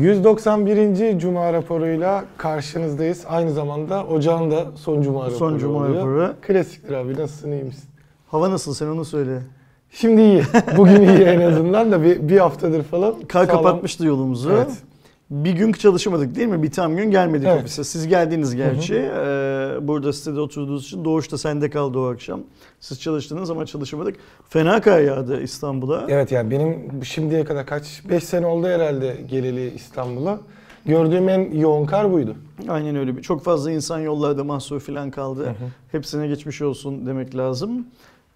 191. Cuma raporuyla karşınızdayız. Aynı zamanda ocağın da son Cuma raporu Son Cuma oluyor. raporu. Klasiktir abi nasılsın iyi misin? Hava nasıl sen onu söyle. Şimdi iyi. Bugün iyi en azından da bir, bir haftadır falan. Kar sağlam- kapatmıştı yolumuzu. Evet. Bir gün çalışamadık değil mi? Bir tam gün gelmedik Evet. ofise. Siz geldiniz gerçi. Ee, burada sitede oturduğunuz için Doğuş da sende kaldı o akşam. Siz çalıştınız ama çalışamadık. Fena kar yağdı İstanbul'a. Evet yani benim şimdiye kadar kaç 5 sene oldu herhalde geleli İstanbul'a. Gördüğüm en yoğun kar buydu. Aynen öyle. Çok fazla insan yollarda mahsur falan kaldı. Hepsine geçmiş olsun demek lazım.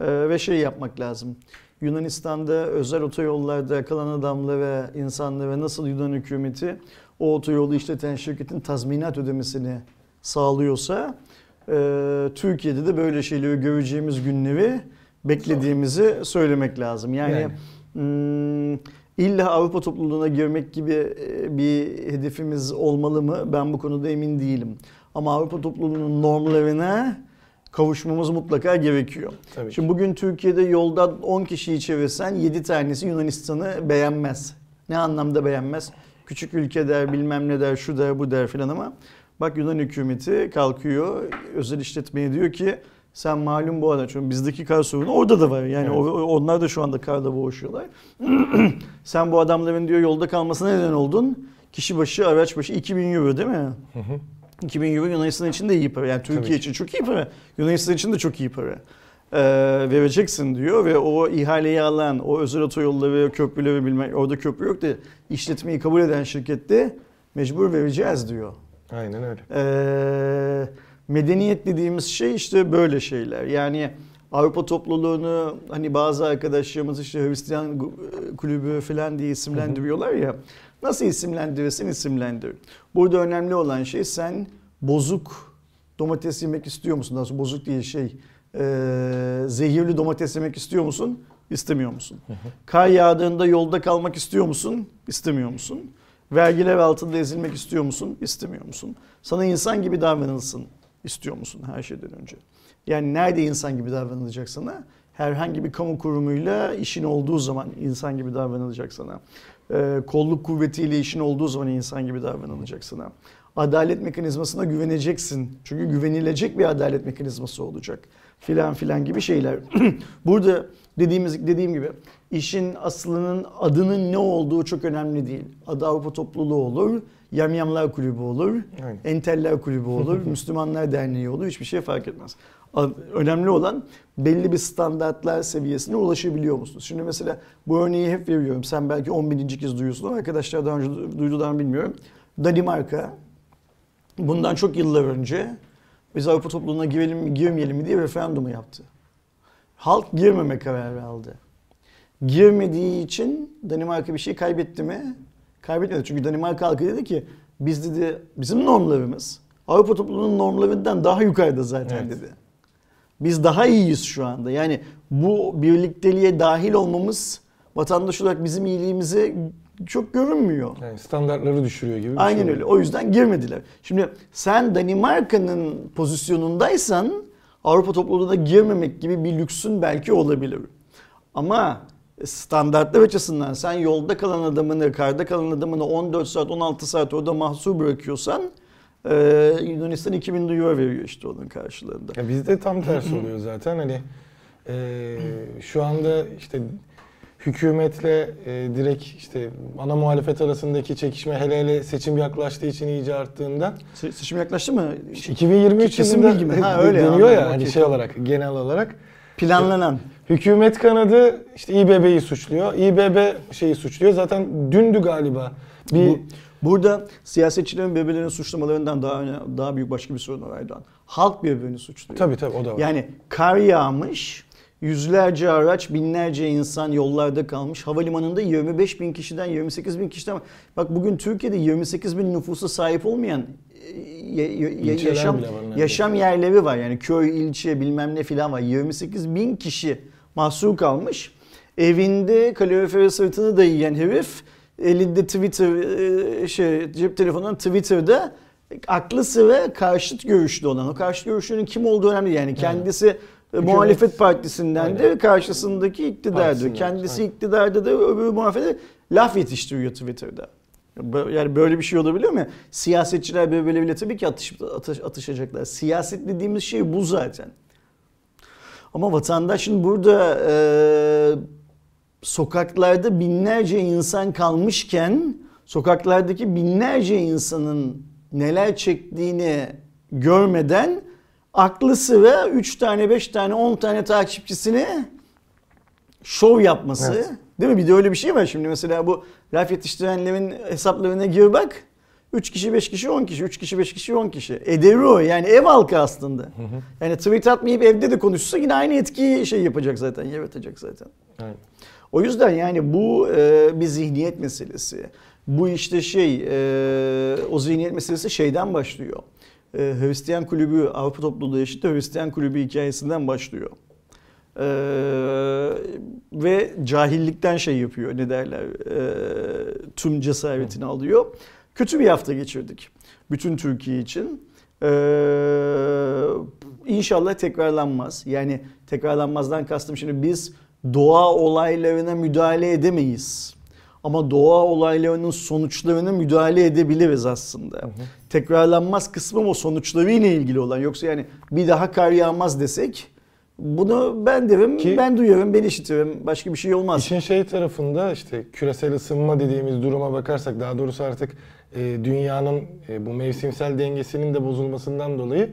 Ee, ve şey yapmak lazım. Yunanistan'da özel otoyollarda kalan adamlara, insanlara nasıl Yunan hükümeti o otoyolu işleten şirketin tazminat ödemesini sağlıyorsa e, Türkiye'de de böyle şeyleri göreceğimiz günleri beklediğimizi söylemek lazım. Yani, Yani. hmm, illa Avrupa topluluğuna girmek gibi e, bir hedefimiz olmalı mı? Ben bu konuda emin değilim. Ama Avrupa topluluğunun normlarına kavuşmamız mutlaka gerekiyor. Tabii ki. Şimdi bugün Türkiye'de yolda 10 kişiyi çevirsen 7 tanesi Yunanistan'ı beğenmez. Ne anlamda beğenmez? Küçük ülke der, bilmem ne der, şu der, bu der filan ama bak Yunan hükümeti kalkıyor özel işletmeye diyor ki sen malum bu arada çünkü bizdeki kar sorunu orada da var. Yani Evet. onlar da şu anda karda boğuşuyorlar. sen bu adamların diyor yolda kalmasına neden oldun. Kişi başı, araç başı 2000 euro değil mi? Hı hı. 2000 euro Yunanistan için de iyi para. Yani Tabii Türkiye ki. için çok iyi para. Yunanistan için de çok iyi para. Ee, vereceksin diyor ve o ihaleyi alan, o özel otoyolları, köprüleri bilmem orada köprü yok da işletmeyi kabul eden şirkette mecbur vereceğiz diyor. Aynen öyle. Ee, medeniyet dediğimiz şey işte böyle şeyler. Yani Avrupa topluluğunu hani bazı arkadaşlarımız işte Hristiyan kulübü falan diye isimlendiriyorlar ya. Nasıl isimlendirirsin isimlendir. Burada önemli olan şey sen bozuk domates yemek istiyor musun? Daha doğrusu bozuk değil şey e, zehirli domates yemek istiyor musun? İstemiyor musun? Kar yağdığında yolda kalmak istiyor musun? İstemiyor musun? Vergiler altında ezilmek istiyor musun? İstemiyor musun? Sana insan gibi davranılsın istiyor musun her şeyden önce? Yani nerede insan gibi davranılacak sana? Herhangi bir kamu kurumuyla işin olduğu zaman insan gibi davranılacak sana. Ee, kolluk kuvvetiyle işin olduğu zaman insan gibi davranılacak sana. Adalet mekanizmasına güveneceksin. Çünkü güvenilecek bir adalet mekanizması olacak. Filan filan gibi şeyler. Burada dediğimiz dediğim gibi işin aslının adının ne olduğu çok önemli değil. Adı Avrupa Topluluğu olur, Yamyamlar Kulübü olur, Aynen. Enteller Kulübü olur, Müslümanlar Derneği olur. Hiçbir şey fark etmez. Önemli olan belli bir standartlar seviyesine ulaşabiliyor musunuz? Şimdi mesela bu örneği hep veriyorum. Sen belki 10 bininci kez duyuyorsun ama arkadaşlar daha önce du- duydular bilmiyorum. Danimarka bundan çok yıllar önce biz Avrupa topluluğuna girelim mi girmeyelim mi diye referandumu yaptı. Halk girmeme kararı aldı. Girmediği için Danimarka bir şey kaybetti mi? Kaybetmedi. Çünkü Danimarka halkı dedi ki biz dedi bizim normlarımız Avrupa topluluğunun normlarından daha yukarıda zaten Evet. dedi. Biz daha iyiyiz şu anda. Yani bu birlikteliğe dahil olmamız vatandaş olarak bizim iyiliğimize çok görünmüyor. Yani standartları düşürüyor gibi bir Aynen şey öyle. oluyor. O yüzden girmediler. Şimdi sen Danimarka'nın pozisyonundaysan Avrupa topluluğuna girmemek gibi bir lüksün belki olabilir. Ama standartlar açısından sen yolda kalan adamını, karda kalan adamını 14 saat, 16 saat orada mahsur bırakıyorsan e, Yunanistan 2000 euro veriyor işte onun karşılığında. Ya bizde tam tersi oluyor zaten hani e, şu anda işte hükümetle e, direkt işte ana muhalefet arasındaki çekişme hele hele seçim yaklaştığı için iyice arttığından Se- Seçim yaklaştı mı? 2023 Kesin yılında? Ha, öyle anladım, ya hani şey olarak genel olarak Planlanan. Hükümet kanadı işte İBB'yi suçluyor. İBB şeyi suçluyor. Zaten dündü galiba. Bir Bu, burada siyasetçilerin birbirlerini suçlamalarından daha öne- daha büyük başka bir sorun var Erdoğan. Halk birbirini suçluyor. tabii tabii o da var. Yani kar yağmış, yüzlerce araç, binlerce insan yollarda kalmış. Havalimanında 25 bin kişiden 28 bin kişiden Bak bugün Türkiye'de 28 bin nüfusa sahip olmayan e, yaşam, yaşam yerleri var. Yani köy, ilçe bilmem ne filan var. 28 bin kişi mahsur kalmış. Evinde kalorifere sırtını dayayan herif elinde Twitter e, şey cep telefonundan Twitter'da aklı sıra karşıt görüşlü olan o karşıt görüşlünün kim olduğu önemli yani kendisi e, muhalefet partisindendir Aynen. karşısındaki iktidardır. Partisinden, Kendisi aynen. iktidarda da öbürü muhalefete laf yetiştiriyor Twitter'da. Yani böyle bir şey olabiliyor mu? Siyasetçiler birbirleriyle tabii ki atış, atış, atışacaklar. Siyaset dediğimiz şey bu zaten. Ama vatandaşın burada e, sokaklarda binlerce insan kalmışken sokaklardaki binlerce insanın neler çektiğini görmeden aklı sıra 3 tane 5 tane 10 tane takipçisini şov yapması. Evet. Değil mi? Bir de öyle bir şey var şimdi mesela bu raf yetiştirenlerin hesaplarına gir bak. 3 kişi 5 kişi 10 kişi 3 kişi 5 kişi 10 kişi. Edevi o yani ev halkı aslında. Yani tweet atmayıp evde de konuşsa yine aynı etkiyi şey yapacak zaten yaratacak zaten. Evet. O yüzden yani bu e, bir zihniyet meselesi. Bu işte şey e, o zihniyet meselesi şeyden başlıyor. E, Hristiyan kulübü Avrupa topluluğu eşit Hristiyan kulübü hikayesinden başlıyor. E, ve cahillikten şey yapıyor ne derler e, tüm cesaretini alıyor. Kötü bir hafta geçirdik bütün Türkiye için. Ee, inşallah tekrarlanmaz. Yani tekrarlanmazdan kastım şimdi biz doğa olaylarına müdahale edemeyiz. Ama doğa olaylarının sonuçlarına müdahale edebiliriz aslında. Tekrarlanmaz kısmı o sonuçlarıyla ilgili olan. Yoksa yani bir daha kar yağmaz desek bunu ben derim, Ki- ben duyarım, ben işitirim. Başka bir şey olmaz. İşin şey tarafında işte küresel ısınma dediğimiz duruma bakarsak daha doğrusu artık dünyanın e, bu mevsimsel dengesinin de bozulmasından dolayı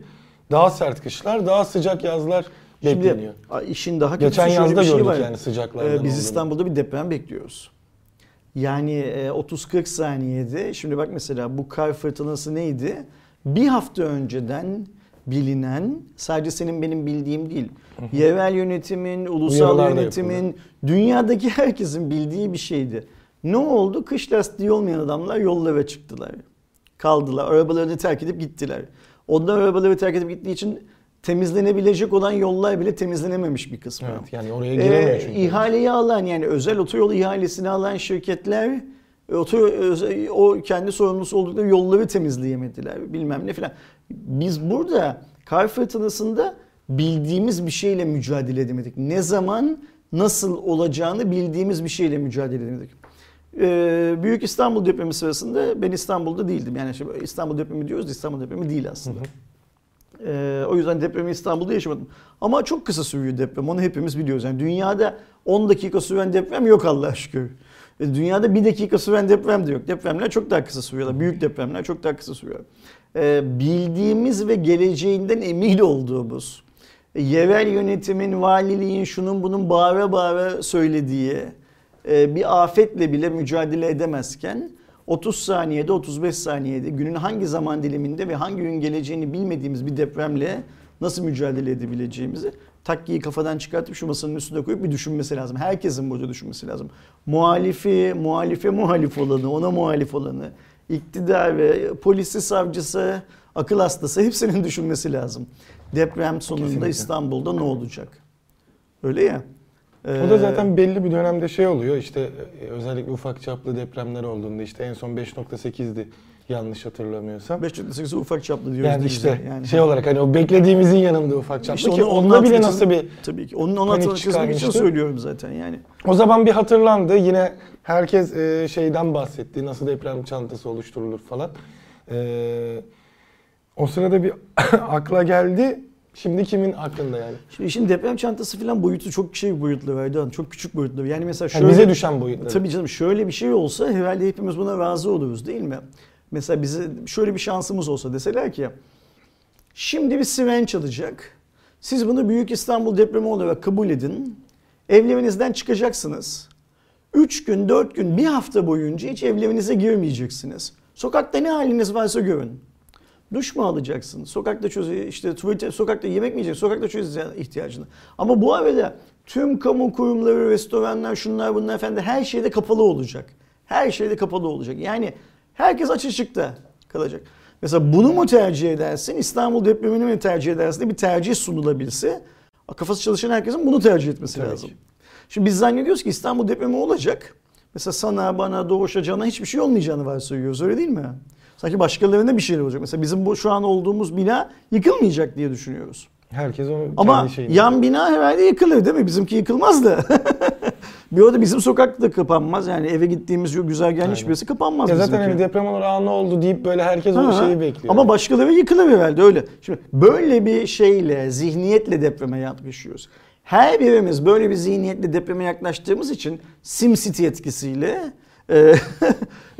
daha sert kışlar, daha sıcak yazlar bekleniyor. Şimdi a, işin daha Geçen yazda şey gördük var. yani sıcaklardan Ee, biz olduğunu. İstanbul'da bir deprem bekliyoruz. Yani e, 30-40 saniyede şimdi bak mesela bu kar fırtınası neydi? Bir hafta önceden bilinen sadece senin benim bildiğim değil. Yerel yönetimin, ulusal Uyarılar yönetimin, dünyadaki herkesin bildiği bir şeydi. Ne oldu? Kış lastiği olmayan adamlar yollara çıktılar. Kaldılar. Arabalarını terk edip gittiler. Onlar arabaları terk edip gittiği için temizlenebilecek olan yollar bile temizlenememiş bir kısmı. Evet, yani oraya giremiyor Ee, çünkü. ihaleyi alan yani özel otoyol ihalesini alan şirketler e, oto, öze- o kendi sorumlusu oldukları yolları temizleyemediler bilmem ne filan. Biz burada kar fırtınasında bildiğimiz bir şeyle mücadele edemedik. Ne zaman nasıl olacağını bildiğimiz bir şeyle mücadele edemedik. Ee, Büyük İstanbul depremi sırasında ben İstanbul'da değildim. Yani işte İstanbul depremi diyoruz İstanbul depremi değil aslında. Ee, o yüzden depremi İstanbul'da yaşamadım. Ama çok kısa sürüyor deprem. Onu hepimiz biliyoruz. Yani dünyada 10 dakika süren deprem yok Allah'a şükür. E, Dünyada bir dakika süren deprem de yok. Depremler çok daha kısa sürüyorlar. Büyük depremler çok daha kısa sürüyor. Ee, bildiğimiz ve geleceğinden emin olduğumuz, e, yerel yönetimin, valiliğin, şunun bunun bağıra bağıra söylediği bir afetle bile mücadele edemezken 30 saniyede 35 saniyede günün hangi zaman diliminde ve hangi gün geleceğini bilmediğimiz bir depremle nasıl mücadele edebileceğimizi takkiyi kafadan çıkartıp şu masanın üstüne koyup bir düşünmesi lazım. Herkesin burada düşünmesi lazım. Muhalifi, muhalife muhalif olanı, ona muhalif olanı, iktidar ve polisi, savcısı, akıl hastası hepsinin düşünmesi lazım. Deprem sonunda Kesinlikle. İstanbul'da ne olacak? Öyle ya. O da Ee, zaten belli bir dönemde şey oluyor işte e, özellikle ufak çaplı depremler olduğunda işte en son 5.8'di yanlış hatırlamıyorsam. 5.8'i ufak çaplı diyoruz. Yani işte yani. şey olarak hani o beklediğimizin yanında ufak çaplı İşte ki onu- onun onda bile nasıl bir Tabii ki. Onun, onun çizmek için söylüyorum zaten yani. O zaman bir hatırlandı. Yine herkes e, şeyden bahsetti. Nasıl deprem çantası oluşturulur falan. E, o sırada bir akla geldi. Şimdi kimin aklında yani? Şimdi işin deprem çantası falan boyutu çok şey boyutlu Erdoğan. Çok küçük boyutlu. Yani mesela Yani şöyle... bize düşen boyutları. Tabii canım şöyle bir şey olsa herhalde hepimiz buna razı oluruz değil mi? Mesela bize şöyle bir şansımız olsa deseler ki şimdi bir siren çalacak. Siz bunu Büyük İstanbul depremi olarak kabul edin. Evlerinizden çıkacaksınız. 3 gün, 4 gün, bir hafta boyunca hiç evlerinize girmeyeceksiniz. Sokakta ne haliniz varsa görün. Duş mu alacaksın? Sokakta çöz işte tuvalete, sokakta yemek mi yiyeceksin? Sokakta çöz ihtiyacını. Ama bu arada tüm kamu kurumları, restoranlar, şunlar bunlar efendim her şeyde kapalı olacak. Her şeyde kapalı olacak. Yani herkes açıkta kalacak. Mesela bunu mu tercih edersin? İstanbul depremini mi tercih edersin diye bir tercih sunulabilse kafası çalışan herkesin bunu tercih etmesi Tabii lazım. ki. Şimdi biz zannediyoruz ki İstanbul depremi olacak. Mesela sana, bana, Doğuş'a, Can'a hiçbir şey olmayacağını varsayıyoruz öyle değil mi? Sanki başkalarına bir şeyler olacak. Mesela bizim bu şu an olduğumuz bina yıkılmayacak diye düşünüyoruz. Herkes onu Ama kendi yan bina herhalde yıkılır değil mi? Bizimki yıkılmaz da. Bir arada bizim sokak da kapanmaz. Yani eve gittiğimiz yok güzergahın hiçbirisi kapanmaz. Ya zaten hani deprem olur aa ne oldu deyip böyle herkes o şeyi bekliyor. Ama başkaları yıkılır herhalde öyle. Şimdi böyle bir şeyle, zihniyetle depreme yaklaşıyoruz. Her birimiz böyle bir zihniyetle depreme yaklaştığımız için SimCity etkisiyle e,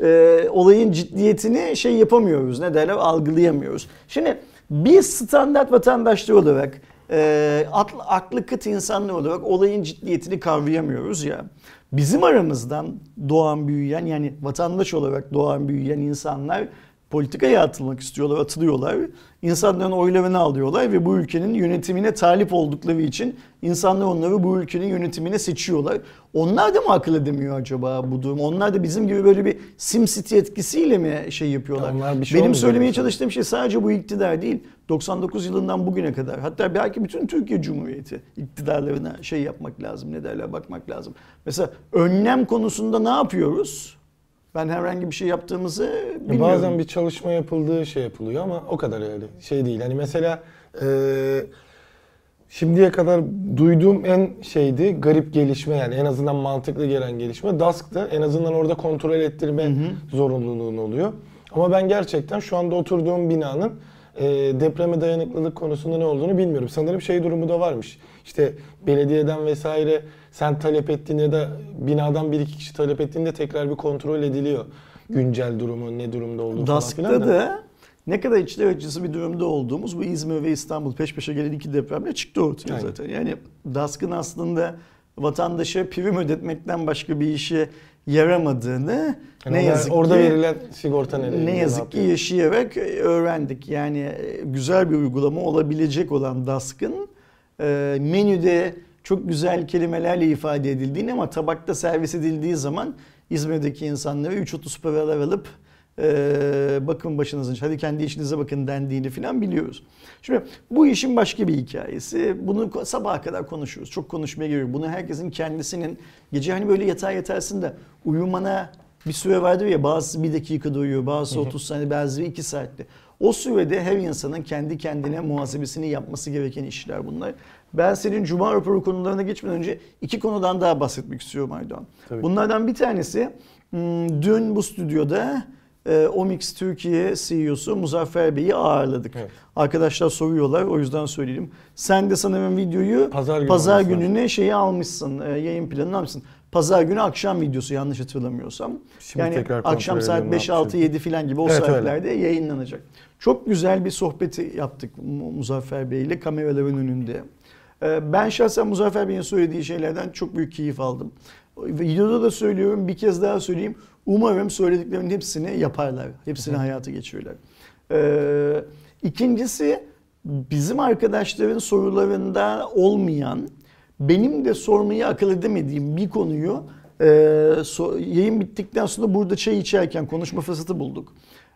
e, olayın ciddiyetini şey yapamıyoruz. Ne derler? Algılayamıyoruz. Şimdi biz standart vatandaşlar olarak e, aklı, aklı kıt insanlar olarak olayın ciddiyetini kavrayamıyoruz ya. Bizim aramızdan doğan büyüyen yani vatandaş olarak doğan büyüyen insanlar politikaya atılmak istiyorlar, atılıyorlar. İnsanların oylarını alıyorlar ve bu ülkenin yönetimine talip oldukları için insanlar onları bu ülkenin yönetimine seçiyorlar. Onlar da mı akıl edemiyor acaba bu durum? Onlar da bizim gibi böyle bir SimCity etkisiyle mi şey yapıyorlar? Ya şey Benim söylemeye mesela. çalıştığım şey sadece bu iktidar değil. 99 yılından bugüne kadar hatta belki bütün Türkiye Cumhuriyeti iktidarlarına şey yapmak lazım. Ne derler bakmak lazım. Mesela önlem konusunda ne yapıyoruz? Ben herhangi bir şey yaptığımızı Ya bilmiyorum. Bazen bir çalışma yapıldığı şey yapılıyor ama o kadar öyle şey değil. Hani mesela eee, şimdiye kadar duyduğum en şeydi garip gelişme yani en azından mantıklı gelen gelişme DASK'ta en azından orada kontrol ettirme zorunluluğun oluyor. Ama ben gerçekten şu anda oturduğum binanın eee, depreme dayanıklılık konusunda ne olduğunu bilmiyorum. Sanırım şey durumu da varmış. İşte belediyeden vesaire sen talep ettiğinde da binadan bir iki kişi talep ettiğinde tekrar bir kontrol ediliyor. Güncel durumu, ne durumda olduğu falan filan DASK'ta da ne kadar içler acısı bir durumda olduğumuz bu İzmir ve İstanbul peş peşe gelen iki depremle çıktı ortaya Aynen. zaten. Yani DASK'ın aslında vatandaşa prim ödetmekten başka bir işe yaramadığını Yani ne yazık orada ki verilen sigorta nereye? ne yazık ki yaşayarak öğrendik. Yani e, güzel bir uygulama olabilecek olan DASK'ın e, menüde çok güzel kelimelerle ifade edildiğini ama tabakta servis edildiği zaman İzmir'deki insanlara 3.30 paralar alıp e, bakın başınızın hadi kendi işinize bakın dendiğini falan biliyoruz. Şimdi bu işin başka bir hikayesi. Bunu sabaha kadar konuşuyoruz. Çok konuşmaya gerek yok. Bunu herkesin kendisinin gece hani böyle yatağa yatarsın da uyumana bir süre vardır ya bazısı bir dakikada uyuyor, bazısı 30 saniye, bazısı 2 saatte. O sürede her insanın kendi kendine muhasebesini yapması gereken işler bunlar. Ben senin Cuma raporu konularına geçmeden önce iki konudan daha bahsetmek istiyorum Aydoğan. Tabii. Bunlardan bir tanesi hmm, dün bu stüdyoda e, Omix Türkiye CEO'su Muzaffer Bey'i ağırladık. Evet. Arkadaşlar soruyorlar o yüzden söyleyelim. Sen de sanırım videoyu Pazar günü pazar lazım. gününe şeyi almışsın, e, yayın planını almışsın. Pazar günü akşam videosu yanlış hatırlamıyorsam. Şimdi yani tekrar akşam saat edelim ne 5 6 yapmış. 7 falan gibi o Evet, öyle. saatlerde yayınlanacak. Çok güzel bir sohbeti yaptık Mu- Muzaffer Bey ile kameraların önünde. Ee, Ben şahsen Muzaffer Bey'in söylediği şeylerden çok büyük keyif aldım. Videoda da söylüyorum, bir kez daha söyleyeyim. Umarım söylediklerinin hepsini yaparlar. Hepsini hayata geçirirler. Ee, İkincisi bizim arkadaşların sorularında olmayan, benim de sormayı akıl edemediğim bir konuyu e, so- yayın bittikten sonra burada çay içerken konuşma fırsatı bulduk.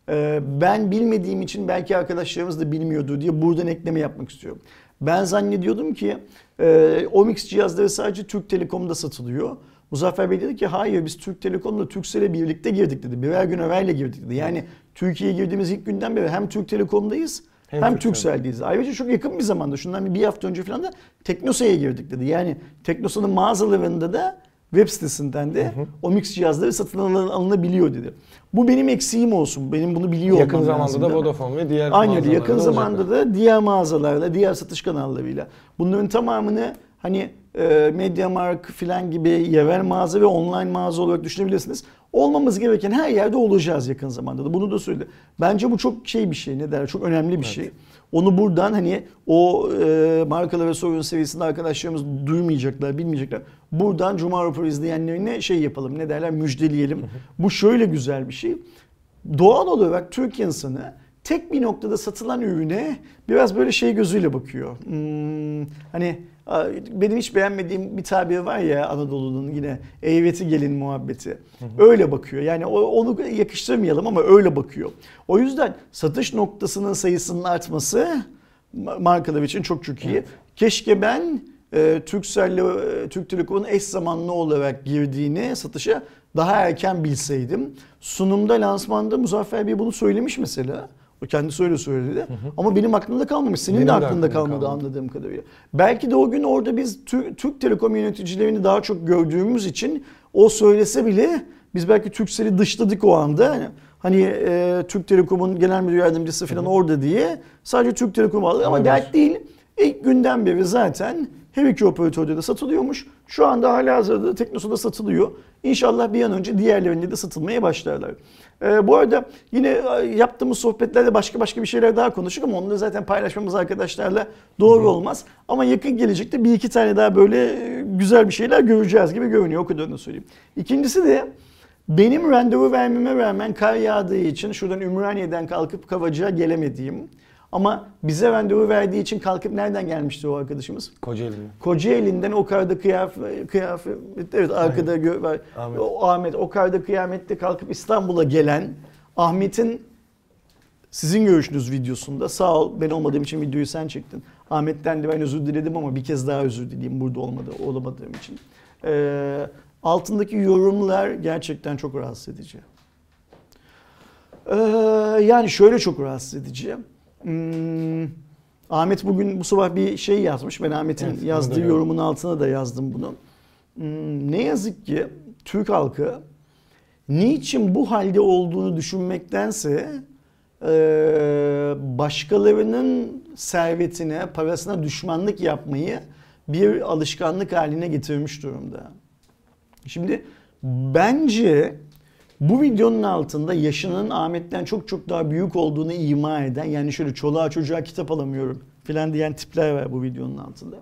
E, ben bilmediğim için belki arkadaşlarımız da bilmiyordur diye buradan ekleme yapmak istiyorum. Ben zannediyordum ki e, Omix cihazları sadece Türk Telekom'da satılıyor. Muzaffer Bey dedi ki hayır biz Türk Telekom'la Turkcell'e birlikte girdik dedi. Birer gün evvel girdik dedi. Yani Türkiye'ye girdiğimiz ilk günden beri hem Türk Telekom'dayız hem, Hem. Turkcell'deyiz. Ayrıca çok yakın bir zamanda şundan bir hafta önce falan da Teknosa'ya girdik dedi. Yani Teknosa'nın mağazalarında da web sitesinden de o mix cihazları satın alın- alınabiliyor dedi. Bu benim eksiğim olsun. Benim bunu biliyor Yakın olmam zamanda lazım, da değil mi? Vodafone ve diğer Aynen yakın zamanda da diğer mağazalarla, diğer satış kanallarıyla. Bunların tamamını hani e, Mediamarkt falan gibi yerel mağaza ve online mağaza olarak düşünebilirsiniz. Olmamız gereken her yerde olacağız yakın zamanda da. Bunu da söyledi. Bence bu çok şey bir şey ne derler çok önemli bir şey. Onu buradan hani o e, markalar ve sorun seviyesinde arkadaşlarımız duymayacaklar, bilmeyecekler. Buradan Cuma raporu izleyenlerine şey yapalım ne derler müjdeleyelim. Bu şöyle güzel bir şey doğal olarak Türk insanı tek bir noktada satılan ürüne biraz böyle şey gözüyle bakıyor. Hmm, hani benim hiç beğenmediğim bir tabir var ya Anadolu'nun yine eğveti gelin muhabbeti. Öyle bakıyor. Yani onu yakıştırmayalım ama öyle bakıyor. O yüzden satış noktasının sayısının artması ma- markalar için çok çok iyi. Keşke ben e, Turkcell'le e, Türk Telekom'un eş zamanlı olarak girdiğini satışa daha erken bilseydim. Sunumda, lansmanda Muzaffer Bey bunu söylemiş mesela. O kendisi öyle söyledi. Ama benim aklımda kalmamış. Senin Benim de aklında aklımda kalmadı kalmadı. anladığım kadarıyla. Belki de o gün orada biz Tü- Türk Telekom yöneticilerini daha çok gördüğümüz için o söylese bile biz belki Turkcell'i dışladık o anda. Hani- Hani e, Türk Telekom'un genel müdür yardımcısı falan orada diye sadece Türk Telekom aldı ama dert değil. İlk günden beri zaten her iki operatörde de satılıyormuş. Şu anda hala hazırda Teknosa'da satılıyor. İnşallah bir an önce diğerlerinde de satılmaya başlarlar. Ee, bu arada yine e, yaptığımız sohbetlerde başka başka bir şeyler daha konuştuk ama onları zaten paylaşmamız arkadaşlarla doğru olmaz. Ama yakın gelecekte bir iki tane daha böyle e, güzel bir şeyler göreceğiz gibi görünüyor. O kadarını söyleyeyim. İkincisi de benim randevu vermeme rağmen kar yağdığı için şuradan Ümraniye'den kalkıp Kavacık'a gelemediğim ama bize randevu verdiği için kalkıp nereden gelmişti o arkadaşımız? Kocaeli'nin. Kocaeli'nden o karda kıyafet, kıyafet evet arkada gö- var. Ahmet. O Ahmet o karda kıyamette kalkıp İstanbul'a gelen Ahmet'in sizin görüşünüz videosunda sağ ol ben olmadığım için videoyu sen çektin. Ahmet'ten de ben özür diledim ama bir kez daha özür dileyeyim burada olmadı, olamadığım için. Ee, altındaki yorumlar gerçekten çok rahatsız edici. Ee, yani şöyle çok rahatsız edici. Hmm, Ahmet bugün bu sabah bir şey yazmış. Ben Ahmet'in Evet, yazdığı yorumun altına da yazdım bunu. Hmm, ne yazık ki Türk halkı niçin bu halde olduğunu düşünmektense eee, başkalarının servetine, parasına düşmanlık yapmayı bir alışkanlık haline getirmiş durumda. Şimdi bence bu videonun altında yaşının Ahmet'ten çok çok daha büyük olduğunu ima eden yani şöyle çoluğa çocuğa kitap alamıyorum filan diyen tipler var bu videonun altında.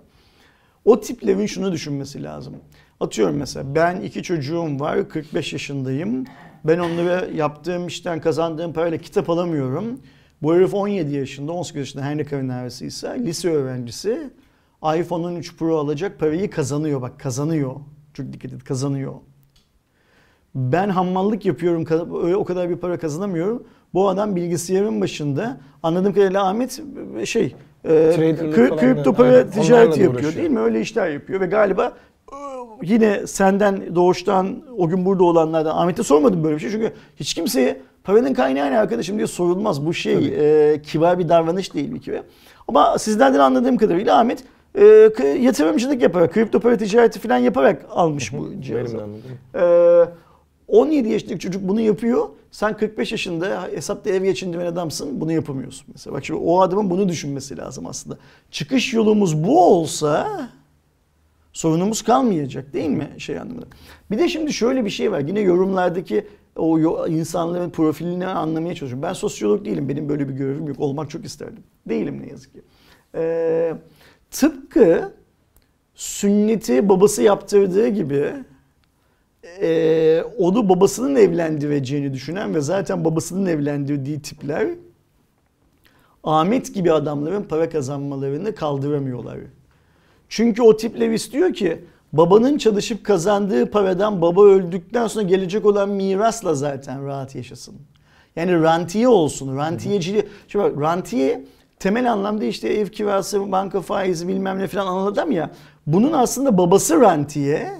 O tiplerin şunu düşünmesi lazım. Atıyorum mesela ben iki çocuğum var 45 yaşındayım. Ben onlara yaptığım işten kazandığım parayla kitap alamıyorum. Bu herif 17 yaşında 18 yaşında her ne kadar neredeyse lise öğrencisi iPhone 13 Pro alacak parayı kazanıyor bak kazanıyor. Çok dikkat et kazanıyor. Ben hammallık yapıyorum öyle o kadar bir para kazanamıyorum. Bu adam bilgisayarın başında anladığım kadarıyla Ahmet şey e, kri- falan da- kripto para aynen, ticareti yapıyor uğraşıyor. değil mi? Öyle işler yapıyor ve galiba e, yine senden doğuştan o gün burada olanlardan Ahmet'e sormadım böyle bir şey çünkü hiç kimseye paranın kaynağı ne arkadaşım diye sorulmaz. Bu şey Tabii. e, kibar bir davranış değil bir kere. Ama sizlerden anladığım kadarıyla Ahmet e, yatırımcılık yaparak, kripto para ticareti falan yaparak almış bu cihazı. Benim de anladım. Ee, 17 yaşındaki çocuk bunu yapıyor. Sen 45 yaşında hesapta ev geçindiren adamsın. Bunu yapamıyorsun mesela. Bak şimdi o adamın bunu düşünmesi lazım aslında. Çıkış yolumuz bu olsa sorunumuz kalmayacak değil mi şey anlamında. Bir de şimdi şöyle bir şey var. Yine yorumlardaki o insanların profilini anlamaya çalışıyorum. Ben sosyolog değilim. Benim böyle bir görevim yok. Olmak çok isterdim. Değilim ne yazık ki. Ee, tıpkı sünneti babası yaptırdığı gibi e, onu babasının evlendireceğini düşünen ve zaten babasının evlendirdiği tipler Ahmet gibi adamların para kazanmalarını kaldıramıyorlar. Çünkü o tipler istiyor ki babanın çalışıp kazandığı paradan baba öldükten sonra gelecek olan mirasla zaten rahat yaşasın. Yani rantiye olsun, rantiyeciliği. Şimdi bak rantiye temel anlamda işte ev kirası, banka faizi bilmem ne falan anladım ya. Bunun aslında babası rantiye.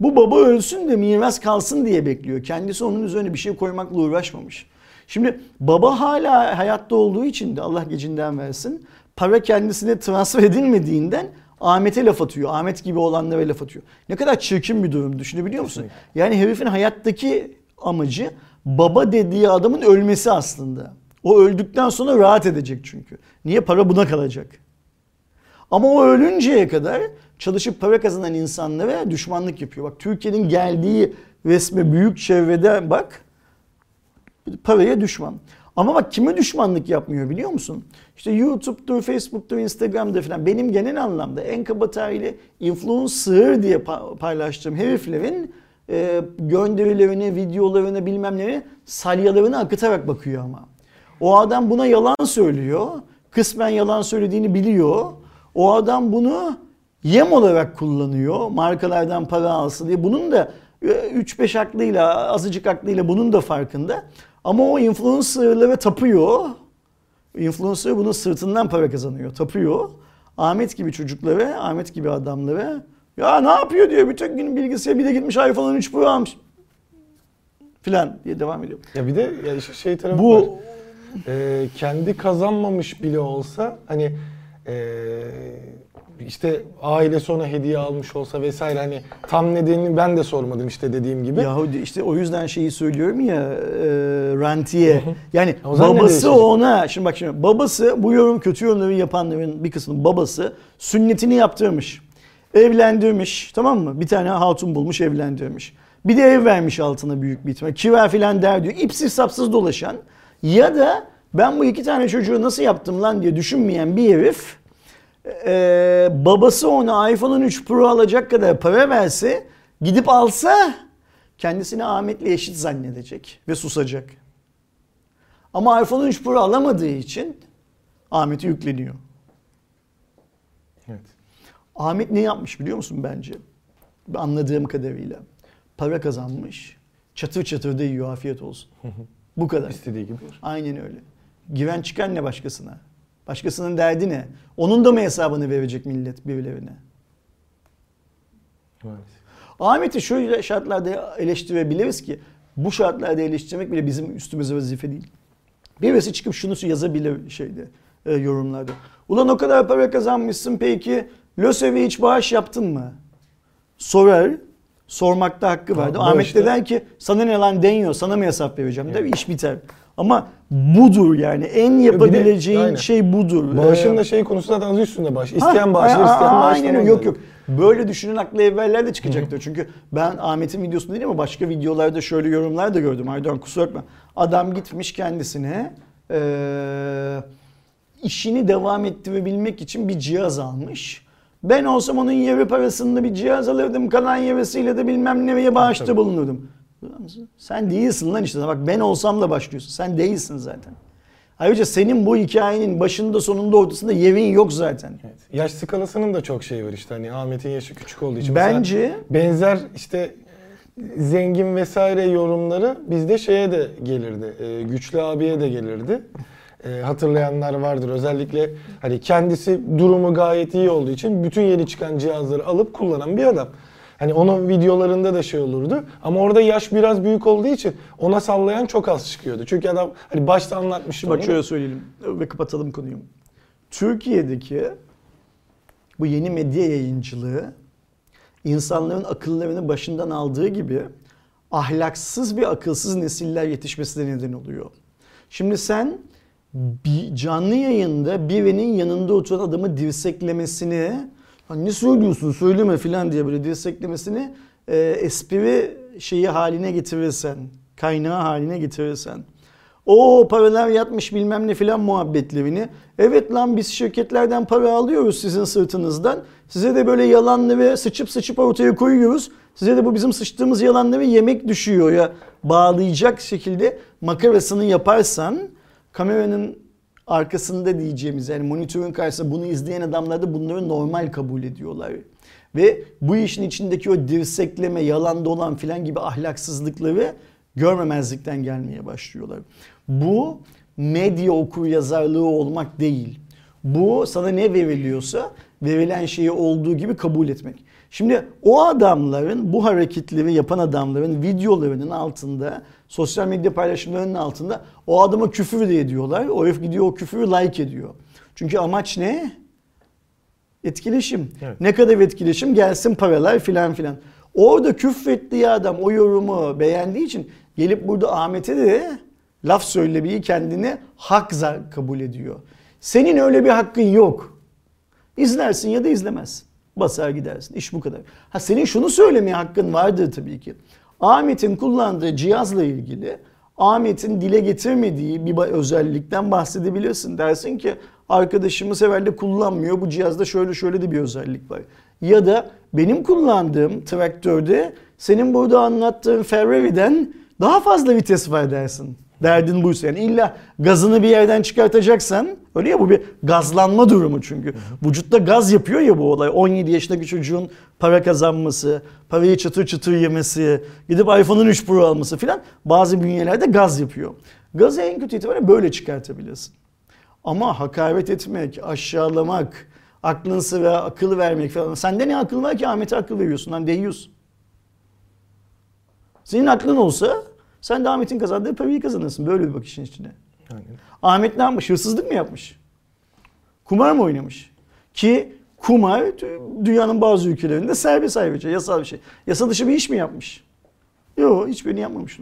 Bu baba ölsün de miras kalsın diye bekliyor. Kendisi onun üzerine bir şey koymakla uğraşmamış. Şimdi baba hala hayatta olduğu için de Allah gecinden versin. Para kendisine transfer edilmediğinden Ahmet'e laf atıyor. Ahmet gibi olanlara laf atıyor. Ne kadar çirkin bir durum düşünebiliyor musun? Yani herifin hayattaki amacı baba dediği adamın ölmesi aslında. O öldükten sonra rahat edecek çünkü. Niye? Para buna kalacak. Ama o ölünceye kadar çalışıp para kazanan insanlara düşmanlık yapıyor. Bak Türkiye'nin geldiği resme büyük çevrede bak paraya düşman. Ama bak kime düşmanlık yapmıyor biliyor musun? İşte YouTube'dur, Facebook'tur, Instagram'da falan benim genel anlamda en kaba tabiriyle influencer diye pa- paylaştığım heriflerin e, gönderilerini, videolarını bilmem neleri salyalarını akıtarak bakıyor ama. O adam buna yalan söylüyor. Kısmen yalan söylediğini biliyor. O adam bunu yem olarak kullanıyor. Markalardan para alsın diye. Bunun da 3-5 aklıyla, azıcık aklıyla bunun da farkında. Ama o influencerlara tapıyor. Influencer bunun sırtından para kazanıyor. Tapıyor. Ahmet gibi çocuklara, Ahmet gibi adamlara ya ne yapıyor diyor. Bütün gün bilgisayar bir de gitmiş iPhone 13 Pro almış. Filan diye devam ediyor. Ya bir de ya şey tarafı var. Bu e, kendi kazanmamış bile olsa hani e, işte ailesi ona hediye almış olsa vesaire hani tam nedenini ben de sormadım işte dediğim gibi. Yahu işte o yüzden şeyi söylüyorum ya e, rantiye. Yani O babası ona şimdi bak şimdi babası bu yorum kötü yorumları yapanların bir kısmı babası sünnetini yaptırmış. Evlendirmiş tamam mı? Bir tane hatun bulmuş evlendirmiş. Bir de ev vermiş altına büyük bir ihtimal. Kira filan der diyor. İpsiz sapsız dolaşan ya da ben bu iki tane çocuğu nasıl yaptım lan diye düşünmeyen bir herif ee, babası ona iPhone 13 Pro alacak kadar para verse gidip alsa kendisini Ahmet'le eşit zannedecek ve susacak. Ama iPhone 13 Pro alamadığı için Ahmet'e yükleniyor. Evet. Ahmet ne yapmış biliyor musun bence? Anladığım kadarıyla. Para kazanmış. Çatır çatır da yiyor afiyet olsun. Bu kadar. İstediği gibi. Aynen öyle. Güven çıkar ne başkasına? Başkasının derdi ne? Onun da mı hesabını verecek millet birilerine? Maalesef. Ahmet'i şöyle şartlarda eleştirebiliriz ki bu şartlarda eleştirmek bile bizim üstümüze vazife değil. Birisi çıkıp şunu yazabilir şeyde e, yorumlarda. Ulan o kadar para kazanmışsın peki LÖSEV'e hiç bağış yaptın mı? Sorar. Sormakta hakkı vardı. Tamam, Ahmet işte. de der ki sana ne lan deniyor sana mı hesap vereceğim der iş biter. Ama budur yani en yapabileceğin aynen. şey budur. Bağışın Ee, da şey konusu zaten adı üstünde bağış. İsteyen bağışlar, isteyen öyle. Yok yok. Böyle düşünün aklı evveller de çıkacaktır. Çünkü ben Ahmet'in videosunu değil ama başka videolarda şöyle yorumlar da gördüm. Aydan kusura bakma. Adam gitmiş kendisine eee, işini devam ettirebilmek için bir cihaz almış. Ben olsam onun yeri parasında bir cihaz alırdım. Kalan yerisiyle de bilmem nereye bağışta Sen değilsin lan işte. Bak ben olsam da başlıyorsun. Sen değilsin zaten. Ayrıca senin bu hikayenin başında sonunda ortasında yerin yok zaten. Evet. Yaş skalasının da çok şeyi var işte hani Ahmet'in yaşı küçük olduğu için. Bence benzer işte zengin vesaire yorumları bizde şeye de gelirdi. e, güçlü abiye de gelirdi. E, hatırlayanlar vardır. Özellikle hani kendisi durumu gayet iyi olduğu için bütün yeni çıkan cihazları alıp kullanan bir adam. Hani onun videolarında da şey olurdu. Ama orada yaş biraz büyük olduğu için ona sallayan çok az çıkıyordu. Çünkü adam hani başta anlatmıştı Şimdi bak onu. şöyle söyleyelim ve kapatalım konuyu. Türkiye'deki bu yeni medya yayıncılığı insanların akıllarını başından aldığı gibi ahlaksız bir akılsız nesiller yetişmesine neden oluyor. Şimdi sen bir canlı yayında birinin yanında oturan adamı dirseklemesini "Ha ne söylüyorsun söyleme filan diye böyle dirseklemesini e, espri şeyi haline getirirsen, kaynağı haline getirirsen o paralar yatmış bilmem ne filan muhabbetlerini. Evet lan biz şirketlerden para alıyoruz sizin sırtınızdan. Size de böyle yalanları sıçıp sıçıp ortaya koyuyoruz. Size de bu bizim sıçtığımız yalanları yemek düşüyor ya bağlayacak şekilde makarasını yaparsan kameranın arkasında diyeceğimiz yani monitörün karşısında bunu izleyen adamlar da bunları normal kabul ediyorlar. Ve bu işin içindeki o dirsekleme, yalan dolan filan gibi ahlaksızlıkları görmemezlikten gelmeye başlıyorlar. Bu medya okur yazarlığı olmak değil. Bu sana ne veriliyorsa verilen şeyi olduğu gibi kabul etmek. Şimdi o adamların, bu hareketleri yapan adamların videolarının altında, sosyal medya paylaşımlarının altında o adama küfür de ediyorlar. O herif gidiyor o küfürü like ediyor. Çünkü amaç ne? Etkileşim. Evet. Ne kadar etkileşim gelsin paralar filan filan. Orada küfrettiği adam o yorumu beğendiği için gelip burada Ahmet'e de laf söylemeyi kendine hak kabul ediyor. Senin öyle bir hakkın yok. İzlersin ya da izlemezsin. Basar gidersin. İş bu kadar. Ha senin şunu söylemeye hakkın vardır tabii ki. Ahmet'in kullandığı cihazla ilgili Ahmet'in dile getirmediği bir özellikten bahsedebilirsin. Dersin ki arkadaşımız herhalde kullanmıyor. Bu cihazda şöyle şöyle de bir özellik var. Ya da benim kullandığım traktörde senin burada anlattığın Ferrari'den daha fazla vites var dersin. Derdin buysa yani illa gazını bir yerden çıkartacaksan öyle ya bu bir gazlanma durumu çünkü. Vücutta gaz yapıyor ya bu olay. 17 yaşındaki çocuğun para kazanması, parayı çıtır çıtır yemesi, gidip iPhone'un 3 Pro alması filan bazı bünyelerde gaz yapıyor. Gazı en kötü itibariyle böyle çıkartabilirsin. Ama hakaret etmek, aşağılamak, aklın sıra akıl vermek falan. Sende ne akıl var ki Ahmet'e akıl veriyorsun lan deyiyorsun. Senin aklın olsa sen de Ahmet'in kazandığı parayı kazanırsın. Böyle bir bakışın içine. Aynen. Ahmet ne yapmış? Hırsızlık mı yapmış? Kumar mı oynamış? Ki kumar dünyanın bazı ülkelerinde serbest ayrıca yasal bir şey. Yasa dışı bir iş mi yapmış? Yok hiçbirini yapmamış.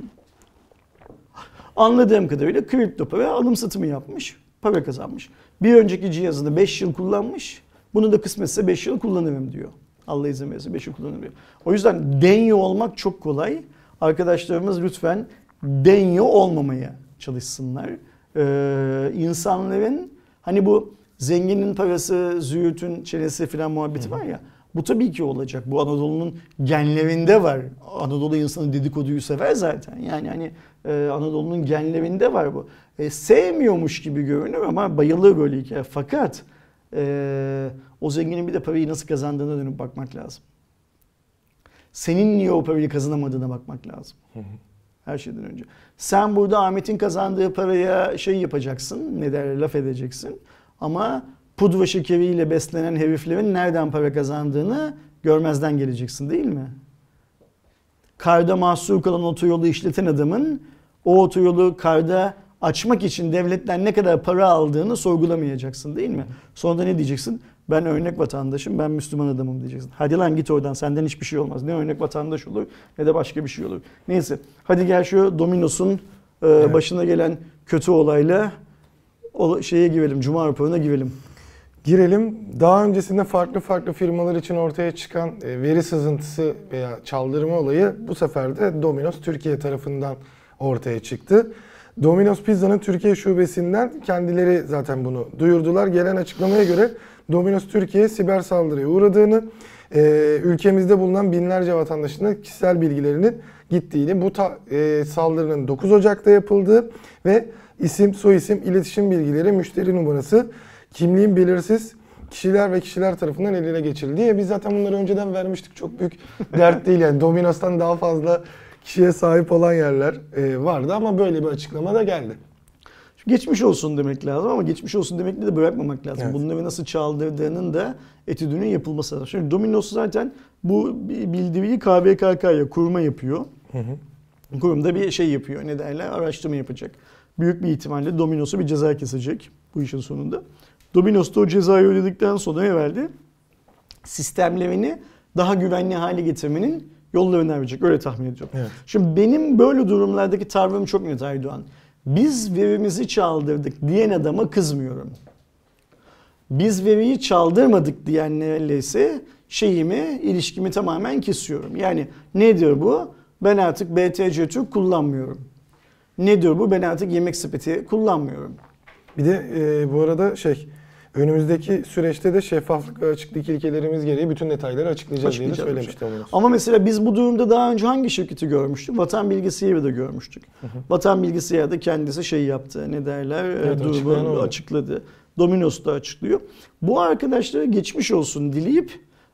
Anladığım kadarıyla kripto para alım satımı yapmış. Para kazanmış. Bir önceki cihazını 5 yıl kullanmış. Bunu da kısmetse 5 yıl kullanırım diyor. Allah izin verirse 5 yıl kullanırım diyor. O yüzden denyo olmak çok kolay. Arkadaşlarımız lütfen denyo olmamaya çalışsınlar. Ee, insanların hani bu zenginin parası, züğürtün çenesi falan muhabbeti var ya. Bu tabii ki olacak. Bu Anadolu'nun genlerinde var. Anadolu insanı dedikoduyu sever zaten. Yani hani e, Anadolu'nun genlerinde var bu. E, sevmiyormuş gibi görünür ama bayılır böyle hikaye. Fakat e, o zenginin bir de parayı nasıl kazandığına dönüp bakmak lazım. Senin niye o parayı kazanamadığına bakmak lazım. Her şeyden önce. Sen burada Ahmet'in kazandığı paraya şey yapacaksın, ne derler laf edeceksin. Ama pudra şekeriyle beslenen heriflerin nereden para kazandığını görmezden geleceksin değil mi? Karda mahsur kalan otoyolu işleten adamın o otoyolu karda açmak için devletten ne kadar para aldığını sorgulamayacaksın değil mi? Sonra da ne diyeceksin? Ben örnek vatandaşım, ben Müslüman adamım diyeceksin. Hadi lan git oradan senden hiçbir şey olmaz. Ne örnek vatandaş olur ne de başka bir şey olur. Neyse hadi gel şu Domino's'un e, Evet. başına gelen kötü olayla o şeye girelim, Cuma raporuna girelim. Girelim. Daha öncesinde farklı farklı firmalar için ortaya çıkan e, veri sızıntısı veya çaldırma olayı bu sefer de Domino's Türkiye tarafından ortaya çıktı. Domino's Pizza'nın Türkiye şubesinden kendileri zaten bunu duyurdular. Gelen açıklamaya göre Domino's Türkiye siber saldırıya uğradığını, e, ülkemizde bulunan binlerce vatandaşın da kişisel bilgilerinin gittiğini, bu ta- e, saldırının 9 Ocak'ta yapıldığı ve isim, soyisim, iletişim bilgileri, müşteri numarası, kimliğin belirsiz kişiler ve kişiler tarafından eline geçirildi. Biz zaten bunları önceden vermiştik. Çok büyük dert değil yani. Domino's'tan daha fazla kişiye sahip olan yerler e, vardı ama böyle bir açıklama da geldi. Geçmiş olsun demek lazım ama geçmiş olsun demekle de bırakmamak lazım. Evet. Bunları nasıl çaldırdığının da etüdünün yapılması lazım. Şimdi Domino's zaten bu bildiriyi KVKK'ya kurma yapıyor. Kurumda bir şey yapıyor. Ne derler? Araştırma yapacak. Büyük bir ihtimalle Domino's'a bir ceza kesecek bu işin sonunda. Domino's da o cezayı ödedikten sonra herhalde sistemlerini daha güvenli hale getirmenin yollarını arayacak. Öyle tahmin ediyorum. Evet. Şimdi benim böyle durumlardaki tavrım çok net Aydoğan. Biz verimizi çaldırdık diyen adama kızmıyorum. Biz veriyi çaldırmadık diyenlerle ise şeyimi, ilişkimi tamamen kesiyorum. Yani ne diyor bu? Ben artık BTC Türk kullanmıyorum. Ne diyor bu? Ben artık yemek sepeti kullanmıyorum. Bir de e, bu arada şey önümüzdeki süreçte de şeffaflık ve açıklık ilkelerimiz gereği bütün detayları açıklayacağız, diye de Açıklayacağız söylemişti Domino's. Ama mesela biz bu durumda daha önce hangi şirketi görmüştük? Vatan Bilgisayarı da görmüştük. Vatan Bilgisayarı da kendisi şey yaptı. Ne derler? Evet, e, açıklayan durumu açıkladı. Domino's da açıklıyor. Bu arkadaşlara geçmiş olsun dileyip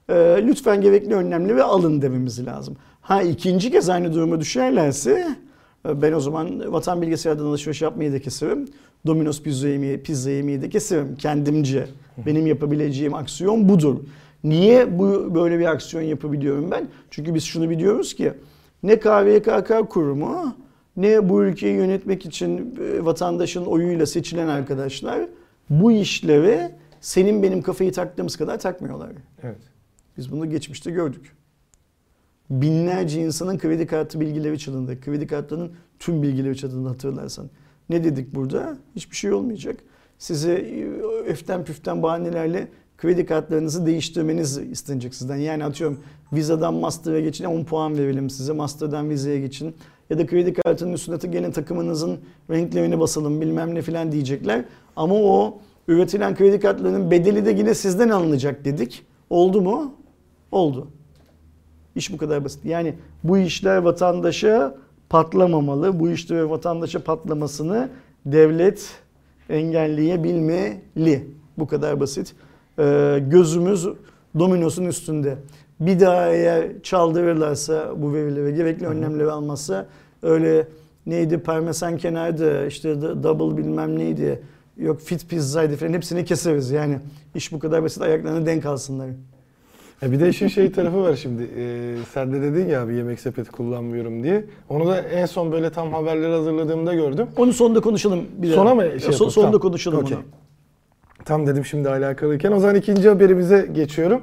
e, lütfen gerekli önlemleri alın dememiz lazım. Ha ikinci kez aynı duruma düşerlerse e, ben o zaman Vatan Bilgisayar'dan alışveriş yapmayı da keserim. Domino's pizza yemeği, pizza yemeği de keserim kendimce. Benim yapabileceğim aksiyon budur. Niye bu böyle bir aksiyon yapabiliyorum ben? Çünkü biz şunu biliyoruz ki ne KVKK kurumu ne bu ülkeyi yönetmek için e, vatandaşın oyuyla seçilen arkadaşlar bu işleve senin benim kafayı taktığımız kadar takmıyorlar. Evet. Biz bunu geçmişte gördük. Binlerce insanın kredi kartı bilgileri çalındı. Kredi kartlarının tüm bilgileri çalındı hatırlarsan. Ne dedik burada? Hiçbir şey olmayacak. Size e, öften püften bahanelerle kredi kartlarınızı değiştirmeniz istenecek sizden. Yani atıyorum Visa'dan Master'a geçin 10 puan verelim size. Master'dan Visa'ya geçin. Ya da kredi kartının üstüne gene takımınızın renklerini basalım bilmem ne filan diyecekler. Ama o üretilen kredi kartlarının bedeli de yine sizden alınacak dedik. Oldu mu? Oldu. İş bu kadar basit. Yani bu işler vatandaşa patlamamalı. Bu işler vatandaşa patlamasını devlet engelleyebilmeli. Bu kadar basit. Ee, gözümüz Domino's'un üstünde. Bir daha eğer çaldırırlarsa bu verileri, gerekli önlemleri almazsa öyle neydi parmesan kenardı, işte double bilmem neydi, yok fit pizzaydı falan hepsini keseriz. Yani iş bu kadar basit ayaklarına denk alsınlar. Ya bir de işin şey tarafı var şimdi. Ee, sen de dedin ya bir yemek sepeti kullanmıyorum diye. Onu da en son böyle tam haberleri hazırladığımda gördüm. Onu sonunda konuşalım. Bir daha. Sona mı şey Ya, yapalım? sonunda Tamam. konuşalım onu. Tam dedim şimdi alakalıyken. O zaman ikinci haberimize geçiyorum.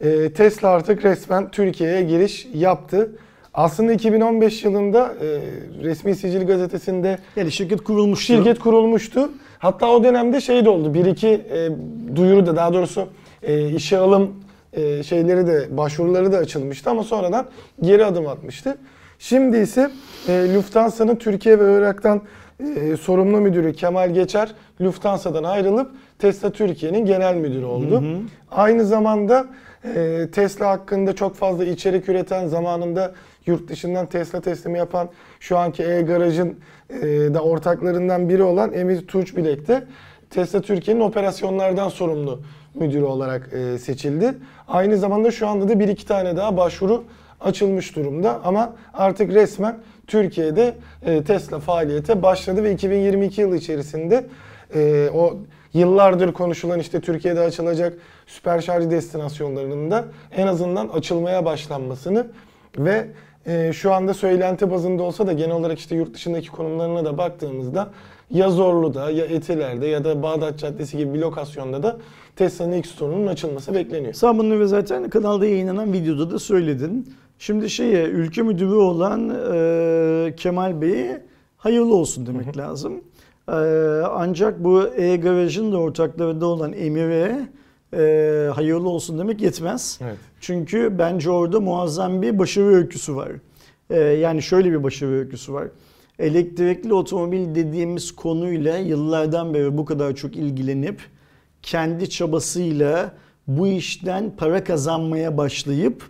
Ee, Tesla artık resmen Türkiye'ye giriş yaptı. Aslında 2015 yılında e, resmi sicil gazetesinde Yani şirket kurulmuş. şirket kurulmuştu. Hatta o dönemde şey de oldu. Bir iki e, duyuru da daha doğrusu e, işe alım e, şeyleri de başvuruları da açılmıştı ama sonradan geri adım atmıştı. Şimdi ise e, Lufthansa'nın Türkiye ve Irak'tan e, sorumlu müdürü Kemal Geçer Lufthansa'dan ayrılıp Tesla Türkiye'nin genel müdürü oldu. Aynı zamanda e, Tesla hakkında çok fazla içerik üreten zamanında yurt dışından Tesla teslimi yapan şu anki e-garajın e, da ortaklarından biri olan Emir Tunç Bilek de Tesla Türkiye'nin operasyonlardan sorumlu müdürü olarak e, seçildi. Aynı zamanda şu anda da bir iki tane daha başvuru açılmış durumda ama artık resmen Türkiye'de e, Tesla faaliyete başladı ve 2022 yılı içerisinde e, o yıllardır konuşulan işte Türkiye'de açılacak süper şarj destinasyonlarının da en azından açılmaya başlanmasını ve e, şu anda söylenti bazında olsa da genel olarak işte yurt dışındaki konumlarına da baktığımızda ya Zorlu'da ya Etiler'de ya da Bağdat Caddesi gibi bir lokasyonda da Tesla'nın ilk store'unun açılması bekleniyor. Sen bunu ve zaten kanalda yayınlanan videoda da söyledin. Şimdi şeye ülke müdürü olan e, Kemal Bey'e hayırlı olsun demek lazım. E, ancak bu e-garajın da ortaklarında olan Emir'e e, hayırlı olsun demek yetmez. Evet. Çünkü bence orada muazzam bir başarı öyküsü var. Ee, yani şöyle bir başarı öyküsü var. Elektrikli otomobil dediğimiz konuyla yıllardan beri bu kadar çok ilgilenip kendi çabasıyla bu işten para kazanmaya başlayıp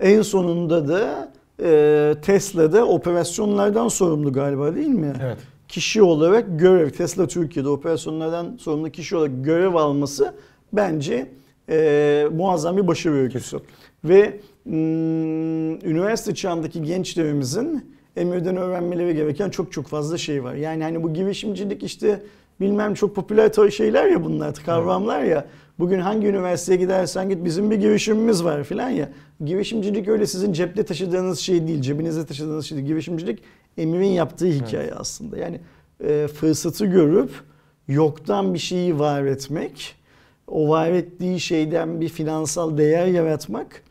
en sonunda da e, Tesla'da operasyonlardan sorumlu galiba değil mi? Evet. kişi olarak görev, Tesla Türkiye'de operasyonlardan sorumlu kişi olarak görev alması bence e, muazzam bir başarı öyküsü. Ve mm, üniversite çağındaki gençlerimizin Emir'den öğrenmeleri gereken çok çok fazla şey var. Yani hani bu girişimcilik işte bilmem çok popüler şeyler ya bunlar, kavramlar ya. Bugün hangi üniversiteye gidersen git bizim bir girişimimiz var filan ya. Girişimcilik öyle sizin cepte taşıdığınız şey değil, cebinizde taşıdığınız şey değil. Girişimcilik Emir'in yaptığı hikaye aslında. Yani e, fırsatı görüp yoktan bir şeyi var etmek, o var ettiği şeyden bir finansal değer yaratmak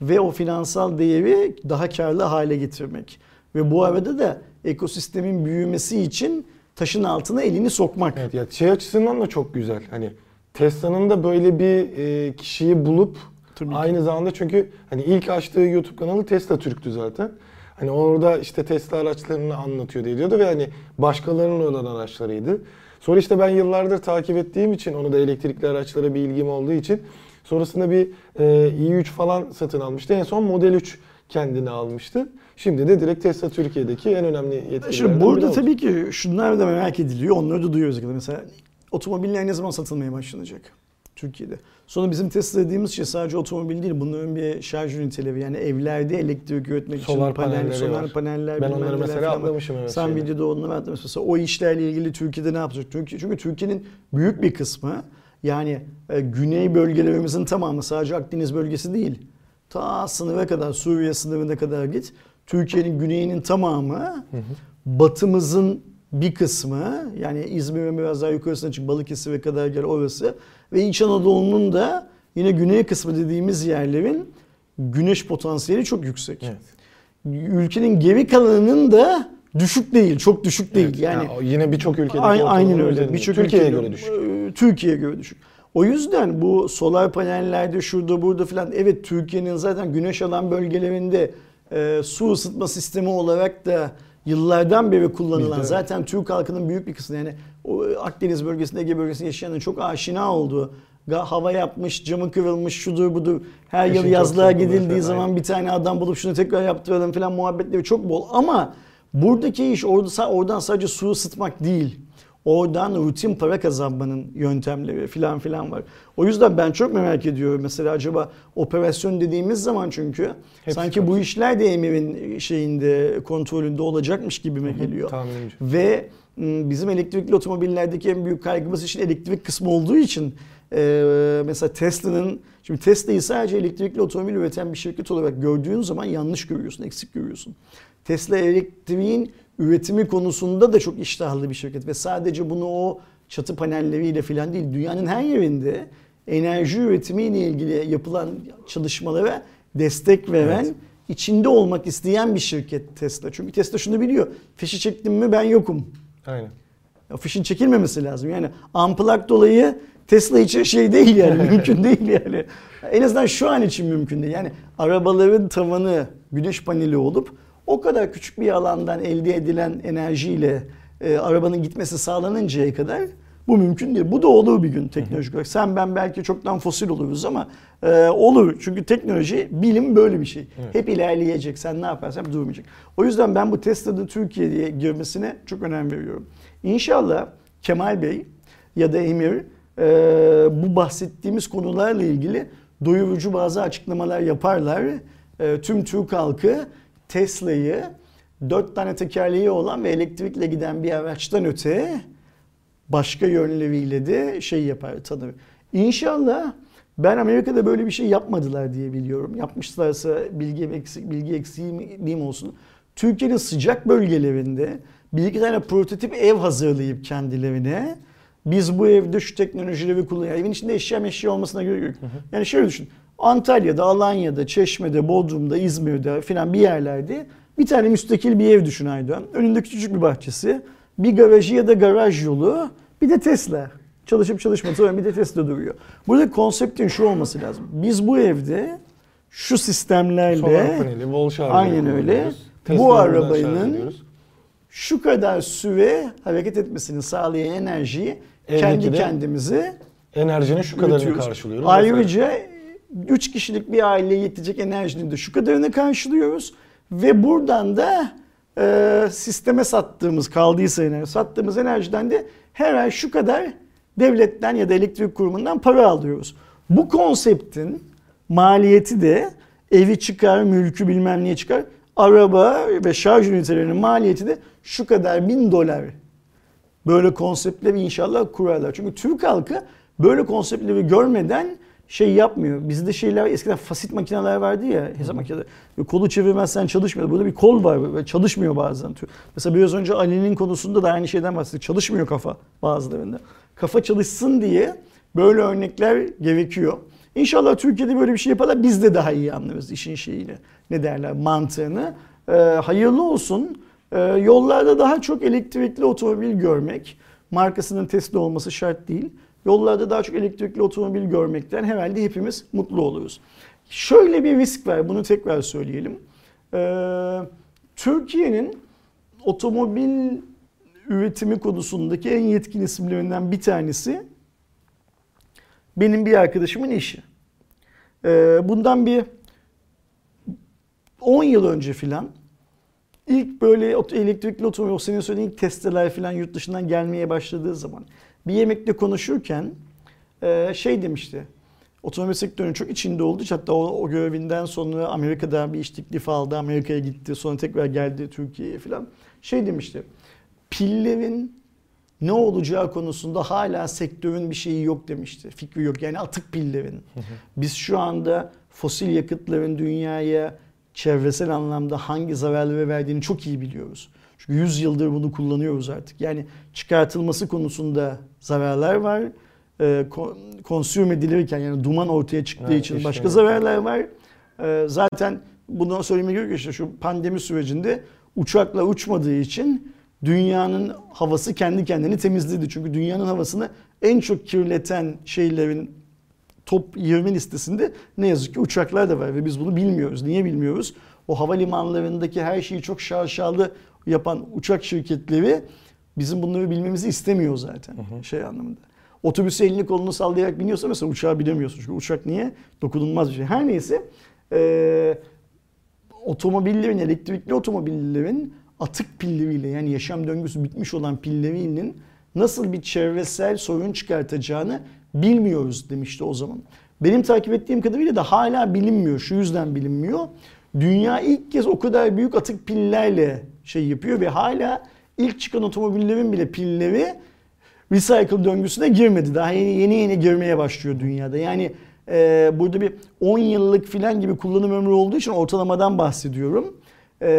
ve o finansal değeri daha karlı hale getirmek. Ve bu arada da ekosistemin büyümesi için taşın altına elini sokmak. Evet ya şey açısından da çok güzel. Hani Tesla'nın da böyle bir e, kişiyi bulup Tabii ki. aynı zamanda çünkü hani ilk açtığı YouTube kanalı Tesla Türk'tü zaten. Hani orada işte Tesla araçlarını anlatıyor diyordu ve hani başkalarının olan araçlarıydı. Sonra işte ben yıllardır takip ettiğim için onu da elektrikli araçlara bir ilgim olduğu için sonrasında bir e, i3 falan satın almıştı. En son Model 3 kendine almıştı. Şimdi de direkt Tesla Türkiye'deki en önemli yetkililerden Şimdi burada oldu. tabii ki şunlar da merak ediliyor. Onları da duyuyoruz. Mesela otomobiller ne zaman satılmaya başlanacak? Türkiye'de. Sonra bizim Tesla dediğimiz şey sadece otomobil değil. Bunların bir şarj üniteleri yani evlerde elektrik üretmek Solar için panel, solar var. paneller Ben onları mesela atlamışım evet Sen şeyde. videoda onları atlamışsın. Mesela o işlerle ilgili Türkiye'de ne yapacak? Türkiye, çünkü Türkiye'nin büyük bir kısmı yani e, güney bölgelerimizin tamamı sadece Akdeniz bölgesi değil. Ta sınıra kadar Suriye sınırına kadar git. Türkiye'nin güneyinin tamamı batımızın bir kısmı yani İzmir'in biraz daha yukarısına çık Balıkesir'e kadar gel orası ve İç Anadolu'nun da yine güney kısmı dediğimiz yerlerin güneş potansiyeli çok yüksek. Evet. Ülkenin geri kalanının da düşük değil, çok düşük değil. Evet, Yani ya yine birçok ülkedeki Ay- aynen öyle. Birçok Türkiye'ye ülkede- göre düşük. e, Türkiye'ye göre düşük. O yüzden bu solar panellerde şurada burada filan evet Türkiye'nin zaten güneş alan bölgelerinde e, su ısıtma sistemi olarak da yıllardan beri kullanılan Bizde- zaten Türk halkının büyük bir kısmı yani o Akdeniz bölgesinde Ege bölgesinde yaşayanın çok aşina olduğu hava yapmış, camı kırılmış, şudur budur. Her yıl yazlığa gidildiği zaman bir tane adam bulup şunu tekrar yaptıralım falan muhabbetleri çok bol. Ama buradaki iş orada, oradan sadece su ısıtmak değil. Oradan rutin para kazanmanın yöntemleri filan filan var. O yüzden ben çok merak ediyorum mesela acaba operasyon dediğimiz zaman çünkü Hepsi sanki bu işler de Emir'in şeyinde kontrolünde olacakmış gibime geliyor. Tahminimce. Ve bizim elektrikli otomobillerdeki en büyük kaygımız için elektrik kısmı olduğu için mesela Tesla'nın şimdi Tesla'yı sadece elektrikli otomobil üreten bir şirket olarak gördüğün zaman yanlış görüyorsun, eksik görüyorsun. Tesla elektriğin üretimi konusunda da çok iştahlı bir şirket ve sadece bunu o çatı panelleriyle falan değil dünyanın her yerinde enerji üretimiyle ilgili yapılan çalışmalara destek veren Evet. içinde olmak isteyen bir şirket Tesla. Çünkü Tesla şunu biliyor. Fişi çektim mi ben yokum. Aynen. Ya fişin çekilmemesi lazım. Yani amplak dolayı Tesla için şey değil yani mümkün değil yani. En azından şu an için mümkün değil. Yani arabaların tavanı güneş paneli olup o kadar küçük bir alandan elde edilen enerjiyle e, arabanın gitmesi sağlanıncaya kadar bu mümkün değil. Bu da olur bir gün teknolojik olarak. Sen ben belki çoktan fosil oluruz ama e, olur. Çünkü teknoloji, bilim böyle bir şey. Evet. Hep ilerleyecek. Sen ne yaparsan hep durmayacak. O yüzden ben bu Tesla'da Türkiye'ye girmesine çok önem veriyorum. İnşallah Kemal Bey ya da Emir e, bu bahsettiğimiz konularla ilgili doyurucu bazı açıklamalar yaparlar. E, tüm Türk halkı Tesla'yı dört tane tekerleği olan ve elektrikle giden bir araçtan öte başka yönleriyle de şey yapar tanır. İnşallah ben Amerika'da böyle bir şey yapmadılar diye biliyorum. Yapmışlarsa bilgi eksik bilgi eksiğim olsun. Türkiye'nin sıcak bölgelerinde bir iki tane prototip ev hazırlayıp kendilerine biz bu evde şu teknolojileri kullanıyoruz. Evin içinde eşya meşya olmasına gerek yok. Yani şöyle düşün. Antalya'da, Alanya'da, Çeşme'de, Bodrum'da, İzmir'de filan bir yerlerde bir tane müstakil bir ev düşün Aydoğan. Önünde küçücük bir bahçesi, bir garajı ya da garaj yolu, bir de Tesla. Çalışıp çalışmadığı bir de Tesla duruyor. Burada konseptin şu olması lazım. Biz bu evde şu sistemlerle Solar paneli, şarjı Aynen öyle. Bu arabanın şu kadar süre hareket etmesini sağlayan enerjiyi Evdeki kendi kendimize Enerjinin şu kadarını üretiyoruz. karşılıyoruz. Ayrıca 3 kişilik bir aileye yetecek enerjinin de şu kadarını karşılıyoruz. Ve buradan da e, sisteme sattığımız, kaldıysa enerji, sattığımız enerjiden de her ay şu kadar devletten ya da elektrik kurumundan para alıyoruz. Bu konseptin maliyeti de evi çıkar, mülkü bilmem niye çıkar. Araba ve şarj ünitelerinin maliyeti de şu kadar bin dolar. Böyle konseptleri inşallah kurarlar. Çünkü Türk halkı böyle konseptleri görmeden şey yapmıyor. Bizde şeyler eskiden fasit makineler vardı ya hesap makineleri. Kolu çevirmezsen çalışmıyor. Burada bir kol var ve çalışmıyor bazen. Mesela biraz önce Ali'nin konusunda da aynı şeyden bahsettik. Çalışmıyor kafa bazılarında. Kafa çalışsın diye böyle örnekler gerekiyor. İnşallah Türkiye'de böyle bir şey yaparlar. Biz de daha iyi anlarız işin şeyini. Ne derler mantığını. Ee, hayırlı olsun. Ee, yollarda daha çok elektrikli otomobil görmek. Markasının Tesla olması şart değil. Yollarda daha çok elektrikli otomobil görmekten herhalde hepimiz mutlu oluruz. Şöyle bir risk var. Bunu tekrar söyleyelim. Ee, Türkiye'nin otomobil üretimi konusundaki en yetkin isimlerinden bir tanesi benim bir arkadaşımın eşi. Ee, bundan bir 10 yıl önce filan ilk böyle elektrikli otomobil, o senin söylediğin ilk testeler filan yurt dışından gelmeye başladığı zaman bir yemekte konuşurken e, şey demişti. Otomobil sektörünün çok içinde olduğu için hatta o, o görevinden sonra Amerika'da bir iş teklifi aldı. Amerika'ya gitti. Sonra tekrar geldi Türkiye'ye filan. Şey demişti. Pillerin ne olacağı konusunda hala sektörün bir şeyi yok demişti. Fikri yok. Yani atık pillerin. Biz şu anda fosil yakıtların dünyaya çevresel anlamda hangi zararları verdiğini çok iyi biliyoruz. Çünkü 100 yıldır bunu kullanıyoruz artık. Yani çıkartılması konusunda zararlar var. E, konsüm edilirken yani duman ortaya çıktığı Evet, için işte başka evet. zararlar var. E, zaten bunu söylemeye gerek yok işte şu pandemi sürecinde uçakla uçmadığı için dünyanın havası kendi kendini temizledi. Çünkü dünyanın havasını en çok kirleten şeylerin top 20 listesinde ne yazık ki uçaklar da var ve biz bunu bilmiyoruz. Niye bilmiyoruz? O havalimanlarındaki her şeyi çok şaşalı yapan uçak şirketleri bizim bunları bilmemizi istemiyor zaten şey anlamında. Otobüse elini kolunu sallayarak biniyorsa mesela uçağa binemiyorsun. Çünkü uçak niye? Dokunulmaz bir şey. Her neyse e, otomobillerin, elektrikli otomobillerin atık pilleriyle yani yaşam döngüsü bitmiş olan pillerinin nasıl bir çevresel sorun çıkartacağını bilmiyoruz demişti o zaman. Benim takip ettiğim kadarıyla da hala bilinmiyor. Şu yüzden bilinmiyor. Dünya ilk kez o kadar büyük atık pillerle şey yapıyor ve hala ilk çıkan otomobillerin bile pilleri recycle döngüsüne girmedi. Daha yeni yeni, yeni girmeye başlıyor dünyada. Yani e, burada bir 10 yıllık filan gibi kullanım ömrü olduğu için ortalamadan bahsediyorum. E,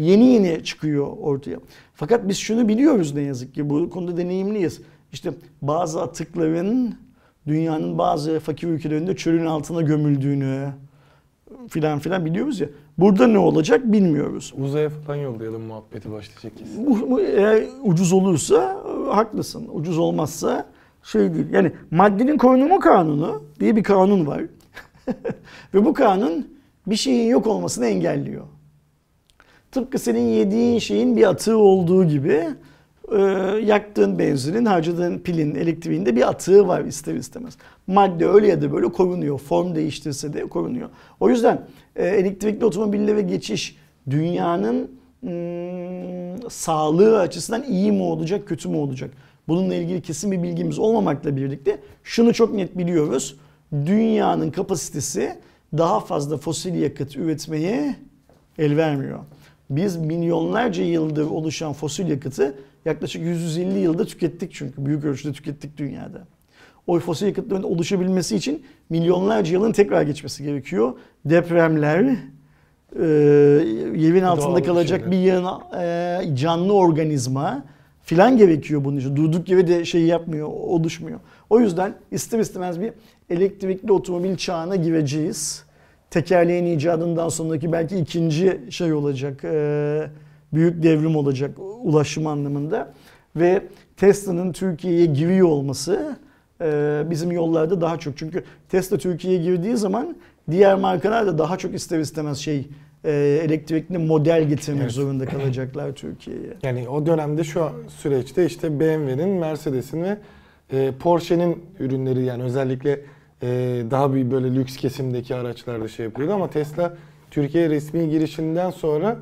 yeni yeni çıkıyor ortaya. Fakat biz şunu biliyoruz ne yazık ki bu konuda deneyimliyiz. İşte bazı atıkların dünyanın bazı fakir ülkelerinde çölün altına gömüldüğünü filan filan biliyoruz ya. Burada ne olacak bilmiyoruz. Uzaya falan yollayalım muhabbeti başlayacak kesin. Bu, bu eğer ucuz olursa haklısın. Ucuz olmazsa şey değil. Yani maddenin korunumu kanunu diye bir kanun var. Ve bu kanun bir şeyin yok olmasını engelliyor. Tıpkı senin yediğin şeyin bir atığı olduğu gibi e, yaktığın benzinin, harcadığın pilin, elektriğinde bir atığı var ister istemez. Madde öyle ya da böyle korunuyor. Form değiştirse de korunuyor. O yüzden e, elektrikli otomobillere geçiş dünyanın hmm, sağlığı açısından iyi mi olacak, kötü mü olacak? Bununla ilgili kesin bir bilgimiz olmamakla birlikte şunu çok net biliyoruz. Dünyanın kapasitesi daha fazla fosil yakıt üretmeye el vermiyor. Biz milyonlarca yıldır oluşan fosil yakıtı yaklaşık 150 yılda tükettik çünkü büyük ölçüde tükettik dünyada. O fosil yakıtların oluşabilmesi için milyonlarca yılın tekrar geçmesi gerekiyor. Depremler, e, yerin altında Doğal kalacak şeyler. bir yana, e, canlı organizma filan gerekiyor bunun için. Durduk yere de şey yapmıyor, oluşmuyor. O yüzden ister istemez bir elektrikli otomobil çağına gireceğiz. Tekerleğin icadından sonraki belki ikinci şey olacak, e, büyük devrim olacak ulaşım anlamında. Ve Tesla'nın Türkiye'ye giriyor olması e, bizim yollarda daha çok. Çünkü Tesla Türkiye'ye girdiği zaman diğer markalar da daha çok ister istemez şey e, elektrikli model getirmek Evet. zorunda kalacaklar Türkiye'ye. Yani o dönemde şu süreçte işte BMW'nin, Mercedes'in ve e, Porsche'nin ürünleri yani özellikle e, daha bir böyle lüks kesimdeki araçlarda şey yapıyordu ama Tesla Türkiye resmi girişinden sonra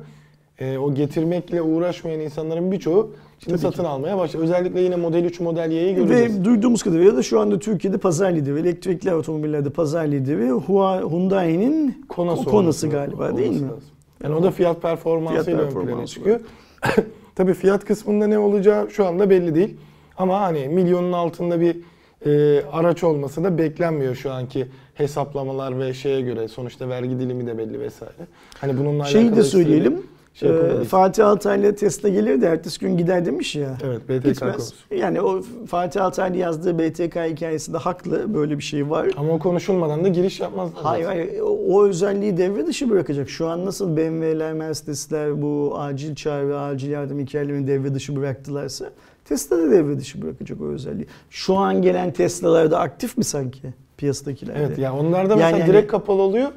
e, o getirmekle uğraşmayan insanların birçoğu şimdi Tabii satın almaya başladı. Özellikle yine Model 3, Model Y'yi göreceğiz. Ve duyduğumuz kadarıyla da şu anda Türkiye'de pazar lideri, elektrikli otomobillerde pazar lideri Hyundai'nin Konası, Konası olması- galiba değil olması mi? lazım. Yani o da fiyat performansıyla ön plana çıkıyor. Tabii fiyat kısmında ne olacağı şu anda belli değil. Ama hani milyonun altında bir e, araç olması da beklenmiyor şu anki hesaplamalar ve şeye göre. Sonuçta vergi dilimi de belli vesaire. Hani bununla Şeyi de söyleyelim. Şey e, yapamayız. Fatih Altaylı Tesla gelir de ertesi gün gider demiş ya. Evet BTK Gitmez. konusu. Yani o Fatih Altaylı yazdığı BTK hikayesi de haklı. Böyle bir şey var. Ama o konuşulmadan da giriş yapmazlar. Hayır zaten. hayır o, o özelliği devre dışı bırakacak. Şu an nasıl BMW'ler, Mercedes'ler bu acil çağrı acil yardım hikayelerini devre dışı bıraktılarsa Tesla da devre dışı bırakacak o özelliği. Şu an gelen Tesla'larda aktif mi sanki piyasadakilerde? Evet yani onlarda mesela Yani direkt kapalı oluyor.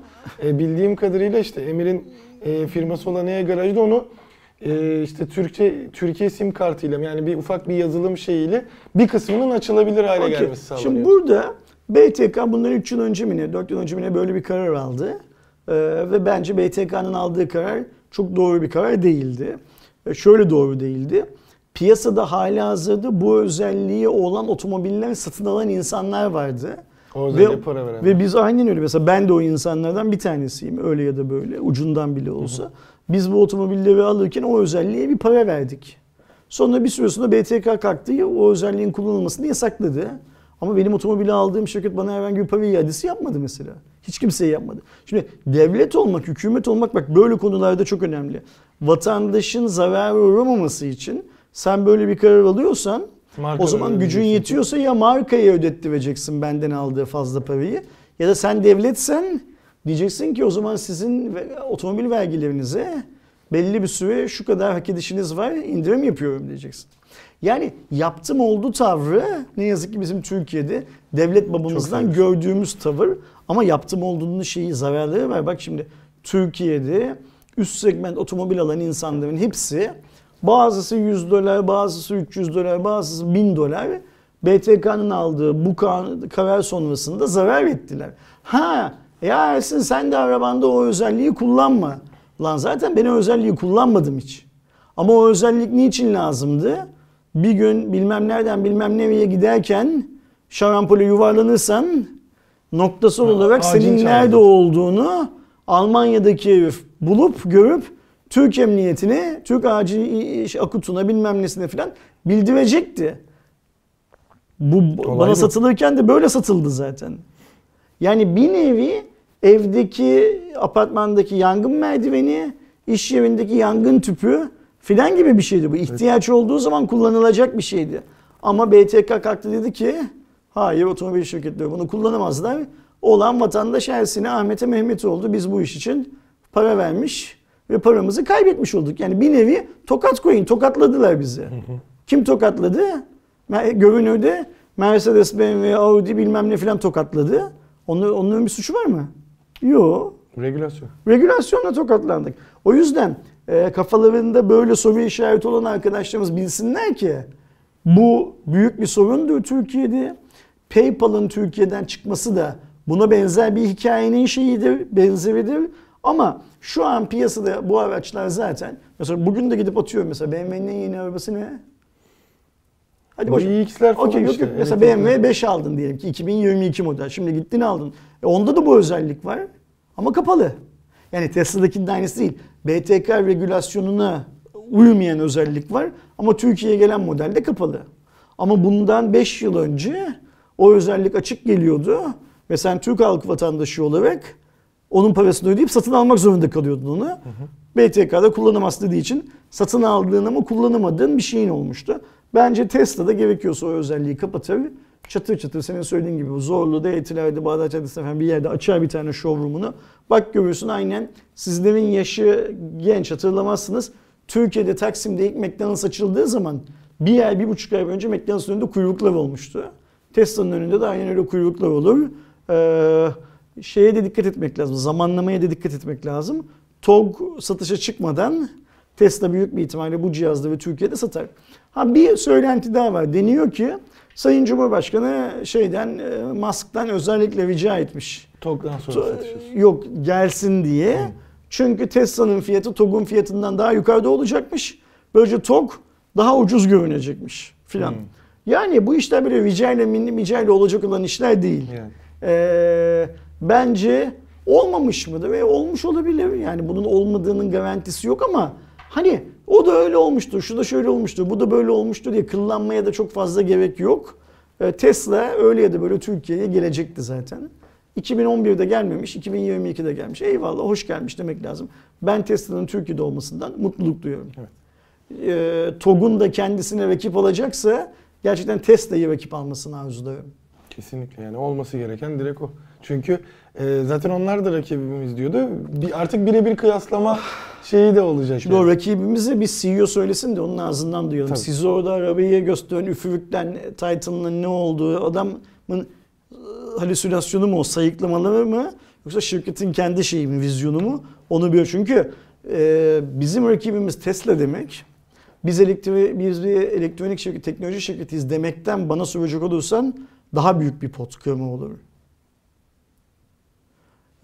E, bildiğim kadarıyla işte Emir'in e, firması olan E Garaj'da onu e, işte Türkçe Türkiye sim kartıyla yani bir ufak bir yazılım şeyiyle bir kısmının açılabilir hale Okey. gelmesi sağlanıyor. Şimdi burada BTK bundan 3 yıl önce mi ne 4 yıl önce mi ne böyle bir karar aldı. Ee, ve bence BTK'nın aldığı karar çok doğru bir karar değildi. Ee, şöyle doğru değildi. Piyasada hala hazırda bu özelliği olan otomobiller satın alan insanlar vardı. o Ve, para veren. ve biz aynen öyle. Mesela ben de o insanlardan bir tanesiyim. Öyle ya da böyle. Ucundan bile olsa. Biz bu otomobilleri alırken o özelliğe bir para verdik. Sonra bir süre sonra BTK kalktı. O özelliğin kullanılmasını yasakladı. Ama benim otomobili aldığım şirket bana herhangi bir para iadesi yapmadı mesela. Hiç kimseye yapmadı. Şimdi devlet olmak, hükümet olmak bak böyle konularda çok önemli. Vatandaşın zarara uğramaması için sen böyle bir karar alıyorsan Marka o zaman gücün yetiyorsa ya markaya ödettireceksin benden aldığı fazla parayı ya da sen devletsen diyeceksin ki o zaman sizin otomobil vergilerinize belli bir süre şu kadar hak edişiniz var indirim yapıyorum diyeceksin. Yani yaptım oldu tavrı ne yazık ki bizim Türkiye'de devlet babamızdan gördüğümüz tavır ama yaptım olduğunun şeyi zararları var. Bak şimdi Türkiye'de üst segment otomobil alan insanların hepsi bazısı 100 dolar, bazısı 300 dolar, bazısı 1000 dolar BTK'nın aldığı bu karar sonrasında zarar ettiler. Ha ya Ersin sen de arabanda o özelliği kullanma. Lan zaten ben o özelliği kullanmadım hiç. Ama o özellik niçin lazımdı? bir gün bilmem nereden bilmem nereye giderken şarampole yuvarlanırsan noktasal Ha, olarak senin nerede olduğunu Almanya'daki herif bulup görüp Türk Emniyetine, Türk Acil Akutu'na bilmem nesine falan bildirecekti. Bu Olay bana bu. satılırken de böyle satıldı zaten. Yani bir nevi evdeki apartmandaki yangın merdiveni, iş yerindeki yangın tüpü filan gibi bir şeydi bu. İhtiyaç olduğu zaman kullanılacak bir şeydi. Ama BTK kalktı dedi ki hayır otomobil şirketleri bunu kullanamazlar. Olan vatandaş Ersin'e Ahmet'e Mehmet oldu. Biz bu iş için para vermiş ve paramızı kaybetmiş olduk. Yani bir nevi tokat koyun. Tokatladılar bizi. Kim tokatladı? Görünürde Mercedes, BMW, Audi bilmem ne filan tokatladı. Onun, onların bir suçu var mı? Yok. Regülasyon. Regülasyonla tokatlandık. O yüzden e, kafalarında böyle soru işareti olan arkadaşlarımız bilsinler ki bu büyük bir sorundur Türkiye'de. PayPal'ın Türkiye'den çıkması da buna benzer bir hikayenin şeyidir, benzeridir. Ama şu an piyasada bu araçlar zaten mesela bugün de gidip atıyorum mesela BMW'nin en yeni arabası ne? Hadi boş. iX'ler falan Okey yok işte, yok. Mesela elektrikli. BMW 5 aldın diyelim ki 2022 model. Şimdi gittin aldın. E onda da bu özellik var ama kapalı. Yani Tesla'dakinin aynısı değil. BTK regülasyonuna uymayan özellik var ama Türkiye'ye gelen modelde kapalı. Ama bundan 5 yıl önce o özellik açık geliyordu ve sen Türk halk vatandaşı olarak onun parasını ödeyip satın almak zorunda kalıyordun onu. BTK'da kullanamaz dediği için satın aldığın ama kullanamadığın bir şeyin olmuştu. Bence Tesla'da gerekiyorsa o özelliği kapatır. Çatır çatır senin söylediğin gibi Zorlu'da, Etiler'de, Bağdat Caddesi'nde falan bir yerde açar bir tane showroom'unu. Bak görüyorsun aynen sizlerin yaşı genç hatırlamazsınız. Türkiye'de Taksim'de ilk McDonald's açıldığı zaman bir yer, bir buçuk ay önce McDonald's'ın önünde kuyruklar olmuştu. Tesla'nın önünde de aynen öyle kuyruklar olur. Ee, şeye de dikkat etmek lazım. Zamanlamaya da dikkat etmek lazım. TOG satışa çıkmadan Tesla büyük bir ihtimalle bu cihazları Türkiye'de satar. Ha bir söylenti daha var. Deniyor ki Sayın Cumhurbaşkanı şeyden e, Musk'tan özellikle rica etmiş. TOG'dan sonra To- satışıyorsun. Yok gelsin diye. Çünkü Tesla'nın fiyatı TOG'un fiyatından daha yukarıda olacakmış. Böylece TOG daha ucuz görünecekmiş filan. Hmm. Yani bu işler böyle rica ile minni ile olacak olan işler değil. Yani. Ee, bence olmamış mıdır ve olmuş olabilir. Yani bunun olmadığının garantisi yok ama hani o da öyle olmuştur, şu da şöyle olmuştur, bu da böyle olmuştur diye kıllanmaya da çok fazla gerek yok. Ee, Tesla öyle ya da böyle Türkiye'ye gelecekti zaten. 2011'de gelmemiş, 2022'de gelmiş. Eyvallah hoş gelmiş demek lazım. Ben Tesla'nın Türkiye'de olmasından mutluluk duyuyorum. Evet. Ee, TOG'un da kendisine rakip alacaksa gerçekten Tesla'yı rakip almasını arzularım. Kesinlikle yani olması gereken direkt o. Çünkü e, zaten onlar da rakibimiz diyordu. Bir, artık birebir kıyaslama şeyi de olacak. Şimdi yani. o rakibimizi bir CEO söylesin de onun ağzından duyalım. Tabii. Siz orada arabayı gösteren üfürükten Titan'ın ne olduğu adamın e, halüsinasyonu mu o sayıklamaları mı yoksa şirketin kendi şeyi mi vizyonu mu onu biliyor. Çünkü e, bizim rakibimiz Tesla demek biz, elektri biz bir elektronik şirket, teknoloji şirketiyiz demekten bana soracak olursan daha büyük bir pot kırma olur.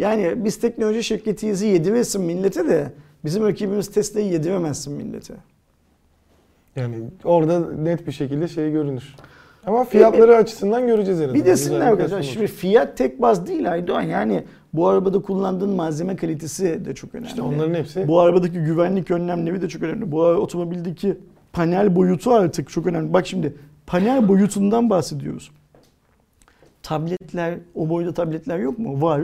Yani biz teknoloji şirketiyiz yediresin millete de bizim rakibimiz Tesla'yı yediremezsin millete. Yani orada net bir şekilde şey görünür. Ama fiyatları açısından göreceğiz azından. Bir desinler arkadaşlar şimdi fiyat tek baz değil Aydoğan yani bu arabada kullandığın malzeme kalitesi de çok önemli. İşte onların hepsi Bu arabadaki güvenlik önlemleri de çok önemli. Bu otomobildeki panel boyutu artık çok önemli. Bak şimdi panel boyutundan bahsediyoruz. Tabletler, o boyda tabletler yok mu? Var.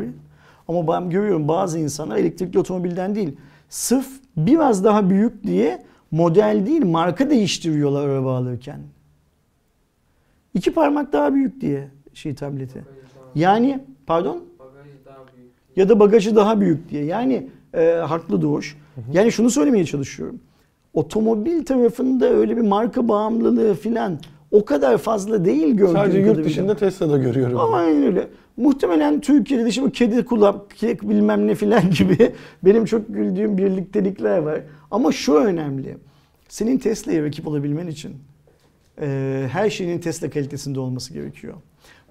Ama ben görüyorum bazı insanlar elektrikli otomobilden değil. Sırf biraz daha büyük diye model değil marka değiştiriyorlar araba alırken. İki parmak daha büyük diye şey tableti. Yani pardon? Ya da bagajı daha büyük diye. Yani e, haklı Doğuş. Yani şunu söylemeye çalışıyorum. Otomobil tarafında öyle bir marka bağımlılığı filan o kadar fazla değil gördüğüm sadece yurt dışında Tesla'da görüyorum. Ama öyle. Muhtemelen Türkiye'de de şimdi kedi kulak, kek bilmem ne filan gibi benim çok güldüğüm birliktelikler var. Ama şu önemli. Senin Tesla'ya rakip olabilmen için e, her şeyin Tesla kalitesinde olması gerekiyor.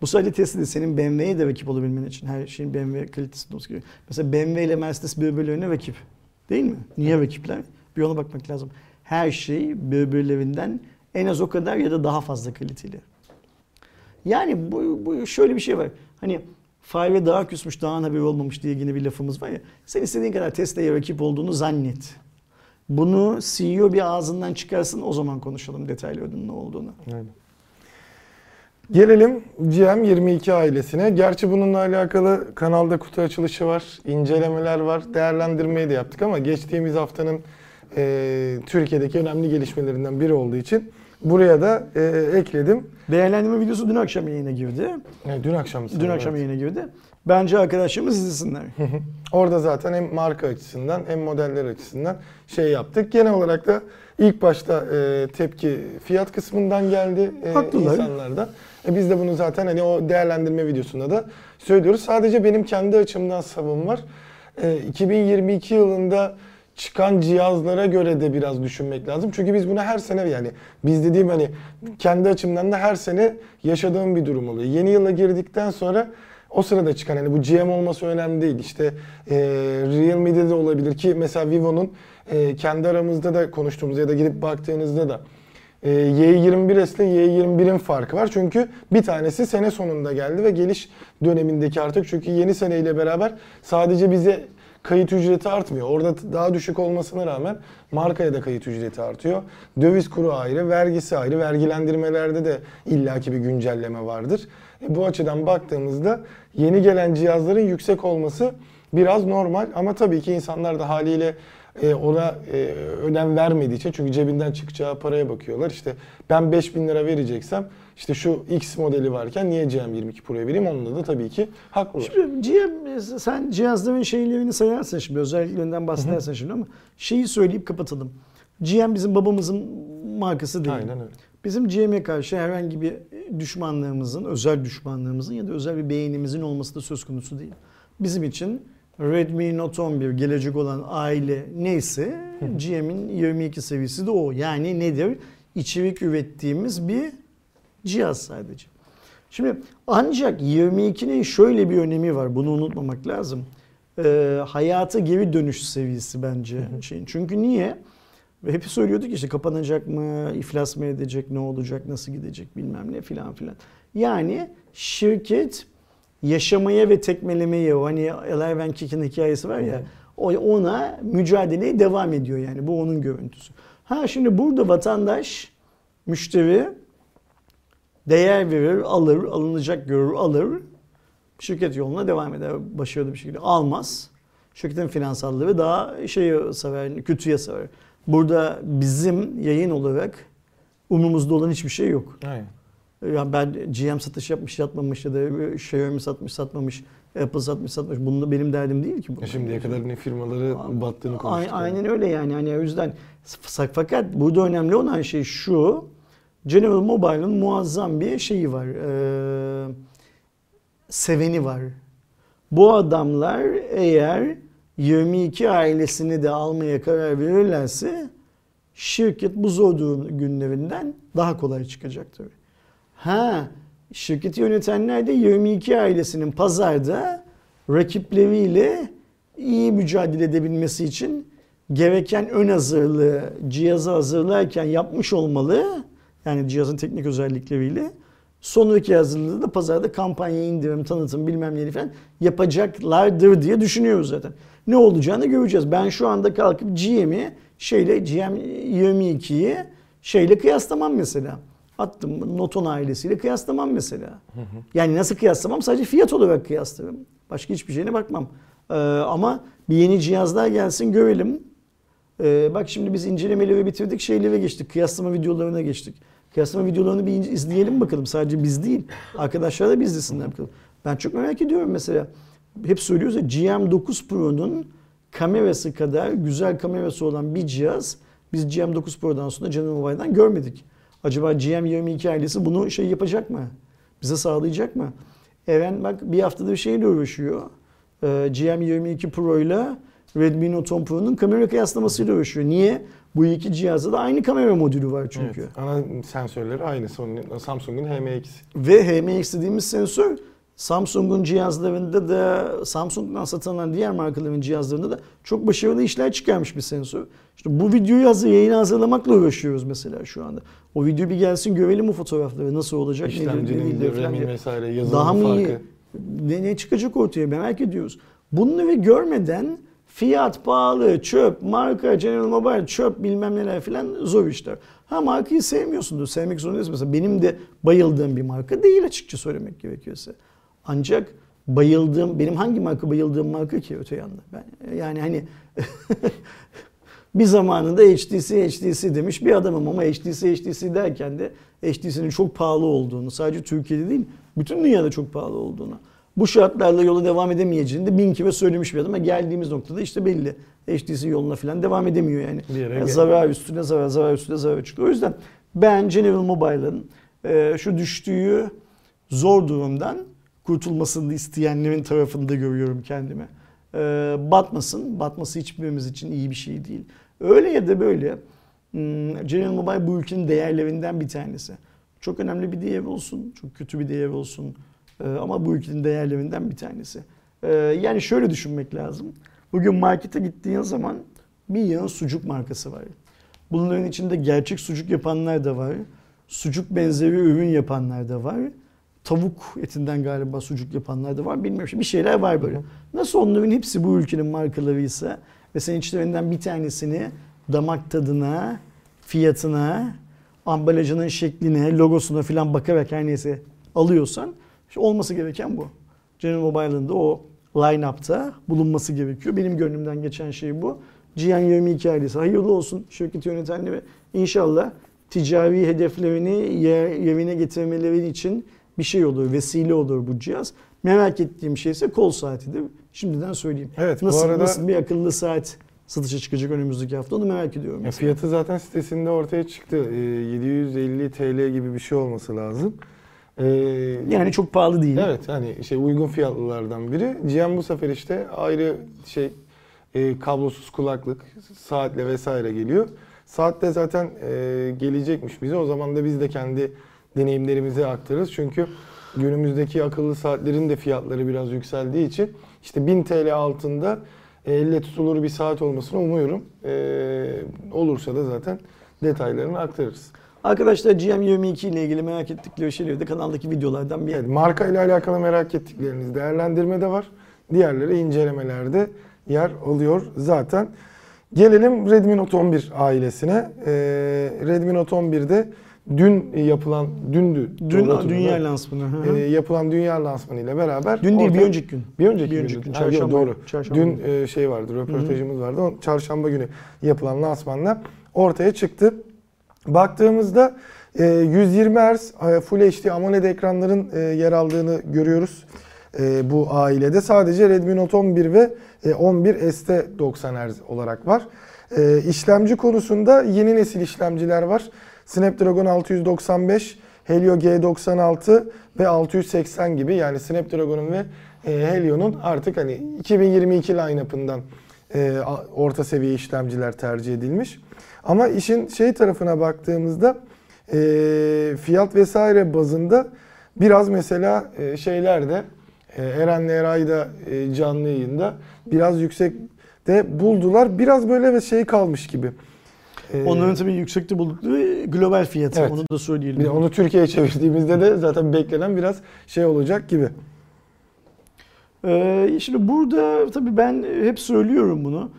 Bu sadece Tesla değil, senin BMW'ye de rakip olabilmen için her şeyin BMW kalitesinde olması gerekiyor. Mesela BMW ile Mercedes birbirlerine rakip. Değil mi? Niye rakipler? Bir ona bakmak lazım. Her şey birbirlerinden en az o kadar ya da daha fazla kaliteli. Yani bu, bu şöyle bir şey var. Hani fare daha küsmüş, daha haberi olmamış diye yine bir lafımız var ya. Sen istediğin kadar Tesla'ya rakip olduğunu zannet. Bunu CEO bir ağzından çıkarsın o zaman konuşalım detaylı ödünün ne olduğunu. Aynen. Gelelim GM22 ailesine. Gerçi bununla alakalı kanalda kutu açılışı var, incelemeler var, değerlendirmeyi de yaptık ama geçtiğimiz haftanın e, Türkiye'deki önemli gelişmelerinden biri olduğu için buraya da e, ekledim. Değerlendirme videosu dün akşam yayına girdi. E, dün akşam Dün sanırım, akşam evet. yayına girdi. Bence arkadaşlarımız izlesinler. Orada zaten hem marka açısından hem modeller açısından şey yaptık. Genel olarak da ilk başta e, tepki fiyat kısmından geldi e, Haklılar. insanlardan. E, biz de bunu zaten hani o değerlendirme videosunda da söylüyoruz. Sadece benim kendi açımdan savım var. E, 2022 yılında çıkan cihazlara göre de biraz düşünmek lazım. Çünkü biz bunu her sene yani biz dediğim hani kendi açımdan da her sene yaşadığım bir durum oluyor. Yeni yıla girdikten sonra o sırada çıkan hani bu GM olması önemli değil. İşte e, Realme'de de olabilir ki mesela Vivo'nun e, kendi aramızda da konuştuğumuz ya da gidip baktığınızda da e, Y21S ile Y21'in farkı var. Çünkü bir tanesi sene sonunda geldi ve geliş dönemindeki artık çünkü yeni seneyle beraber sadece bize kayıt ücreti artmıyor. Orada daha düşük olmasına rağmen markaya da kayıt ücreti artıyor. Döviz kuru ayrı, vergisi ayrı. Vergilendirmelerde de illaki bir güncelleme vardır. E, bu açıdan baktığımızda yeni gelen cihazların yüksek olması biraz normal ama tabii ki insanlar da haliyle e, ona e, önem vermediği için çünkü cebinden çıkacağı paraya bakıyorlar. İşte ben 5000 lira vereceksem işte şu X modeli varken niye GM22 Pro'ya vereyim? Onunla da tabii ki haklılar. Şimdi GM, sen cihazların şeylerini sayarsın şimdi özelliklerinden bahsedersen şimdi ama şeyi söyleyip kapatalım. GM bizim babamızın markası değil. Aynen öyle. Bizim GM'e karşı herhangi bir düşmanlığımızın, özel düşmanlığımızın ya da özel bir beğenimizin olması da söz konusu değil. Bizim için Redmi Note 11 gelecek olan aile neyse GM'in 22 seviyesi de o. Yani nedir? İçerik ürettiğimiz bir cihaz sadece. Şimdi ancak 22'nin şöyle bir önemi var. Bunu unutmamak lazım. Ee, hayata geri dönüş seviyesi bence şeyin. Çünkü niye? Ve hep söylüyorduk işte kapanacak mı, iflas mı edecek, ne olacak, nasıl gidecek bilmem ne filan filan. Yani şirket yaşamaya ve tekmelemeye, hani Alive Kick'in hikayesi var ya, o ona mücadeleye devam ediyor yani. Bu onun görüntüsü. Ha şimdi burada vatandaş, müşteri değer verir, alır, alınacak görür, alır. Şirket yoluna devam eder başarılı bir şekilde. Almaz. Şirketin finansalları daha şeyi sever, kötüye sever. Burada bizim yayın olarak umumuzda olan hiçbir şey yok. Aynen. Ya ben GM satış yapmış yapmamış ya da Xiaomi satmış satmamış, Apple satmış satmış. Bunun da benim derdim değil ki. bu. Ya Şimdiye kadar ne firmaları battığını A- konuştuk. Aynen öyle yani. yani o yüzden fakat burada önemli olan şey şu. General Mobile'ın muazzam bir şeyi var. Ee, seveni var. Bu adamlar eğer 22 ailesini de almaya karar verirlerse şirket bu zor günlerinden daha kolay çıkacaktır. Ha, şirketi yönetenler de 22 ailesinin pazarda rakipleriyle iyi mücadele edebilmesi için gereken ön hazırlığı cihazı hazırlarken yapmış olmalı. Yani cihazın teknik özellikleriyle. Sonraki hazırlığı da pazarda kampanya indirim, tanıtım bilmem ne falan yapacaklardır diye düşünüyoruz zaten. Ne olacağını göreceğiz. Ben şu anda kalkıp GM'i şeyle GM 22'yi şeyle kıyaslamam mesela. Attım Noton ailesiyle kıyaslamam mesela. Yani nasıl kıyaslamam? Sadece fiyat olarak kıyaslarım. Başka hiçbir şeyine bakmam. Ee, ama bir yeni cihazlar gelsin görelim. Ee, bak şimdi biz incelemeleri bitirdik, şeylere geçtik. Kıyaslama videolarına geçtik. Kıyaslama videolarını bir izleyelim bakalım. Sadece biz değil. Arkadaşlar da biz izlesinler bakalım. Ben çok merak ediyorum mesela. Hep söylüyoruz ya GM9 Pro'nun kamerası kadar güzel kamerası olan bir cihaz biz GM9 Pro'dan sonra General Mobile'dan görmedik. Acaba GM22 ailesi bunu şey yapacak mı? Bize sağlayacak mı? Eren bak bir haftadır şeyle uğraşıyor. Ee, GM22 Pro ile Redmi Note 10 Pro'nun kamera kıyaslamasıyla uğraşıyor. Niye? Bu iki cihazda da aynı kamera modülü var çünkü. Evet, ana sensörleri aynı. Samsung'un HMX. Ve HMX dediğimiz sensör Samsung'un cihazlarında da Samsung'dan satılan diğer markaların cihazlarında da çok başarılı işler çıkarmış bir sensör. İşte bu videoyu hazır, yayını hazırlamakla uğraşıyoruz mesela şu anda. O video bir gelsin görelim o fotoğrafları nasıl olacak, nedir, ne değildir falan diye. vesaire yazılım Daha mı farkı. iyi? Ne, ne çıkacak ortaya merak ediyoruz. Bunları görmeden fiyat pahalı, çöp, marka, General Mobile, çöp bilmem neler filan zor işler. Ha markayı sevmiyorsundur, sevmek zorundasın. Mesela benim de bayıldığım bir marka değil açıkça söylemek gerekirse. Ancak bayıldığım, benim hangi marka bayıldığım marka ki öte yanda? Ben, yani hani bir zamanında HTC HTC demiş bir adamım ama HTC HTC derken de HTC'nin çok pahalı olduğunu sadece Türkiye'de değil bütün dünyada çok pahalı olduğunu bu şartlarla yola devam edemeyeceğini de bin kere söylemiş bir adam ama geldiğimiz noktada işte belli. HTC yoluna falan devam edemiyor yani. Yani zarar üstüne zarar, zarar üstüne zarar çıkıyor. O yüzden ben General Mobile'ın e, şu düştüğü zor durumdan kurtulmasını isteyenlerin tarafında görüyorum kendimi. E, batmasın. Batması hiçbirimiz için iyi bir şey değil. Öyle ya da böyle hmm, General Mobile bu ülkenin değerlerinden bir tanesi. Çok önemli bir değer olsun, çok kötü bir değer olsun. E, ama bu ülkenin değerlerinden bir tanesi. E, yani şöyle düşünmek lazım. Bugün markete gittiğin zaman bir yığın sucuk markası var. Bunların içinde gerçek sucuk yapanlar da var. Sucuk benzeri ürün yapanlar da var. Tavuk etinden galiba sucuk yapanlar da var. Bilmiyorum bir şeyler var böyle. Nasıl onların hepsi bu ülkenin markalarıysa ve sen içlerinden bir tanesini damak tadına, fiyatına, ambalajının şekline, logosuna falan bakarak her neyse alıyorsan işte olması gereken bu. General Mobile'ın da o line-up'ta bulunması gerekiyor. Benim gönlümden geçen şey bu. Cihan 22 ailesi hayırlı olsun şirket yönetenleri. İnşallah ticari hedeflerini yer- yerine getirmeleri için bir şey olur, vesile olur bu cihaz. Merak ettiğim şey ise kol saatidir. Şimdiden söyleyeyim. Evet, bu nasıl, arada- nasıl bir akıllı saat satışa çıkacak önümüzdeki hafta onu merak ediyorum. Ya fiyatı zaten sitesinde ortaya çıktı. Ee, 750 TL gibi bir şey olması lazım. Ee, Yani çok pahalı değil. Evet hani şey uygun fiyatlılardan biri. Cihan bu sefer işte ayrı şey e, kablosuz kulaklık, saatle vesaire geliyor. Saat de zaten e, gelecekmiş bize. O zaman da biz de kendi deneyimlerimizi aktarırız. Çünkü günümüzdeki akıllı saatlerin de fiyatları biraz yükseldiği için işte 1000 TL altında e, elle tutulur bir saat olmasını umuyorum. E, olursa da zaten detaylarını aktarırız. Arkadaşlar GM22 ile ilgili merak ettikleri şeyleri de kanaldaki videolardan bir Evet, marka ile alakalı merak ettikleriniz değerlendirmede var. Diğerleri incelemelerde yer alıyor zaten. Gelelim Redmi Note 11 ailesine. Ee, Redmi Note 11'de dün yapılan, dündü. Dün doğru dünya lansmanı. hı hı. Ee, yapılan dünya lansmanı ile beraber. Dün değil bir ortaya- önceki gün. bir önceki, Bir gün. önceki gün, Ha, yok, çarşamba doğru. günü, çarşamba Dün e, şey vardı, röportajımız vardı. O çarşamba günü yapılan lansmanla ortaya çıktı. Baktığımızda e, 120 Hz e, Full HD AMOLED ekranların e, yer aldığını görüyoruz. E, bu ailede sadece Redmi Note 11 ve e, 11 ST 90 Hz olarak var. E, işlemci konusunda yeni nesil işlemciler var. Snapdragon 695, Helio G96 ve 680 gibi yani Snapdragon'un ve e, Helio'nun artık hani 2022 line-up'ından e, orta seviye işlemciler tercih edilmiş. Ama işin şey tarafına baktığımızda e, fiyat vesaire bazında biraz mesela e, şeylerde e, Eren'le Eray'da e, canlı yayında biraz yüksek de buldular. Biraz böyle ve şey kalmış gibi. Onların tabii yüksekte buldukları global fiyatı. Evet. Onu da söyleyelim. bir de onu Türkiye'ye çevirdiğimizde de zaten beklenen biraz şey olacak gibi. Ee, şimdi burada tabii ben hep söylüyorum bunu.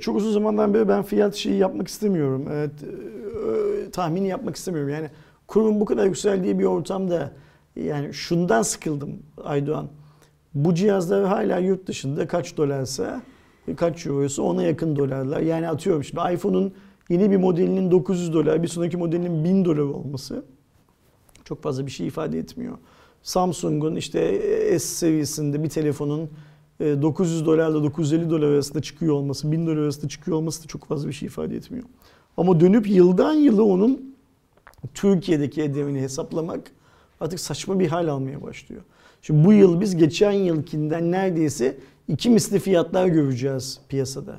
Çok uzun zamandan beri ben fiyat şeyi yapmak istemiyorum. Evet, e, tahmini yapmak istemiyorum. Yani kurun bu kadar yükseldiği bir ortamda yani şundan sıkıldım Aydoğan. Bu cihazlar hala yurt dışında kaç dolarsa kaç euroysa ona yakın dolarlar. Yani atıyorum şimdi iPhone'un yeni bir modelinin 900 dolar, bir sonraki modelinin 1000 dolar olması çok fazla bir şey ifade etmiyor. Samsung'un işte S seviyesinde bir telefonun 900 dolarla 950 dolar arasında çıkıyor olması, 1000 dolar arasında çıkıyor olması da çok fazla bir şey ifade etmiyor. Ama dönüp yıldan yıla onun Türkiye'deki ederini hesaplamak artık saçma bir hal almaya başlıyor. Şimdi bu yıl biz geçen yılkinden neredeyse iki misli fiyatlar göreceğiz piyasada.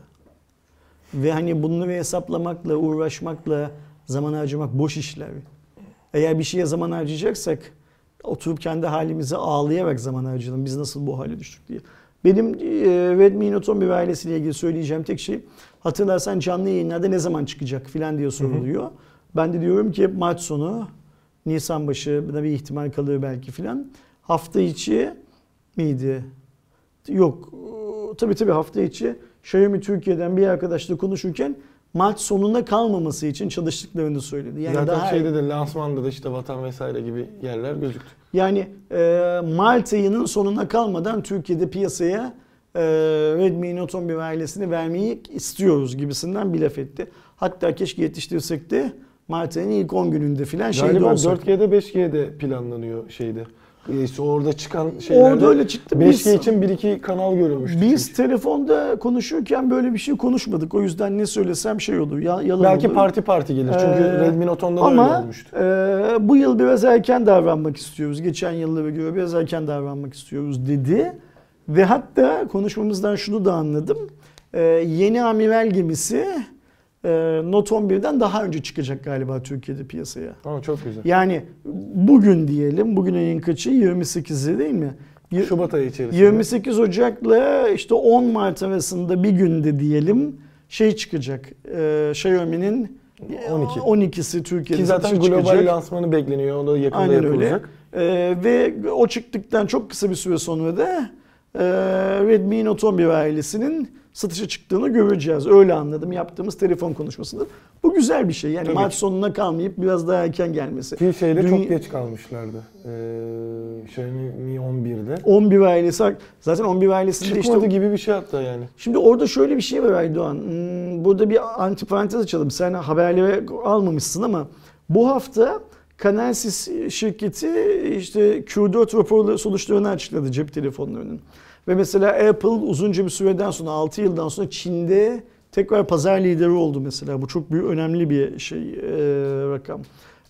Ve hani bunları hesaplamakla, uğraşmakla zaman harcamak boş işler. Eğer bir şeye zaman harcayacaksak oturup kendi halimize ağlayarak zaman harcadım. Biz nasıl bu hale düştük diye. Benim e, Redmi Note 11 ailesiyle ilgili söyleyeceğim tek şey hatırlarsan canlı yayınlarda ne zaman çıkacak filan diye soruluyor. Ben de diyorum ki Mart sonu, Nisan başı bir ihtimal kalır belki filan. Hafta içi miydi? Yok. Tabii tabii hafta içi Xiaomi Türkiye'den bir arkadaşla konuşurken Mart sonuna kalmaması için çalıştıklarını söyledi. Yani Zaten daha şeyde de lansmanda da işte Vatan vesaire gibi yerler gözüktü. yani e, Mart ayının sonuna kalmadan Türkiye'de piyasaya e, Redmi Note 11 ailesini vermeyi istiyoruz gibisinden bir laf etti. Hatta keşke yetiştirsek de Mart ayının ilk 10 gününde filan şeyde Galiba olsak. 4G'de 5G'de planlanıyor şeyde. İşte orada çıkan şeylerde Orada öyle çıktı. 5G Biz- için bir iki kanal görülmüştü. Biz çünkü. telefonda konuşurken böyle bir şey konuşmadık. O yüzden ne söylesem şey olur. Ya, yalan Belki olur. parti parti gelir. Çünkü Ee, Redmi Note 10'da da öyle olmuştu. e, bu yıl biraz erken davranmak istiyoruz. Geçen yıllara göre biraz erken davranmak istiyoruz dedi. Ve hatta konuşmamızdan şunu da anladım. E, yeni amiral gemisi Note 11'den daha önce çıkacak galiba Türkiye'de piyasaya. Ama çok güzel. Yani bugün diyelim, bugün ayın kaçı? 28'i değil mi? Şubat ayı içerisinde. 28 Ocak'la işte 10 Mart arasında bir günde diyelim şey çıkacak. E, Xiaomi'nin 12. 12'si Türkiye'de Ki zaten global çıkacak. lansmanı bekleniyor. O da yakında Aynen öyle. yapılacak. Ee, ve o çıktıktan çok kısa bir süre sonra da e, Redmi Note 11 ailesinin satışa çıktığını göreceğiz. Öyle anladım yaptığımız telefon konuşmasında. Bu güzel bir şey. Yani Tabii Mart sonuna kalmayıp biraz daha erken gelmesi. Ki şeyde Dünya- çok geç kalmışlardı. Ee, Xiaomi 11'de. 11 ailesi zaten 11 ailesinde Çıkmadı işte gibi bir şey hatta yani. Şimdi orada şöyle bir şey var Aydoğan. Hmm, Burada bir antiparantez açalım. Sen haberleri almamışsın ama bu hafta Canalsys şirketi işte Q4 raporu sonuçlarını açıkladı cep telefonlarının. Ve mesela Apple uzunca bir süreden sonra 6 yıldan sonra Çin'de tekrar pazar lideri oldu mesela. Bu çok büyük önemli bir şey e, rakam.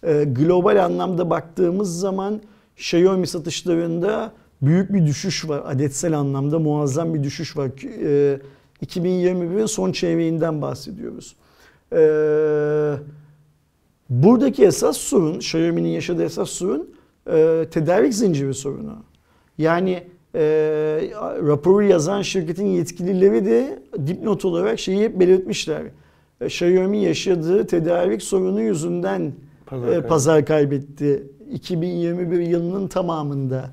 E, global anlamda baktığımız zaman Xiaomi satışlarında büyük bir düşüş var. Adetsel anlamda muazzam bir düşüş var. E, 2021'in son çeyreğinden bahsediyoruz. E, buradaki esas sorun, Xiaomi'nin yaşadığı esas sorun e, tedarik zinciri sorunu. Yani e, raporu yazan şirketin yetkilileri de dipnot olarak şeyi hep belirtmişler. E, Xiaomi yaşadığı tedarik sorunu yüzünden Pazar e, kaybetti. pazar kaybetti 2021 yılının tamamında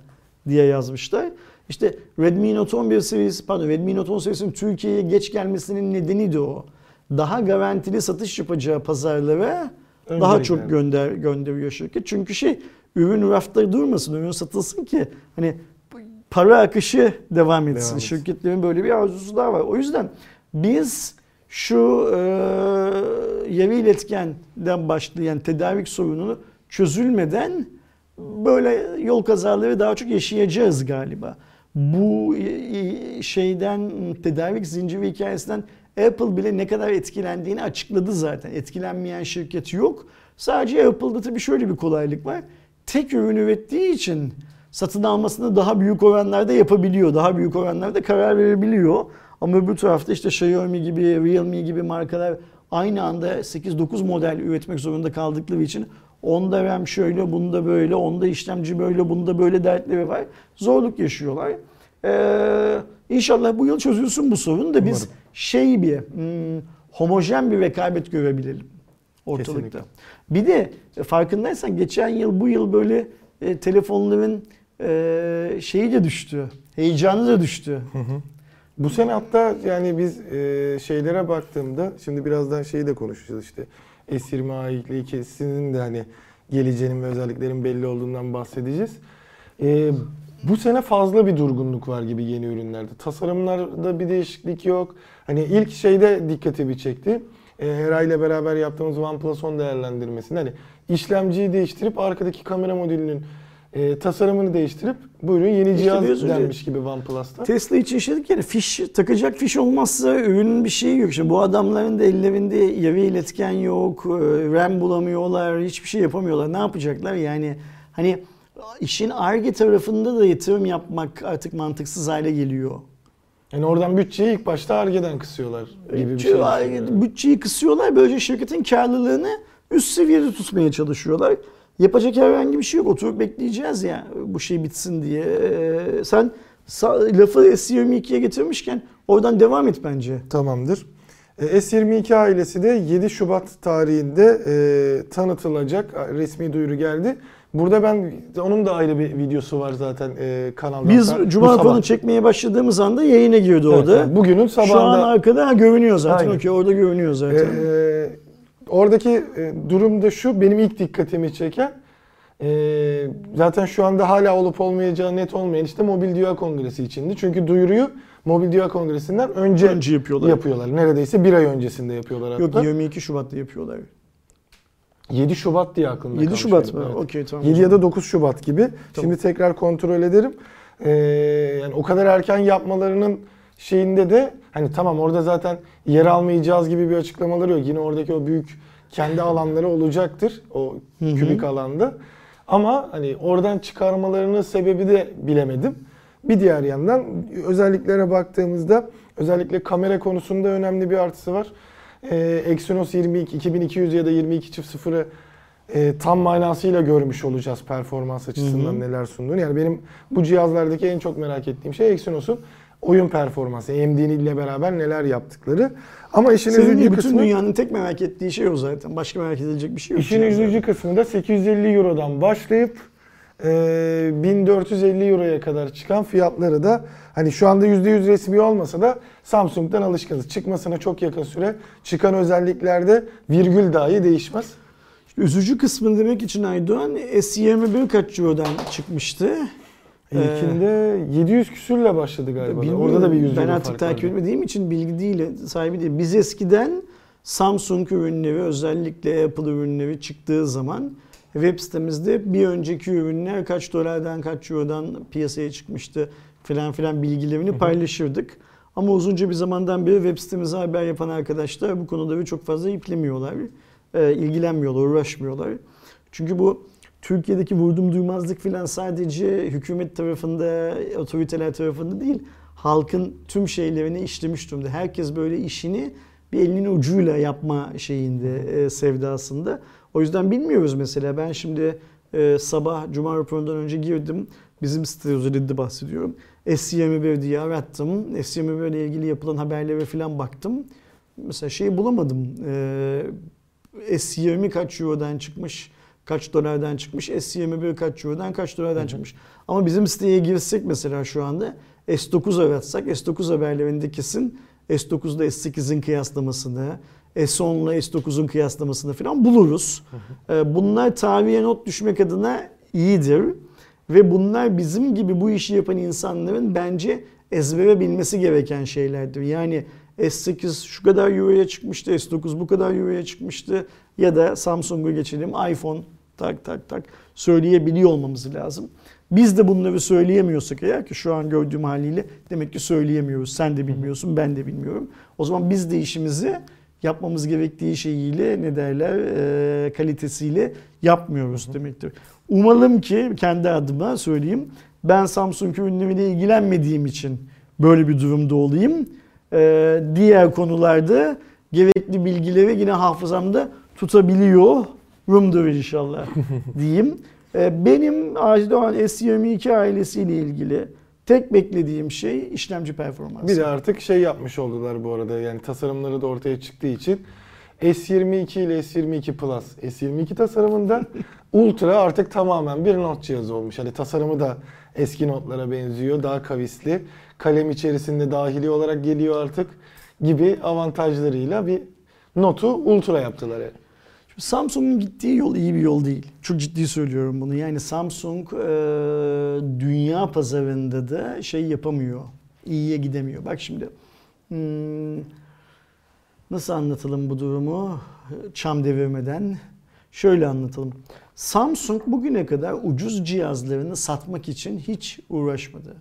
diye yazmışlar. İşte Redmi Note 11 serisi, pardon Redmi Note 10 serisinin Türkiye'ye geç gelmesinin nedeni de o. Daha garantili satış yapacağı pazarlara daha Öncelik çok verdi. gönder gönderiyor şirket. Çünkü şey ürün rafta durmasın, ürün satılsın ki hani para akışı devam etsin. Devam etsin. Şirketlerin böyle bir arzusu daha var. O yüzden biz şu e, yarı iletkenden başlayan tedarik sorununu çözülmeden böyle yol kazaları daha çok yaşayacağız galiba. Bu e, şeyden tedarik zinciri hikayesinden Apple bile ne kadar etkilendiğini açıkladı zaten. Etkilenmeyen şirket yok. Sadece Apple'da tabii şöyle bir kolaylık var. Tek ürün ürettiği için satın almasını daha büyük oranlarda yapabiliyor. Daha büyük oranlarda karar verebiliyor. Ama öbür tarafta işte Xiaomi gibi, Realme gibi markalar aynı anda 8-9 model üretmek zorunda kaldıkları için onda RAM şöyle, bunda böyle, onda işlemci böyle, bunda böyle dertleri var. Zorluk yaşıyorlar. Ee, inşallah bu yıl çözülsün bu sorun da biz Umarım. şey bir hmm, homojen bir rekabet görebilelim ortalıkta. Kesinlikle. Bir de farkındaysan geçen yıl bu yıl böyle e, telefonların e, şeyi de düştü. Heyecanı da düştü. Bu sene hatta yani biz e, şeylere baktığımda şimdi birazdan şeyi de konuşacağız işte S20A ile ikisinin de hani geleceğinin ve özelliklerin belli olduğundan bahsedeceğiz. E, bu sene fazla bir durgunluk var gibi yeni ürünlerde. Tasarımlarda bir değişiklik yok. Hani ilk şeyde dikkatimi çekti. E, Hera ile beraber yaptığımız OnePlus 10 değerlendirmesinde hani işlemciyi değiştirip arkadaki kamera modülünün e, tasarımını değiştirip buyurun yeni İşte cihaz denmiş gibi OnePlus'ta. Tesla için işledik yani fiş takacak fiş olmazsa ürünün bir şeyi yok. Şimdi bu adamların da ellerinde yarı iletken yok, e, RAM bulamıyorlar, hiçbir şey yapamıyorlar. Ne yapacaklar? Yani hani işin ARGE tarafında da yatırım yapmak artık mantıksız hale geliyor. Yani oradan bütçeyi ilk başta Ar-Ge'den kısıyorlar gibi bir Bütçe- şey. düşünüyorum. bütçeyi kısıyorlar. Böylece şirketin karlılığını üst seviyede tutmaya çalışıyorlar. Yapacak herhangi bir şey yok. Oturup bekleyeceğiz ya bu şey bitsin diye. Ee, sen lafı S22'ye getirmişken oradan devam et bence. Tamamdır. E, S22 ailesi de 7 Şubat tarihinde e, tanıtılacak resmi duyuru geldi. Burada ben onun da ayrı bir videosu var zaten e, kanalda. Biz Cuma raporunu çekmeye başladığımız anda yayına girdi Evet, orada. evet. Bugünün Şu an sabahında arkada ha, görünüyor zaten. Aynen. Okey orada görünüyor zaten. Ee, oradaki e, durum da şu, benim ilk dikkatimi çeken, e, zaten şu anda hala olup olmayacağı net olmayan işte Mobil Dünya Kongresi içindi. Çünkü duyuruyu Mobil Dünya Kongresi'nden önce, Önce yapıyorlar. yapıyorlar. Neredeyse bir ay öncesinde yapıyorlar hatta. Yok 22 Şubat'ta yapıyorlar. 7 Şubat diye aklımda 7 kalmış Şubat mı? evet. Okey tamam. 7 ya da 9 Şubat gibi. Tamam. Şimdi tekrar kontrol ederim. Ee, yani o kadar erken yapmalarının şeyinde de hani tamam orada zaten yer almayacağız gibi bir açıklamaları yok. Yine oradaki o büyük kendi alanları olacaktır o kübik alanda. Ama hani oradan çıkarmalarının sebebi de bilemedim. Bir diğer yandan özelliklere baktığımızda özellikle kamera konusunda önemli bir artısı var. Ee, Exynos 22 2200 ya da 22.0'ı e, tam manasıyla görmüş olacağız performans açısından Hı hı. neler sunduğunu. Yani benim bu cihazlardaki en çok merak ettiğim şey Exynos'un oyun performansı. AMD ile beraber neler yaptıkları. Ama işin Senin üzücü bütün kısmı dünyanın tek merak ettiği şey o zaten. Başka merak edilecek bir şey yok. işin üzücü kısmı da 850 Euro'dan başlayıp e, 1450 Euro'ya kadar çıkan fiyatları da hani şu anda %100 resmi olmasa da Samsung'dan alışkınız. Çıkmasına çok yakın süre çıkan özelliklerde virgül dahi değişmez. Üzücü kısmını demek için Aydoğan S21 kaç Euro'dan çıkmıştı? Ee, İlkinde 700 küsürle başladı galiba. da. Orada da bir 100 Ben artık takip etmediğim için bilgi değil, sahibi değil. Biz eskiden Samsung ürünleri özellikle Apple ürünleri çıktığı zaman web sitemizde bir önceki ürünler kaç dolardan kaç eurodan piyasaya çıkmıştı filan filan bilgilerini paylaşırdık. Ama uzunca bir zamandan beri web sitemize haber yapan arkadaşlar bu konuda çok fazla iplemiyorlar. Ee, ilgilenmiyorlar, uğraşmıyorlar. Çünkü bu Türkiye'deki vurdum duymazlık filan sadece hükümet tarafında, otoriteler tarafında değil, halkın tüm şeylerini işlemiş durumda. Herkes böyle işini bir elinin ucuyla yapma şeyinde, e, sevdasında. O yüzden bilmiyoruz mesela. Ben şimdi e, sabah Cuma raporundan önce girdim. Bizim site özelinde bahsediyorum. S21 diye arattım. S21 ile ilgili yapılan haberlere falan baktım. Mesela şey bulamadım. E, S20 kaç eurodan çıkmış, kaç dolardan çıkmış, S21 kaç eurodan kaç dolardan çıkmış. Ama bizim siteye girsek mesela şu anda S9 aratsak S9 haberlerinde kesin S9'da S8'in kıyaslamasını, S10'la S9'un kıyaslamasını falan buluruz. Ee, Bunlar tarihe not düşmek adına iyidir. Ve bunlar bizim gibi bu işi yapan insanların bence ezbere bilmesi gereken şeylerdir. Yani S8 şu kadar euroya çıkmıştı, S9 bu kadar euroya çıkmıştı ya da Samsung'a geçelim iPhone tak tak tak söyleyebiliyor olmamız lazım. Biz de bunları söyleyemiyorsak eğer ki şu an gördüğüm haliyle demek ki söyleyemiyoruz. Sen de bilmiyorsun, ben de bilmiyorum. O zaman biz de işimizi yapmamız gerektiği şeyiyle ne derler e, kalitesiyle yapmıyoruz demektir. Umalım ki kendi adıma söyleyeyim ben Samsung ürünleriyle ilgilenmediğim için böyle bir durumda olayım. E, diğer konularda gerekli bilgileri yine hafızamda tutabiliyorumdur inşallah diyeyim. E, benim Ajdoğan S22 ailesiyle ilgili tek beklediğim şey işlemci performansı. Bir de artık şey yapmış oldular bu arada yani tasarımları da ortaya çıktığı için S22 ile S22 Plus, S22 tasarımında Ultra artık tamamen bir not cihazı olmuş. Hani tasarımı da eski notlara benziyor, daha kavisli. Kalem içerisinde dahili olarak geliyor artık gibi avantajlarıyla bir notu Ultra yaptılar yani. Şimdi Samsung'un gittiği yol iyi bir yol değil. Çok ciddi söylüyorum bunu. Yani Samsung e, dünya pazarında da şey yapamıyor. İyiye gidemiyor. Bak şimdi hmm, nasıl anlatalım bu durumu çam devirmeden? Şöyle anlatalım. Samsung bugüne kadar ucuz cihazlarını satmak için hiç uğraşmadı.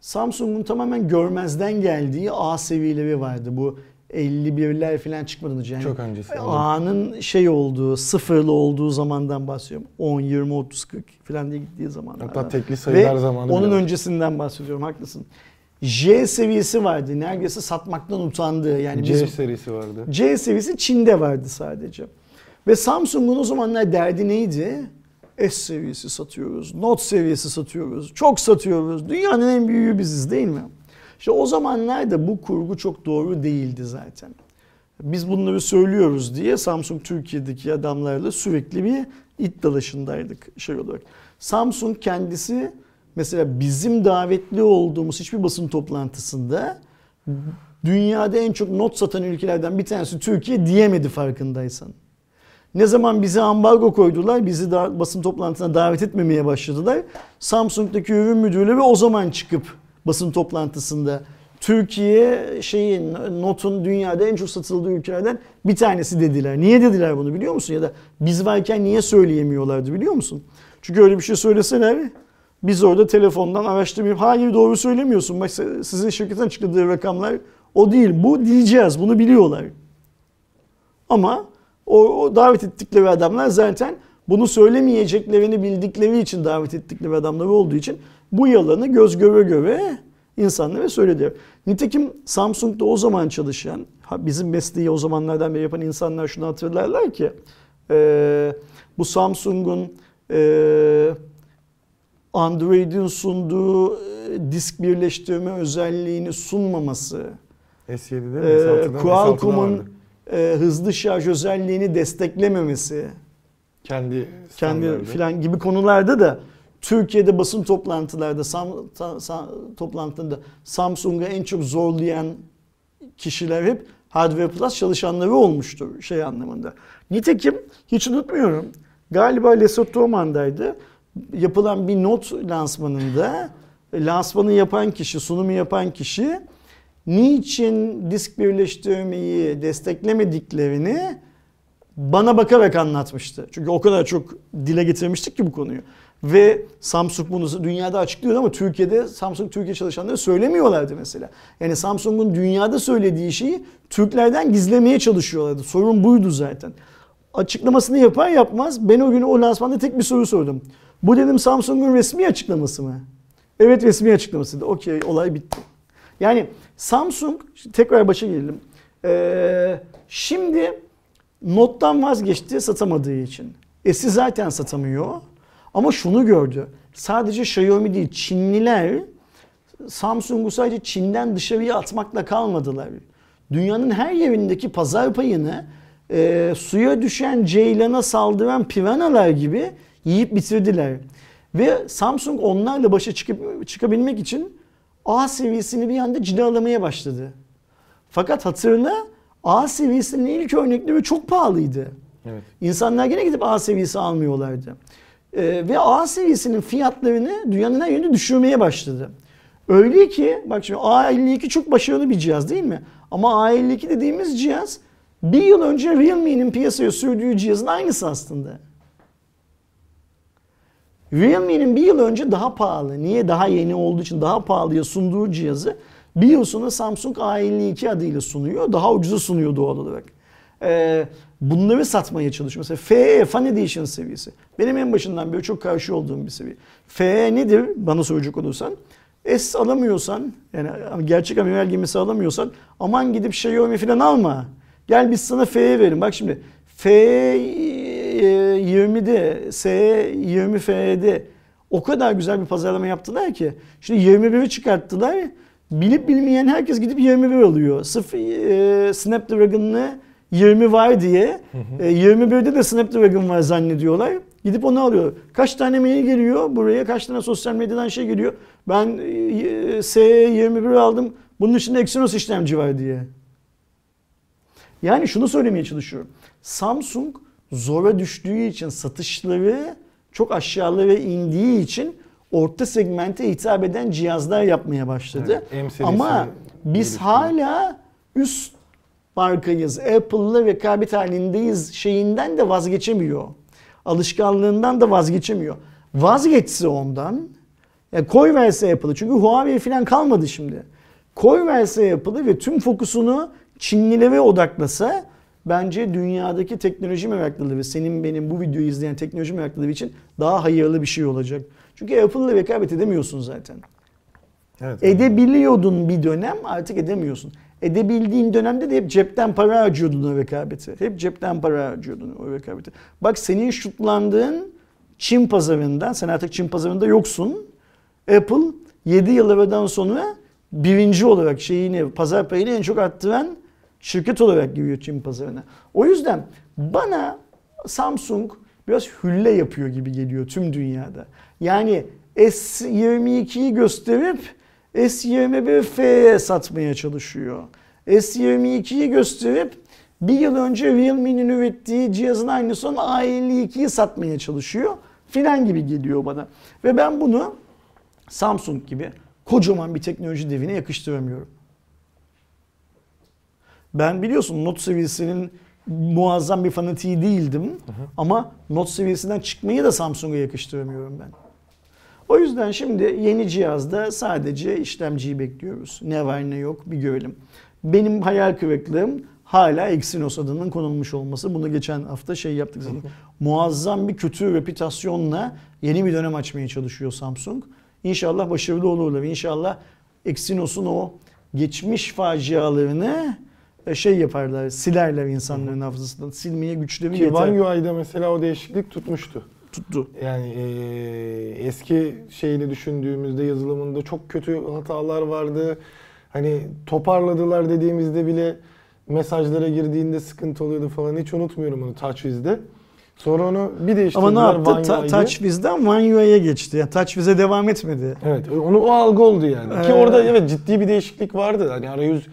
Samsung'un tamamen görmezden geldiği A seviyeleri vardı. Bu 51'ler falan çıkmadan önce. Yani Çok öncesi. A'nın şey olduğu, sıfırlı olduğu zamandan bahsediyorum. 10, 20, 30, 40 falan diye gittiği zamanlardan. Hatta tekli sayılar Ve zamanı onun var. öncesinden bahsediyorum, haklısın. J seviyesi vardı. Neredeyse satmaktan utandığı. Yani C bizim serisi vardı. C seviyesi Çin'de vardı sadece. Ve Samsung'un o zamanlar derdi neydi? S seviyesi satıyoruz, Note seviyesi satıyoruz, çok satıyoruz. Dünyanın en büyüğü biziz değil mi? İşte o zamanlarda bu kurgu çok doğru değildi zaten. Biz bunları söylüyoruz diye Samsung Türkiye'deki adamlarla sürekli bir it dalaşındaydık şey olarak. Samsung kendisi mesela bizim davetli olduğumuz hiçbir basın toplantısında dünyada en çok not satan ülkelerden bir tanesi Türkiye diyemedi farkındaysan. Ne zaman bize ambargo koydular, bizi da, basın toplantısına davet etmemeye başladılar. Samsung'daki ürün müdürleri o zaman çıkıp basın toplantısında Türkiye şeyin notun dünyada en çok satıldığı ülkelerden bir tanesi dediler. Niye dediler bunu biliyor musun? Ya da biz varken niye söyleyemiyorlardı biliyor musun? Çünkü öyle bir şey söyleseler biz orada telefondan araştırmayıp hayır doğru söylemiyorsun. Bak sizin şirketin açıkladığı rakamlar o değil. Bu diyeceğiz. Bunu biliyorlar. Ama o, o davet ettikleri adamlar zaten bunu söylemeyeceklerini bildikleri için davet ettikleri adamlar olduğu için bu yalanı göz göre göre insanlara söylediler. Nitekim Samsung'da o zaman çalışan, bizim mesleği o zamanlardan beri yapan insanlar şunu hatırlarlar ki e, bu Samsung'un e, Android'in sunduğu disk birleştirme özelliğini sunmaması, S7'de e, S6'da, Qualcomm'un e, hızlı şarj özelliğini desteklememesi, kendi kendi filan gibi konularda da Türkiye'de basın toplantılarda Sam, ta, sa, toplantılarında Samsung'a en çok zorlayan kişiler hep Hardware Plus çalışanları olmuştur şey anlamında. Nitekim hiç unutmuyorum. Galiba Lesotho Oman'daydı. Yapılan bir not lansmanında lansmanı yapan kişi, sunumu yapan kişi niçin disk birleştirmeyi desteklemediklerini bana bakarak anlatmıştı. Çünkü o kadar çok dile getirmiştik ki bu konuyu. Ve Samsung bunu dünyada açıklıyordu ama Türkiye'de Samsung Türkiye çalışanları söylemiyorlardı mesela. Yani Samsung'un dünyada söylediği şeyi Türklerden gizlemeye çalışıyorlardı. Sorun buydu zaten. Açıklamasını yapar yapmaz ben o gün o lansmanda tek bir soru sordum. Bu dedim Samsung'un resmi açıklaması mı? Evet resmi açıklamasıydı. Okey olay bitti. Yani Samsung tekrar başa gelelim. Ee, şimdi Note'dan vazgeçti satamadığı için. S'i zaten satamıyor. Ama şunu gördü. Sadece Xiaomi değil Çinliler Samsung'u sadece Çin'den dışarıya atmakla kalmadılar. Dünyanın her yerindeki pazar payını e, suya düşen ceylana saldıran piranalar gibi yiyip bitirdiler. Ve Samsung onlarla başa çıkıp, çıkabilmek için A seviyesini bir anda cilalamaya başladı. Fakat hatırla A seviyesinin ilk örnekleri çok pahalıydı. Evet. İnsanlar gene gidip A seviyesi almıyorlardı. Ee, ve A seviyesinin fiyatlarını dünyanın her yerinde düşürmeye başladı. Öyle ki bak şimdi A52 çok başarılı bir cihaz değil mi? Ama A52 dediğimiz cihaz bir yıl önce Realme'nin piyasaya sürdüğü cihazın aynısı aslında. Realme'nin bir yıl önce daha pahalı. Niye? Daha yeni olduğu için daha pahalıya sunduğu cihazı bir yıl sonra Samsung A52 adıyla sunuyor. Daha ucuza sunuyor doğal olarak. Ee, bunları satmaya çalışıyor. Mesela FE, Fan Edition seviyesi. Benim en başından beri çok karşı olduğum bir seviye. FE nedir bana soracak olursan? S alamıyorsan, yani gerçek amiral gemisi alamıyorsan aman gidip Xiaomi falan alma. Gel biz sana FE verin. Bak şimdi FE 20'de, SE 20 FE'de o kadar güzel bir pazarlama yaptılar ki. Şimdi 21'i çıkarttılar. Bilip bilmeyen herkes gidip 21 alıyor. Sırf e, Snapdragon'lı 20 var diye. E, 21'de de Snapdragon var zannediyorlar. Gidip onu alıyor. Kaç tane mail geliyor buraya, kaç tane sosyal medyadan şey geliyor. Ben e, S21 aldım, bunun içinde Exynos işlemci var diye. Yani şunu söylemeye çalışıyorum. Samsung zora düştüğü için satışları çok aşağılara indiği için orta segmente hitap eden cihazlar yapmaya başladı. Evet, Ama biz hala üst markayız, Apple'la rekabet halindeyiz şeyinden de vazgeçemiyor. Alışkanlığından da vazgeçemiyor. Vazgeçse ondan, ya koy verse Apple'ı çünkü Huawei falan kalmadı şimdi. Koy verse Apple'ı ve tüm fokusunu Çinlilere odaklasa bence dünyadaki teknoloji meraklıları senin benim bu videoyu izleyen teknoloji meraklıları için daha hayırlı bir şey olacak. Çünkü Apple'la rekabet edemiyorsun zaten. Evet. Edebiliyordun bir dönem artık edemiyorsun. Edebildiğin dönemde de hep cepten para harcıyordun o rekabeti. Hep cepten para harcıyordun o rekabeti. Bak senin şutlandığın Çin pazarından sen artık Çin pazarında yoksun. Apple 7 yıl evvelden sonra birinci olarak şeyini pazar payını en çok arttıran şirket olarak giriyor Çin pazarına. O yüzden bana Samsung biraz hülle yapıyor gibi geliyor tüm dünyada. Yani S22'yi gösterip S21F'ye satmaya çalışıyor. S22'yi gösterip bir yıl önce Realme'nin ürettiği cihazın aynısı olan A52'yi satmaya çalışıyor filan gibi geliyor bana. Ve ben bunu Samsung gibi kocaman bir teknoloji devine yakıştıramıyorum. Ben biliyorsun Note seviyesinin muazzam bir fanatiği değildim. Ama Note seviyesinden çıkmayı da Samsung'a yakıştıramıyorum ben. O yüzden şimdi yeni cihazda sadece işlemciyi bekliyoruz. Ne var ne yok bir görelim. Benim hayal kırıklığım hala Exynos adının konulmuş olması. Bunu geçen hafta şey yaptık zaten. Muazzam bir kötü reputasyonla yeni bir dönem açmaya çalışıyor Samsung. İnşallah başarılı olurlar. İnşallah Exynos'un o geçmiş facialarını şey yaparlar, silerler insanların hafızasından. Silmeye güçleri Ki yeter. One UI'da mesela o değişiklik tutmuştu. tuttu. Yani eee, eski şeyini düşündüğümüzde yazılımında çok kötü hatalar vardı. Hani toparladılar dediğimizde bile mesajlara girdiğinde sıkıntı oluyordu falan. Hiç unutmuyorum onu TouchWiz'de. Sonra onu bir değiştirdiler. Ama ne yaptı? One Ta-. TouchWiz'den One UI'ye geçti. Yani TouchWiz'e devam etmedi. Evet, onu o algı oldu yani. Ki Ee, orada evet ciddi bir değişiklik vardı. Hani arayüz e,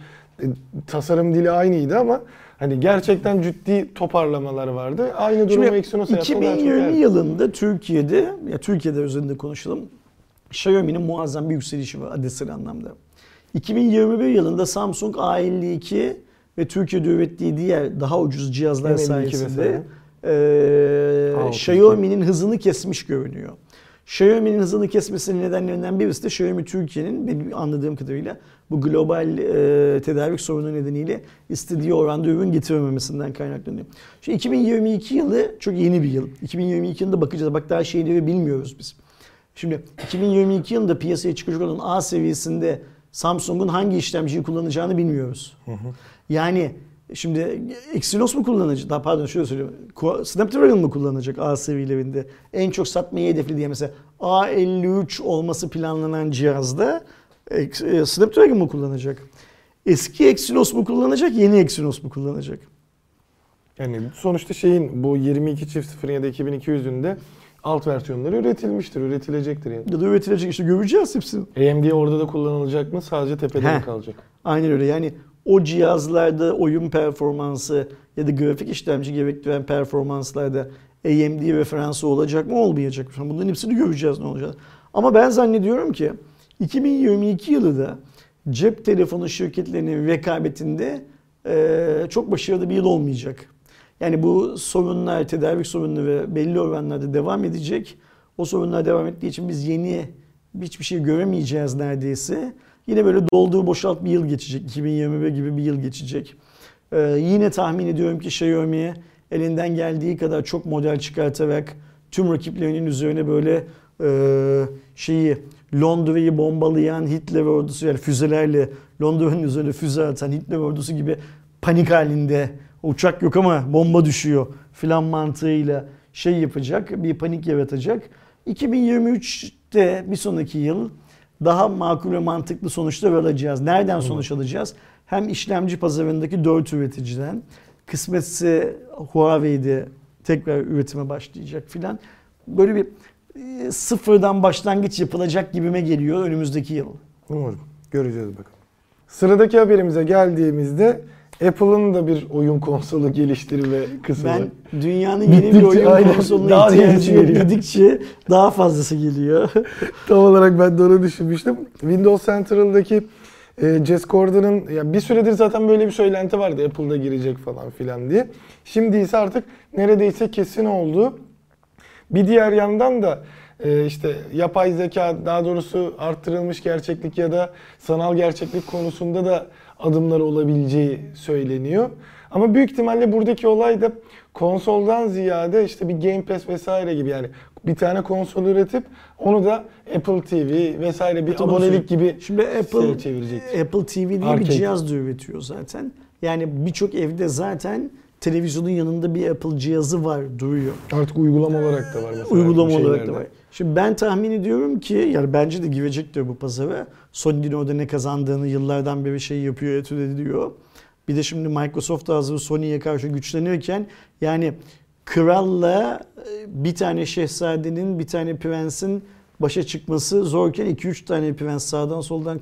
tasarım dili aynıydı ama hani gerçekten ciddi toparlamalar vardı. Aynı durumu Şimdi çok 2020 değerli. yılında Türkiye'de, ya Türkiye'de üzerinde konuşalım. Xiaomi'nin muazzam bir yükselişi var adresel anlamda. 2021 yılında Samsung A52 ve Türkiye'de ürettiği diğer daha ucuz cihazlar M52 sayesinde A32. Xiaomi'nin hızını kesmiş görünüyor. Xiaomi'nin hızını kesmesinin nedenlerinden birisi de Xiaomi Türkiye'nin benim anladığım kadarıyla bu global e, tedarik sorunu nedeniyle istediği oranda ürün getirememesinden kaynaklanıyor. Şu 2022 yılı çok yeni bir yıl. 2022 yılında bakacağız. Bak daha şeyleri bilmiyoruz biz. Şimdi 2022 yılında piyasaya çıkacak olan A seviyesinde Samsung'un hangi işlemciyi kullanacağını bilmiyoruz. Yani şimdi Exynos mu kullanacak? Daha pardon şöyle söyleyeyim. Snapdragon mı kullanacak A seviyelerinde? En çok satmayı hedefli diye mesela A53 olması planlanan cihazda Snapdragon mu kullanacak? Eski Exynos mu kullanacak, yeni Exynos mu kullanacak? Yani sonuçta şeyin bu 22 çift 0 ya da 2200'ünde alt versiyonları üretilmiştir, üretilecektir yani. Ya da üretilecek işte göreceğiz hepsini. AMD orada da kullanılacak mı? Sadece tepede mi Heh. kalacak? Aynen öyle. Yani o cihazlarda oyun performansı ya da grafik işlemci gerektiren performanslarda AMD referansı olacak mı olmayacak mı? Bunların hepsini göreceğiz ne olacak. Ama ben zannediyorum ki 2022 yılı da cep telefonu şirketlerinin rekabetinde eee, çok başarılı bir yıl olmayacak. Yani bu sorunlar, tedarik sorunları belli oranlarda devam edecek. O sorunlar devam ettiği için biz yeni hiçbir şey göremeyeceğiz neredeyse. Yine böyle dolduğu boşalt bir yıl geçecek. 2021 gibi bir yıl geçecek. Ee, yine tahmin ediyorum ki Xiaomi elinden geldiği kadar çok model çıkartarak tüm rakiplerinin üzerine böyle e, şeyi Londra'yı bombalayan Hitler ordusu yani füzelerle Londra'nın üzerine füze atan Hitler ordusu gibi panik halinde uçak yok ama bomba düşüyor filan mantığıyla şey yapacak, bir panik yaratacak. 2023'te bir sonraki yıl daha makul ve mantıklı sonuçlar alacağız. Nereden sonuç alacağız? Hem işlemci pazarındaki 4 üreticiden, kısmetse Huawei'de tekrar üretime başlayacak filan. Böyle bir e, sıfırdan başlangıç yapılacak gibime geliyor önümüzdeki yıl. Umarım. Göreceğiz bakalım. Sıradaki haberimize geldiğimizde Apple'ın da bir oyun konsolu geliştirme kısmı. Ben dünyanın yeni bir oyun aynen konsoluna daha ihtiyacı geliyor. dedikçe daha fazlası geliyor. Tam olarak ben de onu düşünmüştüm. Windows Central'daki e, Jez Corden'ın ya bir süredir zaten böyle bir söylenti vardı Apple'da girecek falan filan diye. Şimdi ise artık neredeyse kesin oldu. Bir diğer yandan da e, işte yapay zeka daha doğrusu arttırılmış gerçeklik ya da sanal gerçeklik konusunda da adımlar olabileceği söyleniyor. Ama büyük ihtimalle buradaki olay da konsoldan ziyade işte bir Game Pass vesaire gibi yani bir tane konsol üretip onu da Apple TV vesaire bir Tamam, abonelik gibi Şimdi Apple çevirecek. Apple TV diye Arcade. bir cihaz da üretiyor zaten. Yani birçok evde zaten televizyonun yanında bir Apple cihazı var duruyor. Artık uygulama olarak da var mesela. Uygulama olarak da var. Şimdi ben tahmin ediyorum ki yani bence de girecektir bu pazara. Sony'nin orada ne kazandığını yıllardan beri şey yapıyor, etüt ediyor. Bir de şimdi Microsoft da hazır Sony'ye karşı güçlenirken yani kralla e, bir tane şehzadenin, bir tane prensin başa çıkması zorken 2-3 tane prens sağdan soldan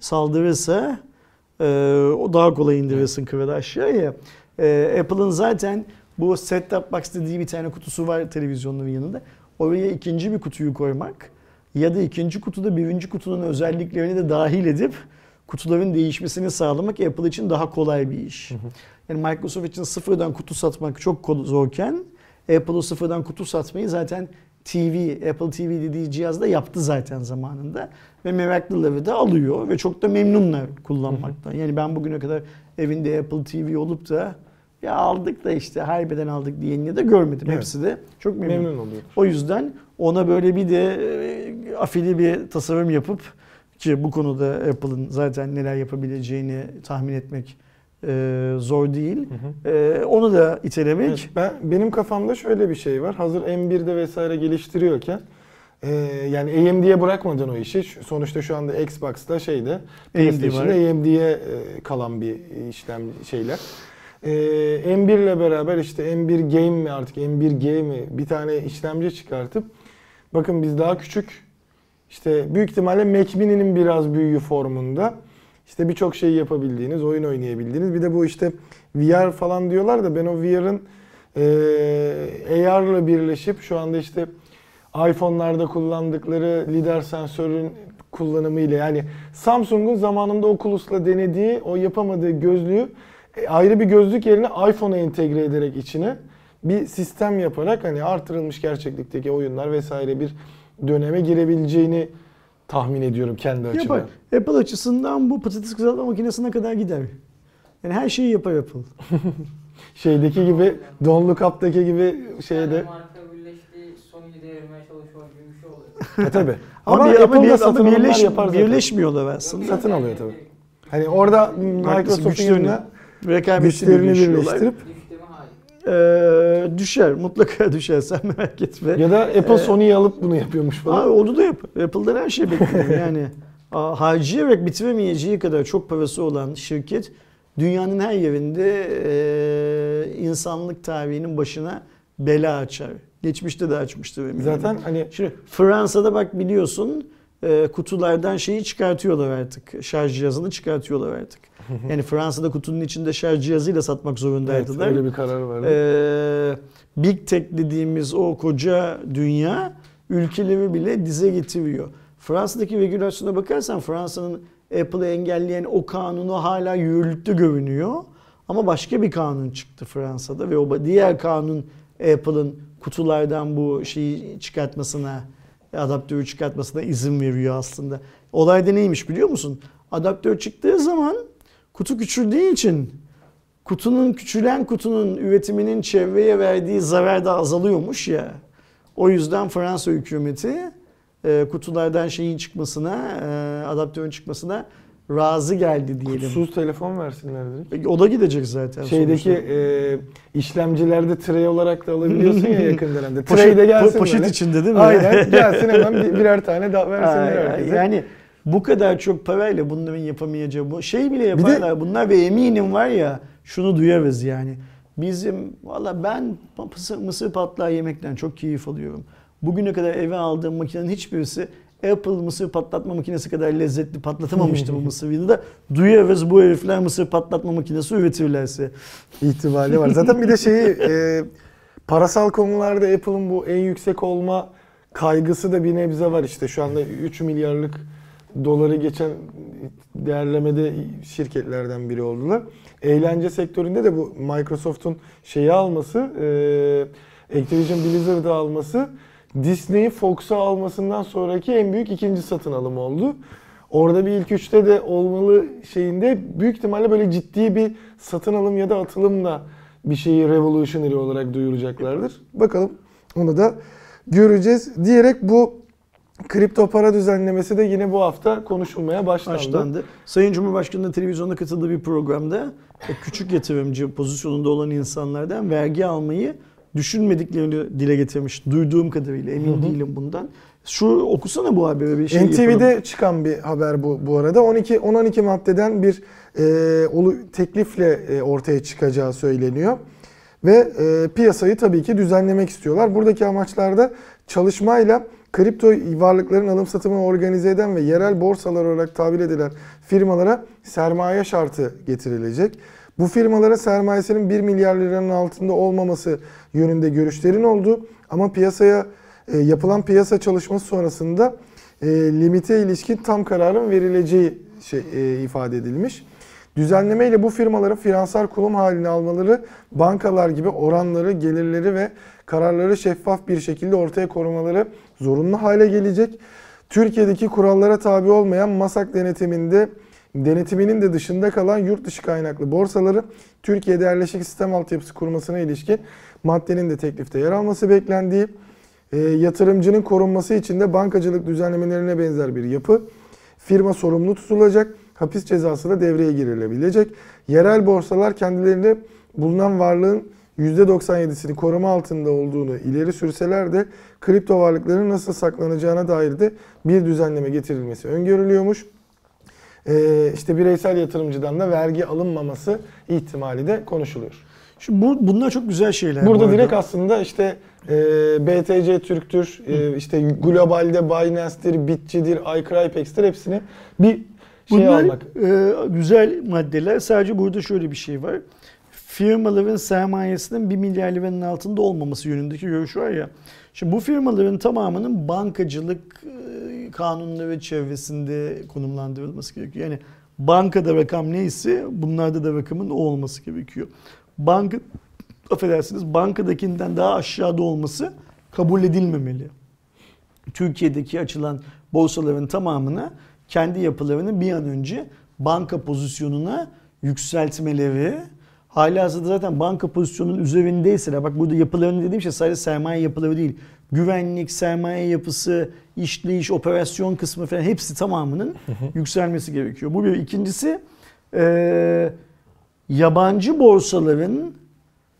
saldırırsa e, o daha kolay indirirsin kralı aşağıya. E, Apple'ın zaten bu set-top box dediği bir tane kutusu var televizyonların yanında. Oraya ikinci bir kutuyu koymak ya da ikinci kutuda birinci kutunun özelliklerini de dahil edip kutuların değişmesini sağlamak Apple için daha kolay bir iş. Yani Microsoft için sıfırdan kutu satmak çok zorken Apple'ı sıfırdan kutu satmayı zaten TV, Apple TV dediği cihazda yaptı zaten zamanında. Ve meraklıları da alıyor ve çok da memnunlar kullanmaktan. Yani ben bugüne kadar evinde Apple TV olup da ya aldık da işte haybeden aldık diyeni de görmedim. Evet. Hepsi de çok memnun. Memnun oluyor. O yüzden ona böyle bir de e, afili bir tasarım yapıp ki bu konuda Apple'ın zaten neler yapabileceğini tahmin etmek e, zor değil. E, onu da itelemek. Evet, ben benim kafamda şöyle bir şey var. Hazır M1'de vesaire geliştiriyorken e, yani AMD'ye bırakmadan o işi. Sonuçta şu anda Xbox'ta şeyde PlayStation'da var. AMD'ye e, kalan bir işlem şeyler. E, M1 ile beraber işte M1 Game mi artık M1G mi bir tane işlemci çıkartıp bakın biz daha küçük işte büyük ihtimalle Mac Mini'nin biraz büyüğü formunda işte birçok şeyi yapabildiğiniz, oyun oynayabildiğiniz. Bir de bu işte VR falan diyorlar da ben o VR'ın e, AR'la birleşip şu anda işte iPhone'larda kullandıkları lidar sensörün kullanımıyla yani Samsung'un zamanında Oculus'la denediği o yapamadığı gözlüğü ayrı bir gözlük yerine iPhone'a entegre ederek içine bir sistem yaparak hani artırılmış gerçeklikteki oyunlar vesaire bir döneme girebileceğini tahmin ediyorum kendi açımdan. Yapar. Apple açısından bu patates kızartma makinesine kadar gider. Yani her şeyi yapar Apple. Şeydeki gibi Don't Look Up'taki gibi şeyde. tane marka birleşti, Sony'yi devirmeye çalışıyor gibi bir şey oluyor. E tabi. Ama, Ama, bir, ama, Apple bir, satın alımlar birleş, yapar zaten. birleşmiyorlar aslında. Satın alıyor tabii. Hani orada Microsoft'un yanına Rekabetçi? Hayır. Ee, düşer. Mutlaka düşer. Sen merak etme. ya da Apple Ee, Sony'yi alıp bunu yapıyormuş Abi falan. onu da yapar. Apple'dan her şey bekleniyor. yani harcayarak bitiremeyeceği kadar çok parası olan şirket dünyanın her yerinde e, insanlık tarihinin başına bela açar. Geçmişte de açmıştır eminim. Zaten hani Şimdi Fransa'da bak biliyorsun e, kutulardan şeyi çıkartıyorlar artık. Şarj cihazını çıkartıyorlar artık. Yani Fransa'da kutunun içinde şarj cihazıyla satmak evet, zorundaydılar. öyle bir karar vardı. Ee, Big Tech dediğimiz o koca dünya ülkeleri bile dize getiriyor. Fransa'daki regülasyona bakarsan Fransa'nın Apple'ı engelleyen o kanunu hala yürürlükte görünüyor. Ama başka bir kanun çıktı Fransa'da ve o diğer kanun Apple'ın kutulardan bu şeyi çıkartmasına, adaptörü çıkartmasına izin veriyor aslında. Olay da neymiş biliyor musun? Adaptör çıktığı zaman kutu küçüldüğü için kutunun küçülen kutunun üretiminin çevreye verdiği zarar da azalıyormuş ya. O yüzden Fransa hükümeti e, kutulardan şeyin çıkmasına, e, adaptörün çıkmasına razı geldi diyelim. Kutusuz telefon versinler direkt. O da gidecek zaten. Şeydeki sonuçta. e, işlemcilerde tray olarak da alabiliyorsun ya yakın dönemde. Tray de gelsin po- poşet böyle. içinde değil mi? Aynen gelsin hemen bir- birer tane daha versinler herkese. Yani bu kadar çok parayla bunların yapamayacağı bu şey bile yaparlar. Bunlar ve eminim var ya şunu duyarız yani. Bizim valla ben mısır, mısır patlağı yemekten çok keyif alıyorum. Bugüne kadar eve aldığım makinenin hiçbirisi Apple mısır patlatma makinesi kadar lezzetli patlatamamıştı bu mısır da duyarız bu herifler mısır patlatma makinesi üretirlerse. ihtimali var. Zaten bir de şeyi e, parasal konularda Apple'ın bu en yüksek olma kaygısı da bir nebze var işte. Şu anda 3 milyarlık doları geçen değerlemede şirketlerden biri oldular. Eğlence sektöründe de bu Microsoft'un şeyi alması, e, Activision Blizzard'ı alması Disney'i Fox'a almasından sonraki en büyük ikinci satın alım oldu. Orada bir ilk üçte de olmalı şeyinde büyük ihtimalle böyle ciddi bir satın alım ya da atılımla bir şeyi revolutionary olarak duyuracaklardır. Bakalım onu da göreceğiz diyerek bu kripto para düzenlemesi de yine bu hafta konuşulmaya başlandı. Başlandı. Sayın Cumhurbaşkanı da televizyonda katıldığı bir programda küçük yatırımcı pozisyonunda olan insanlardan vergi almayı düşünmediklerini dile getirmiş. Duyduğum kadarıyla emin Hı hı. değilim bundan. Şu okusana bu haberi bir şey NTV'de yapalım. çıkan bir haber bu bu arada. 12 10-12 maddeden bir e, teklifle e, ortaya çıkacağı söyleniyor. Ve e, piyasayı tabii ki düzenlemek istiyorlar. Buradaki amaçlarda çalışmayla kripto varlıkların alım satımını organize eden ve yerel borsalar olarak tabir edilen firmalara sermaye şartı getirilecek. Bu firmalara sermayesinin 1 milyar liranın altında olmaması yönünde görüşlerin olduğu ama piyasaya e, yapılan piyasa çalışması sonrasında e, limite ilişkin tam kararın verileceği şey e, ifade edilmiş. Düzenleme ile bu firmalara finansal kurum haline almaları bankalar gibi oranları, gelirleri ve kararları şeffaf bir şekilde ortaya korumaları zorunlu hale gelecek. Türkiye'deki kurallara tabi olmayan MASAK denetiminde denetiminin de dışında kalan yurt dışı kaynaklı borsaları Türkiye'de yerleşik sistem altyapısı kurmasına ilişkin maddenin de teklifte yer alması beklendiği, e, yatırımcının korunması için de bankacılık düzenlemelerine benzer bir yapı, firma sorumlu tutulacak, hapis cezası da devreye girilebilecek. Yerel borsalar kendilerinde bulunan varlığın %97'sini koruma altında olduğunu ileri sürseler de kripto varlıkların nasıl saklanacağına dair de bir düzenleme getirilmesi öngörülüyormuş. Ee, işte bireysel yatırımcıdan da vergi alınmaması ihtimali de konuşuluyor. Şimdi bu, bunlar çok güzel şeyler. bu Burada arada. direkt aslında işte e, BTC Türk'tür, e, işte globalde Binance'tir, Bitçi'dir, iCrypex'tir hepsini bir şey Bunlar almak. e, güzel maddeler. Sadece burada şöyle bir şey var. Firmaların sermayesinin 1 milyar liranın altında olmaması yönündeki görüş var ya. Şimdi bu firmaların tamamının bankacılık e, kanunları çevresinde konumlandırılması gerekiyor. Yani bankada rakam neyse bunlarda da rakamın o olması gerekiyor. Banka affedersiniz bankadakinden daha aşağıda olması kabul edilmemeli. Türkiye'deki açılan borsaların tamamına kendi yapılarını bir an önce banka pozisyonuna yükseltmeleri halihazırda zaten banka pozisyonunun üzerindeyseler bak burada yapılarını dediğim şey sadece sermaye yapıları değil güvenlik, sermaye yapısı, işleyiş, operasyon kısmı falan hepsi tamamının yükselmesi gerekiyor. Bu bir. İkincisi eee yabancı borsaların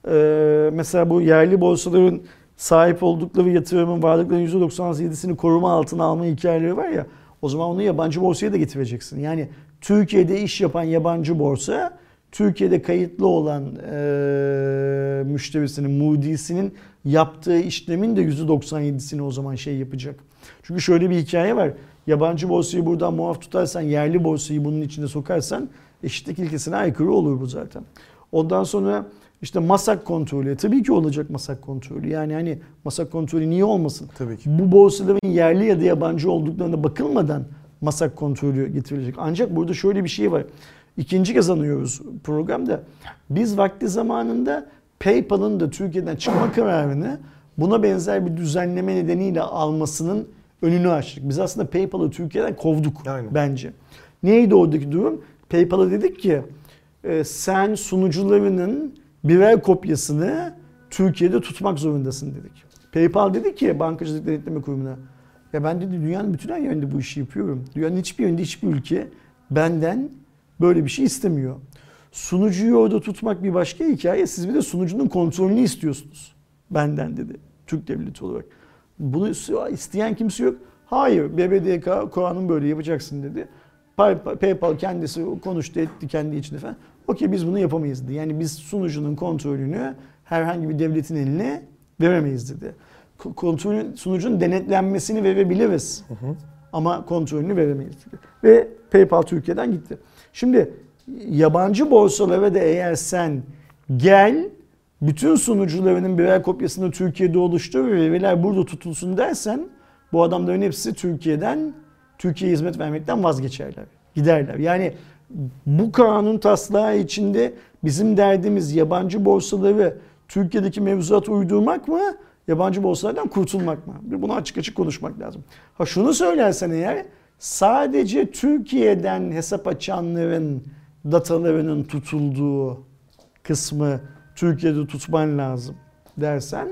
e, mesela bu yerli borsaların sahip oldukları yatırımın varlıkların %97'sini koruma altına alma hikayeleri var ya o zaman onu yabancı borsaya da getireceksin. Yani Türkiye'de iş yapan yabancı borsa Türkiye'de kayıtlı olan e, müşterisinin, Moody'sinin yaptığı işlemin de %97'sini o zaman şey yapacak. Çünkü şöyle bir hikaye var. Yabancı borsayı buradan muaf tutarsan, yerli borsayı bunun içine sokarsan eşitlik ilkesine aykırı olur bu zaten. Ondan sonra işte masak kontrolü. Tabii ki olacak masak kontrolü. Yani hani masak kontrolü niye olmasın? Tabii ki. Bu borsaların yerli ya da yabancı olduklarına bakılmadan masak kontrolü getirilecek. Ancak burada şöyle bir şey var. İkinci kez anıyoruz programda. Biz vakti zamanında PayPal'ın da Türkiye'den çıkma kararını buna benzer bir düzenleme nedeniyle almasının önünü açtık. Biz aslında PayPal'ı Türkiye'den kovduk Aynen. bence. Neydi oradaki durum? PayPal'a dedik ki e, sen sunucularının birer kopyasını Türkiye'de tutmak zorundasın dedik. PayPal dedi ki Bankacılık Denetleme Kurumu'na ya ben dedi dünyanın bütün her yerinde bu işi yapıyorum. Dünyanın hiçbir yerinde hiçbir ülke benden böyle bir şey istemiyor. Sunucuyu orada tutmak bir başka hikaye. Siz bir de sunucunun kontrolünü istiyorsunuz. Benden dedi. Türk devleti olarak. Bunu isteyen kimse yok. Hayır BBDK Kur'an'ın böyle yapacaksın dedi. Pay- PayPal kendisi konuştu etti kendi içinde falan. Okey biz bunu yapamayız dedi. Yani biz sunucunun kontrolünü herhangi bir devletin eline veremeyiz dedi. Ko- Kontrolün, sunucunun denetlenmesini verebiliriz. Ama kontrolünü veremeyiz dedi. Ve PayPal Türkiye'den gitti. Şimdi yabancı borsalara da eğer sen gel bütün sunucularının birer kopyasını Türkiye'de oluştur ve veriler burada tutulsun dersen bu adamların hepsi Türkiye'den Türkiye'ye hizmet vermekten vazgeçerler. Giderler. Yani bu kanun taslağı içinde bizim derdimiz yabancı borsaları Türkiye'deki mevzuata uydurmak mı? Yabancı borsalardan kurtulmak mı? Bunu açık açık konuşmak lazım. Ha şunu söylersen eğer sadece Türkiye'den hesap açanların datalarının tutulduğu kısmı Türkiye'de tutman lazım dersen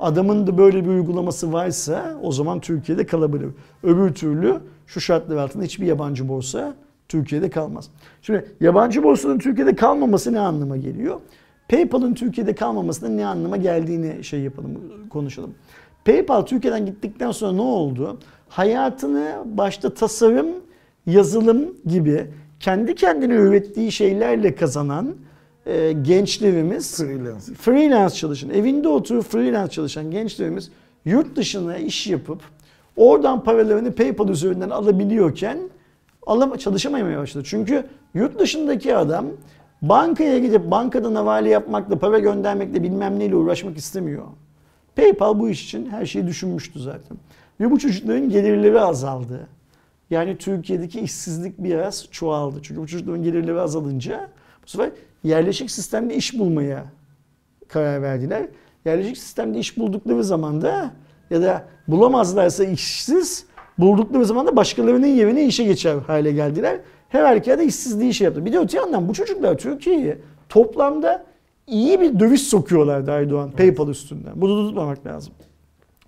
adamın da böyle bir uygulaması varsa o zaman Türkiye'de kalabilir. Öbür türlü şu şartlar altında hiçbir yabancı borsa Türkiye'de kalmaz. Şimdi yabancı borsanın Türkiye'de kalmaması ne anlama geliyor? PayPal'ın Türkiye'de kalmamasının ne anlama geldiğini şey yapalım, konuşalım. PayPal Türkiye'den gittikten sonra ne oldu? Hayatını başta tasarım, yazılım gibi kendi kendine ürettiği şeylerle kazanan e, gençlerimiz Freelance. freelance çalışan, evinde oturup freelance çalışan gençlerimiz yurt dışına iş yapıp oradan paralarını PayPal üzerinden alabiliyorken alam çalışamamaya başladı. Çünkü yurt dışındaki adam bankaya gidip bankadan havale yapmakla, para göndermekle bilmem neyle uğraşmak istemiyor. PayPal bu iş için her şeyi düşünmüştü zaten. Ve bu çocukların gelirleri azaldı. Yani Türkiye'deki işsizlik biraz çoğaldı. Çünkü bu çocukların gelirleri azalınca bu sefer yerleşik sistemde iş bulmaya karar verdiler. Yerleşik sistemde iş buldukları zaman da ya da bulamazlarsa işsiz buldukları zaman da başkalarının yerine işe geçer hale geldiler. Her halükarda işsizliği şey yaptı. Bir de öte yandan bu çocuklar Türkiye'ye toplamda iyi bir döviz sokuyorlardı Erdoğan PayPal üstünden. Bunu da tutmamak lazım.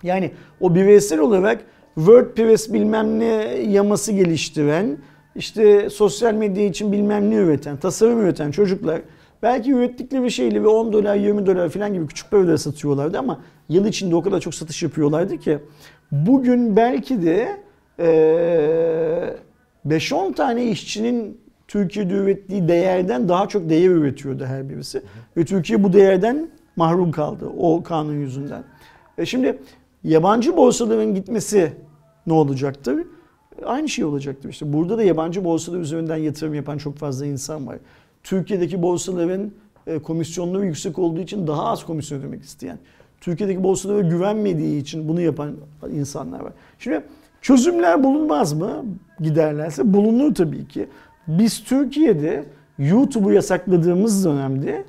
Yani o bireysel olarak WordPress bilmem ne yaması geliştiren, işte sosyal medya için bilmem ne üreten, tasarım üreten çocuklar belki ürettikleri şeyle bir 10 dolar, 20 dolar falan gibi küçük paralara satıyorlardı ama yıl içinde o kadar çok satış yapıyorlardı ki bugün belki de eee 5-10 tane işçinin Türkiye'de ürettiği değerden daha çok değer üretiyordu her birisi. Ve Türkiye bu değerden mahrum kaldı o kanun yüzünden. E şimdi yabancı borsaların gitmesi ne olacaktır? Aynı şey olacaktır işte. Burada da yabancı borsalar üzerinden yatırım yapan çok fazla insan var. Türkiye'deki borsaların e, komisyonları yüksek olduğu için daha az komisyon ödemek isteyen. Türkiye'deki borsalara güvenmediği için bunu yapan insanlar var. Şimdi çözümler bulunmaz mı giderlerse? Bulunur tabii ki. Biz Türkiye'de YouTube'u yasakladığımız dönemde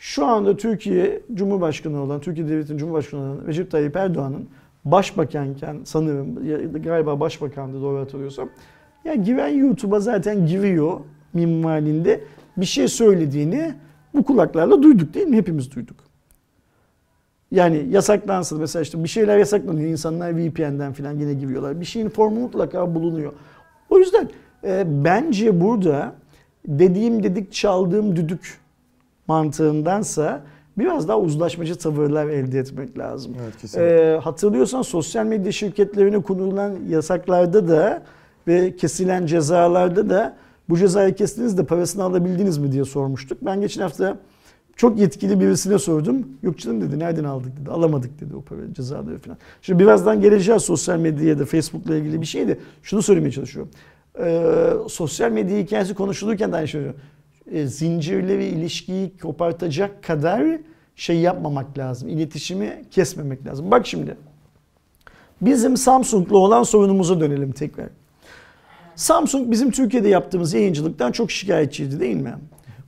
şu anda Türkiye Cumhurbaşkanı olan, Türkiye Devleti'nin Cumhurbaşkanı olan Recep Tayyip Erdoğan'ın başbakanken sanırım galiba başbakandı doğru hatırlıyorsam. Ya giren YouTube'a zaten giriyor minvalinde bir şey söylediğini bu kulaklarla duyduk değil mi? Hepimiz duyduk. Yani yasaklansın mesela işte bir şeyler yasaklanıyor. insanlar VPN'den falan yine giriyorlar. Bir şeyin formu mutlaka bulunuyor. O yüzden e, bence burada dediğim dedik çaldığım düdük mantığındansa biraz daha uzlaşmacı tavırlar elde etmek lazım. Evet kesinlikle. Ee, hatırlıyorsan sosyal medya şirketlerine konulan yasaklarda da ve kesilen cezalarda da bu cezayı kestiniz de parasını alabildiniz mi diye sormuştuk. Ben geçen hafta çok yetkili birisine sordum. Yok canım dedi nereden aldık dedi. Alamadık dedi o para cezaları falan. Şimdi birazdan geleceğiz sosyal medyaya da Facebook'la ilgili bir şey de şunu söylemeye çalışıyorum. Ee, sosyal medya hikayesi konuşulurken de aynı şey söylüyorum. Ee, zincirleri ilişkiyi kopartacak kadar şey yapmamak lazım. İletişimi kesmemek lazım. Bak şimdi. Bizim Samsung'la olan sorunumuza dönelim tekrar. Samsung bizim Türkiye'de yaptığımız yayıncılıktan çok şikayetçiydi değil mi?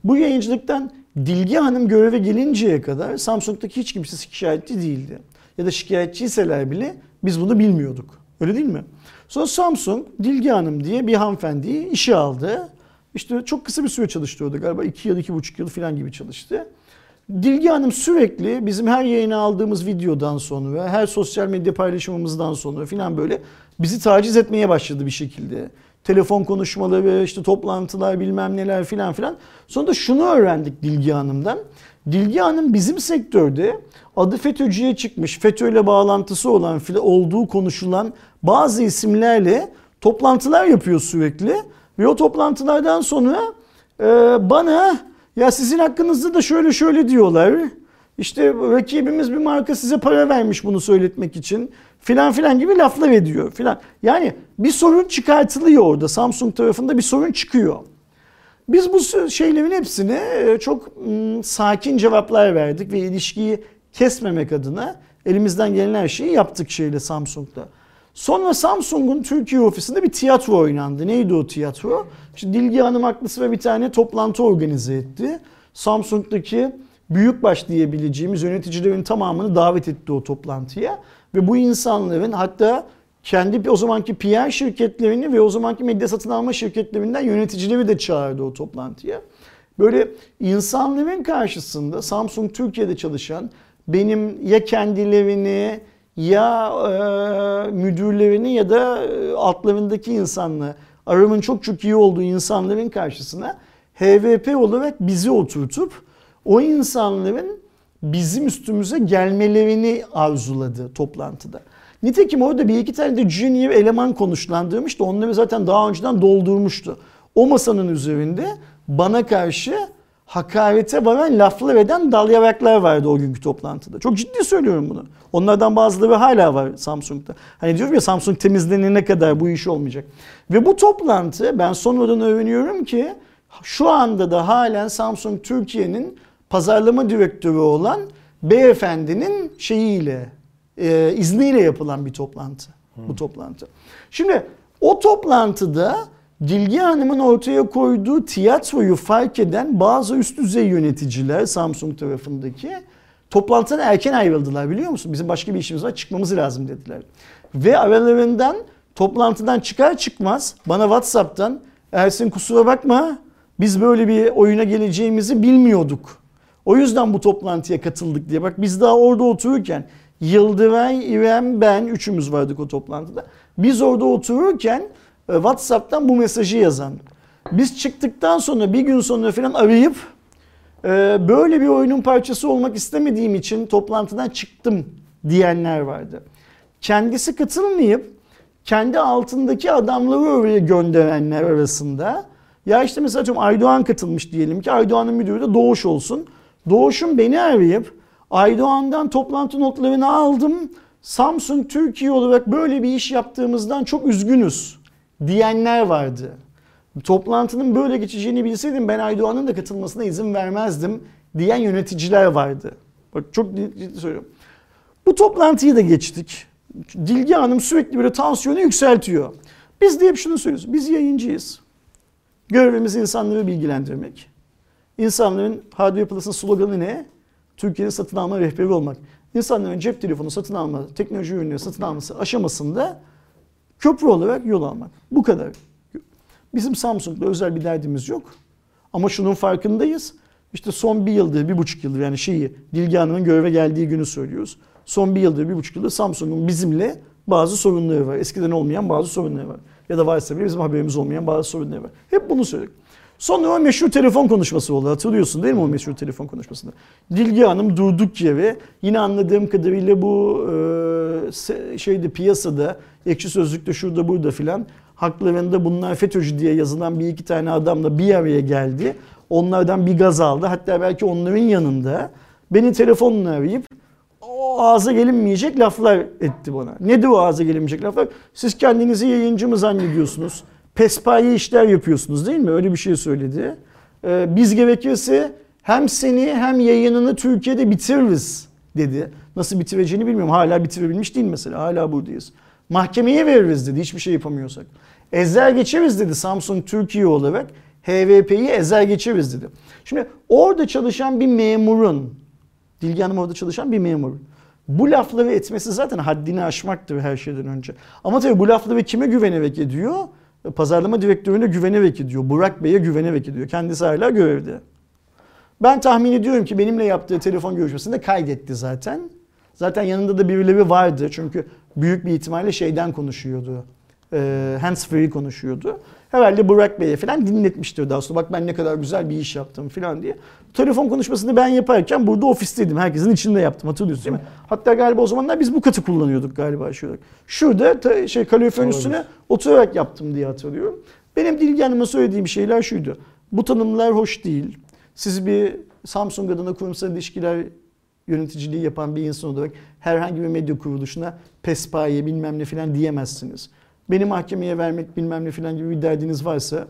Bu yayıncılıktan Dilge Hanım göreve gelinceye kadar Samsung'daki hiç kimse şikayetçi değildi. Ya da şikayetçiyseler bile biz bunu bilmiyorduk. Öyle değil mi? Sonra Samsung Dilge Hanım diye bir hanımefendiyi işe aldı. İşte çok kısa bir süre çalıştı orada galiba 2 yıl 2,5 yıl falan gibi çalıştı. Dilge Hanım sürekli bizim her yayına aldığımız videodan sonra, her sosyal medya paylaşımımızdan sonra filan böyle bizi taciz etmeye başladı bir şekilde. Telefon konuşmaları, işte toplantılar bilmem neler filan filan. Sonra da şunu öğrendik Dilge Hanım'dan. Dilge Hanım bizim sektörde adı FETÖ'cüye çıkmış, FETÖ'yle bağlantısı olan olduğu konuşulan bazı isimlerle toplantılar yapıyor sürekli. Ve o toplantılardan sonra e, bana ya sizin hakkınızda da şöyle şöyle diyorlar. İşte rakibimiz bir marka size para vermiş bunu söyletmek için filan filan gibi laflar ediyor filan. Yani bir sorun çıkartılıyor orada. Samsung tarafında bir sorun çıkıyor. Biz bu şeylerin hepsine çok sakin cevaplar verdik ve ilişkiyi kesmemek adına elimizden gelen her şeyi yaptık şeyle Samsung'da. Sonra Samsung'un Türkiye ofisinde bir tiyatro oynandı. Neydi o tiyatro? İşte Dilge Hanım haklısı ve bir tane toplantı organize etti. Samsung'daki büyükbaş diyebileceğimiz yöneticilerin tamamını davet etti o toplantıya. Ve bu insanların hatta kendi o zamanki PR şirketlerini ve o zamanki medya satın alma şirketlerinden yöneticileri de çağırdı o toplantıya. Böyle insanların karşısında Samsung Türkiye'de çalışan benim ya kendilerini ya e, müdürlerini ya da altlarındaki insanla aramın çok çok iyi olduğu insanların karşısına HVP olarak bizi oturtup o insanların bizim üstümüze gelmelerini arzuladı toplantıda. Nitekim orada bir iki tane de junior eleman konuşlandırmıştı. Onları zaten daha önceden doldurmuştu. O masanın üzerinde bana karşı hakarete varan laflar eden dalyavaklar vardı o günkü toplantıda. Çok ciddi söylüyorum bunu. Onlardan bazıları hala var Samsung'da. Hani diyorum ya Samsung temizlenene kadar bu iş olmayacak. Ve bu toplantı ben sonradan öğreniyorum ki şu anda da halen Samsung Türkiye'nin pazarlama direktörü olan beyefendinin şeyiyle, e, izniyle yapılan bir toplantı. Bu toplantı. Şimdi o toplantıda Dilgi Hanım'ın ortaya koyduğu tiyatroyu fark eden bazı üst düzey yöneticiler Samsung tarafındaki toplantıdan erken ayrıldılar biliyor musun? Bizim başka bir işimiz var çıkmamız lazım dediler. Ve aralarından toplantıdan çıkar çıkmaz bana Whatsapp'tan Ersin kusura bakma biz böyle bir oyuna geleceğimizi bilmiyorduk. O yüzden bu toplantıya katıldık diye. Bak biz daha orada otururken Yıldıray, İrem, ben üçümüz vardık o toplantıda. Biz orada otururken WhatsApp'tan bu mesajı yazan. Biz çıktıktan sonra bir gün sonra falan arayıp e, böyle bir oyunun parçası olmak istemediğim için toplantıdan çıktım diyenler vardı. Kendisi katılmayıp kendi altındaki adamları oraya gönderenler arasında ya işte mesela atıyorum Aydoğan katılmış diyelim ki Aydoğan'ın müdürü de Doğuş olsun. Doğuş'un beni arayıp Aydoğan'dan toplantı notlarını aldım. Samsung Türkiye olarak böyle bir iş yaptığımızdan çok üzgünüz diyenler vardı. Toplantının böyle geçeceğini bilseydim ben Aydoğan'ın da katılmasına izin vermezdim diyen yöneticiler vardı. Bak çok ciddi söylüyorum. Bu toplantıyı da geçtik. Dilgi Hanım sürekli böyle tansiyonu yükseltiyor. Biz de hep şunu söylüyoruz. Biz yayıncıyız. Görevimiz insanları bilgilendirmek. İnsanların Hardware Plus'ın sloganı ne? Türkiye'nin satın alma rehberi olmak. İnsanların cep telefonu satın alma, teknoloji ürünleri satın alması aşamasında köprü olarak yol almak. Bu kadar. Bizim Samsung'da özel bir derdimiz yok. Ama şunun farkındayız. İşte son bir yıldır, bir buçuk yıldır yani şeyi Dilgi Hanım'ın göreve geldiği günü söylüyoruz. Son bir yıldır, bir buçuk yıldır Samsung'un bizimle bazı sorunları var. Eskiden olmayan bazı sorunları var. Ya da varsa bile bizim haberimiz olmayan bazı sorunları var. Hep bunu söyledik. Sonra o meşhur telefon konuşması oldu. Hatırlıyorsun değil mi o meşhur telefon konuşmasında? Dilgi Hanım durduk yere yine anladığım kadarıyla bu e, şeyde piyasada ekşi sözlükte şurada burada filan haklarında bunlar FETÖ'cü diye yazılan bir iki tane adamla bir araya geldi. Onlardan bir gaz aldı. Hatta belki onların yanında beni telefonla arayıp o ağza gelinmeyecek laflar etti bana. Nedir o ağza gelinmeyecek laflar? Siz kendinizi yayıncı mı zannediyorsunuz? Pespaye işler yapıyorsunuz değil mi? Öyle bir şey söyledi. Ee, biz gerekirse hem seni hem yayınını Türkiye'de bitiririz dedi. Nasıl bitireceğini bilmiyorum. Hala bitirebilmiş değil mesela. Hala buradayız. Mahkemeye veririz dedi hiçbir şey yapamıyorsak. Ezer geçeriz dedi Samsung Türkiye olarak. HVP'yi ezer geçeriz dedi. Şimdi orada çalışan bir memurun, Dilgi Hanım orada çalışan bir memur. Bu lafları etmesi zaten haddini aşmaktır her şeyden önce. Ama tabii bu lafları kime güvenerek ediyor? Pazarlama direktörüne güvenerek ediyor. Burak Bey'e güvenerek ediyor. Kendisi hala görevde. Ben tahmin ediyorum ki benimle yaptığı telefon görüşmesinde kaydetti zaten. Zaten yanında da birileri vardı. Çünkü büyük bir ihtimalle şeyden konuşuyordu. E, hands free konuşuyordu. Herhalde Burak Bey'e falan dinletmiştir daha sonra. Bak ben ne kadar güzel bir iş yaptım falan diye. Telefon konuşmasını ben yaparken burada ofisteydim. Herkesin içinde yaptım hatırlıyorsun değil mi? Hatta galiba o zamanlar biz bu katı kullanıyorduk galiba şurada. Şurada ta, şey kaloriferin üstüne oturarak yaptım diye hatırlıyorum. Benim Dilgi Hanım'a söylediğim şeyler şuydu. Bu tanımlar hoş değil. Siz bir Samsung adına kurumsal ilişkiler yöneticiliği yapan bir insan olarak herhangi bir medya kuruluşuna pespaye bilmem ne falan diyemezsiniz. Beni mahkemeye vermek bilmem ne falan gibi bir derdiniz varsa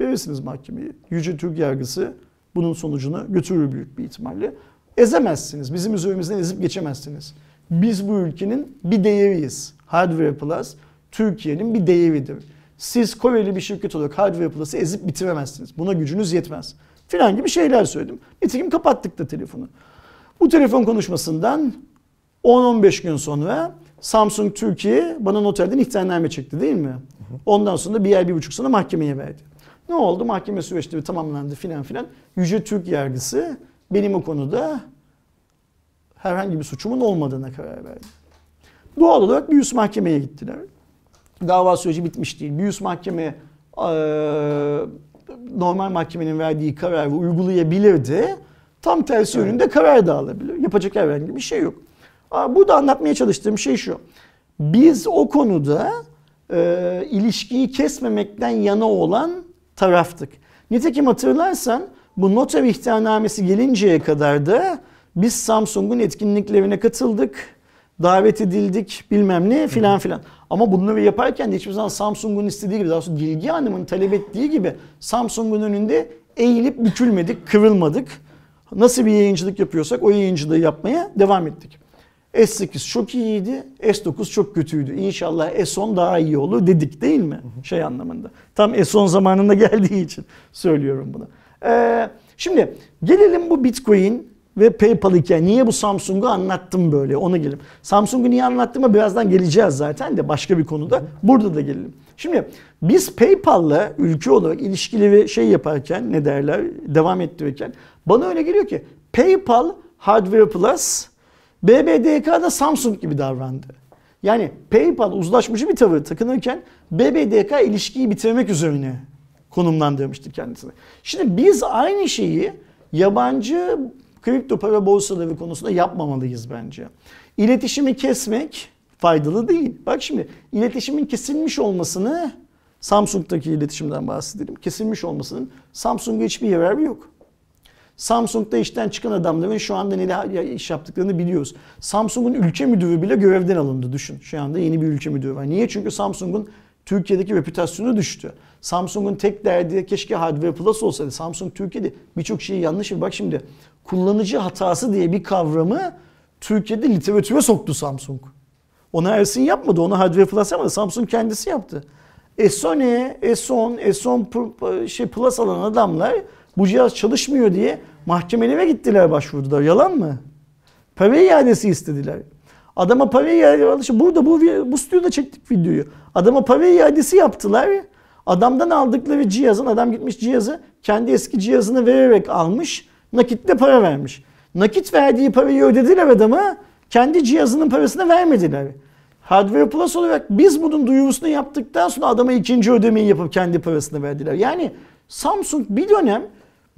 verirsiniz mahkemeye. Yüce Türk yargısı bunun sonucunu götürür büyük bir ihtimalle. Ezemezsiniz. Bizim üzerimizden ezip geçemezsiniz. Biz bu ülkenin bir değeriyiz. Hardware Plus Türkiye'nin bir değeridir. Siz Koreli bir şirket olarak Hardware Plus'ı ezip bitiremezsiniz. Buna gücünüz yetmez. Filan gibi şeyler söyledim. Nitekim kapattık da telefonu. Bu telefon konuşmasından 10-15 gün sonra Samsung Türkiye bana noterden ihtarname çekti değil mi? Ondan sonra bir ay bir buçuk sonra mahkemeye verdi. Ne oldu? Mahkeme süreçleri tamamlandı filan filan. Yüce Türk yargısı benim o konuda herhangi bir suçumun olmadığına karar verdi. Doğal olarak bir üst mahkemeye gittiler. Dava süreci bitmiş değil. Bir üst mahkeme normal mahkemenin verdiği kararı uygulayabilirdi. Tam tersi yönünde karar da alabilir. Yapacak herhangi bir şey yok. Burada anlatmaya çalıştığım şey şu. Biz o konuda e, ilişkiyi kesmemekten yana olan taraftık. Nitekim hatırlarsan bu noter ihtarnamesi gelinceye kadar da biz Samsung'un etkinliklerine katıldık, davet edildik bilmem ne filan filan. Ama bunları yaparken de hiçbir zaman Samsung'un istediği gibi, daha doğrusu Dilgi Hanım'ın talep ettiği gibi Samsung'un önünde eğilip bükülmedik, kıvrılmadık. Nasıl bir yayıncılık yapıyorsak o yayıncılığı yapmaya devam ettik. S8 çok iyiydi, S9 çok kötüydü. İnşallah S10 daha iyi olur dedik değil mi? Şey anlamında. Tam S10 zamanında geldiği için söylüyorum bunu. Ee, şimdi gelelim bu Bitcoin ve PayPal hikaye. Niye bu Samsung'u anlattım böyle ona gelelim. Samsung'u niye anlattığıma birazdan geleceğiz zaten de başka bir konuda. Burada da gelelim. Şimdi biz PayPal'la ülke olarak ilişkileri şey yaparken ne derler devam ettirirken bana öyle geliyor ki PayPal Hardware Plus BBDK'da Samsung gibi davrandı. Yani PayPal uzlaşmacı bir tavır takınırken BBDK ilişkiyi bitirmek üzerine konumlandırmıştı kendisini. Şimdi biz aynı şeyi yabancı kripto para borsaları konusunda yapmamalıyız bence. İletişimi kesmek faydalı değil. Bak şimdi iletişimin kesilmiş olmasını Samsung'daki iletişimden bahsedelim. Kesilmiş olmasının Samsung'a hiçbir yararı yok. Samsung'da işten çıkan adamların şu anda neler iş yaptıklarını biliyoruz. Samsung'un ülke müdürü bile görevden alındı düşün. Şu anda yeni bir ülke müdürü var. Niye? Çünkü Samsung'un Türkiye'deki reputasyonu düştü. Samsung'un tek derdi keşke Hardware Plus olsaydı. Samsung Türkiye'de birçok şeyi yanlış. Bak şimdi kullanıcı hatası diye bir kavramı Türkiye'de literatüre soktu Samsung. Onu Ersin yapmadı. Onu Hardware Plus yapmadı. Samsung kendisi yaptı. S10, S10, S10 şey Plus alan adamlar bu cihaz çalışmıyor diye mahkemelere gittiler başvurdular. Yalan mı? Para iadesi istediler. Adama para iadesi burada bu bu stüdyoda çektik videoyu. Adama para iadesi yaptılar. Adamdan aldıkları cihazın adam gitmiş cihazı kendi eski cihazını vererek almış. Nakitle para vermiş. Nakit verdiği parayı ödediler adama. Kendi cihazının parasını vermediler. Hardware Plus olarak biz bunun duyurusunu yaptıktan sonra adama ikinci ödemeyi yapıp kendi parasını verdiler. Yani Samsung bir dönem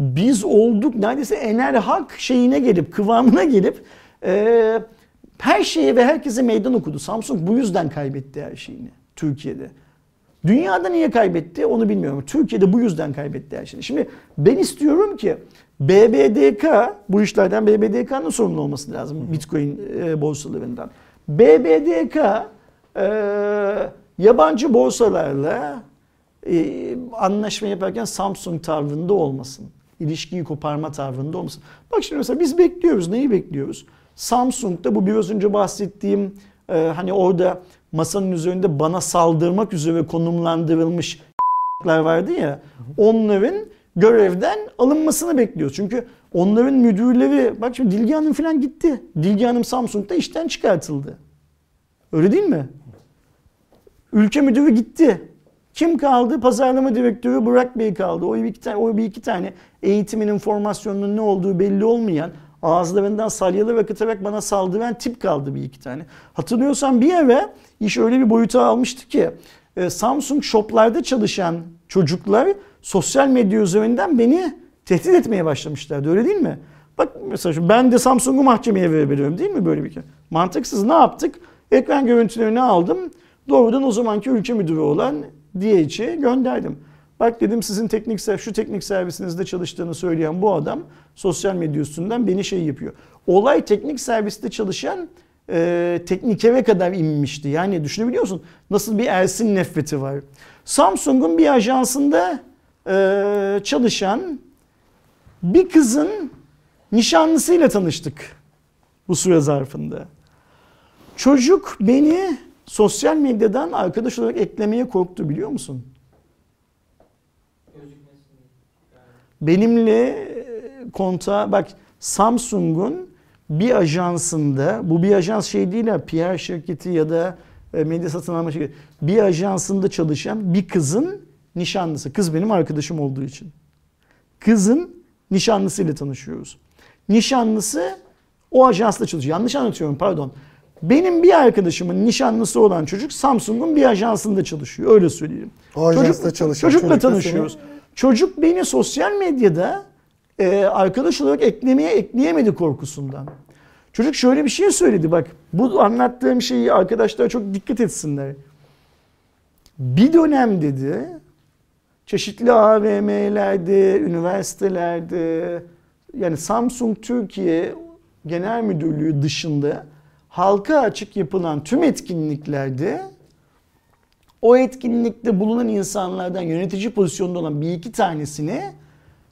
biz olduk neredeyse Enel Hak şeyine gelip kıvamına gelip e, her şeye ve herkese meydan okudu. Samsung bu yüzden kaybetti her şeyini Türkiye'de. Dünyada niye kaybetti onu bilmiyorum. Türkiye'de bu yüzden kaybetti her şeyini. Şimdi ben istiyorum ki BBDK bu işlerden BBDK'nın sorumlu olması lazım Bitcoin e, borsalarından. BBDK e, yabancı borsalarla e, anlaşma yaparken Samsung tavrında olmasın. İlişkiyi koparma tavrında olmasın. Bak şimdi mesela biz bekliyoruz. Neyi bekliyoruz? Samsung'da bu biraz önce bahsettiğim e, hani orada masanın üzerinde bana saldırmak üzere konumlandırılmış vardı ya. Onların görevden alınmasını bekliyoruz. Çünkü onların müdürleri bak şimdi Dilgi Hanım falan gitti. Dilgi Hanım Samsung'da işten çıkartıldı. Öyle değil mi? Ülke müdürü gitti. Kim kaldı? Pazarlama direktörü Burak Bey kaldı. O bir iki tane, o bir iki tane eğitiminin, formasyonunun ne olduğu belli olmayan, ağızlarından salyalı ve kıtarak bana saldıran tip kaldı bir iki tane. Hatırlıyorsan bir eve iş öyle bir boyuta almıştı ki e, Samsung shoplarda çalışan çocuklar sosyal medya üzerinden beni tehdit etmeye başlamışlardı. Öyle değil mi? Bak mesela şu, ben de Samsung'u mahkemeye verebiliyorum değil mi böyle bir şey? Mantıksız ne yaptık? Ekran görüntülerini aldım. Doğrudan o zamanki ülke müdürü olan DH'e gönderdim. Bak dedim sizin teknik şu teknik servisinizde çalıştığını söyleyen bu adam sosyal medya üstünden beni şey yapıyor. Olay teknik serviste çalışan e, teknikere kadar inmişti. Yani düşünebiliyor musun? Nasıl bir Ersin nefreti var. Samsung'un bir ajansında e, çalışan bir kızın nişanlısıyla tanıştık bu süre zarfında. Çocuk beni sosyal medyadan arkadaş olarak eklemeye korktu biliyor musun? Benimle e, kontağa bak Samsung'un bir ajansında bu bir ajans şey değil ha PR şirketi ya da e, medya satın alma şirketi bir ajansında çalışan bir kızın nişanlısı. Kız benim arkadaşım olduğu için. Kızın nişanlısıyla tanışıyoruz. Nişanlısı o ajansla çalışıyor. Yanlış anlatıyorum pardon. Benim bir arkadaşımın nişanlısı olan çocuk Samsung'un bir ajansında çalışıyor. Öyle söyleyeyim. O ajansta çalışan Çocukla tanışıyoruz. Çocuk beni sosyal medyada e, arkadaş olarak eklemeye ekleyemedi korkusundan. Çocuk şöyle bir şey söyledi bak. Bu anlattığım şeyi arkadaşlar çok dikkat etsinler. Bir dönem dedi çeşitli AVM'lerde, üniversitelerde yani Samsung Türkiye Genel Müdürlüğü dışında halka açık yapılan tüm etkinliklerde o etkinlikte bulunan insanlardan yönetici pozisyonda olan bir iki tanesine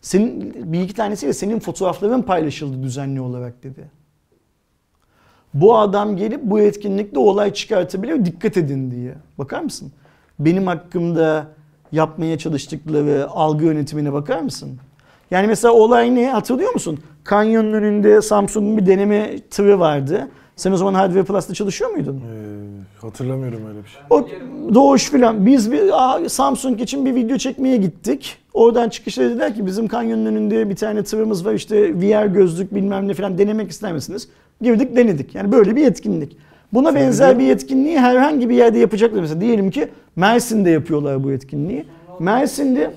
senin bir iki tanesiyle senin fotoğrafların paylaşıldı düzenli olarak dedi. Bu adam gelip bu etkinlikte olay çıkartabilir dikkat edin diye. Bakar mısın? Benim hakkımda yapmaya çalıştıkları algı yönetimine bakar mısın? Yani mesela olay ne hatırlıyor musun? Kanyonun önünde Samsung'un bir deneme tırı vardı. Sen o zaman Hardware Plus'ta çalışıyor muydun? Ee, hatırlamıyorum öyle bir şey. O doğuş filan. Biz bir aa, Samsung için bir video çekmeye gittik. Oradan çıkışta dediler ki bizim kanyonun önünde bir tane tırımız var işte VR gözlük bilmem ne falan denemek ister misiniz? Girdik denedik. Yani böyle bir etkinlik. Buna benzer bir etkinliği herhangi bir yerde yapacaklar. Mesela diyelim ki Mersin'de yapıyorlar bu etkinliği. Mersin'de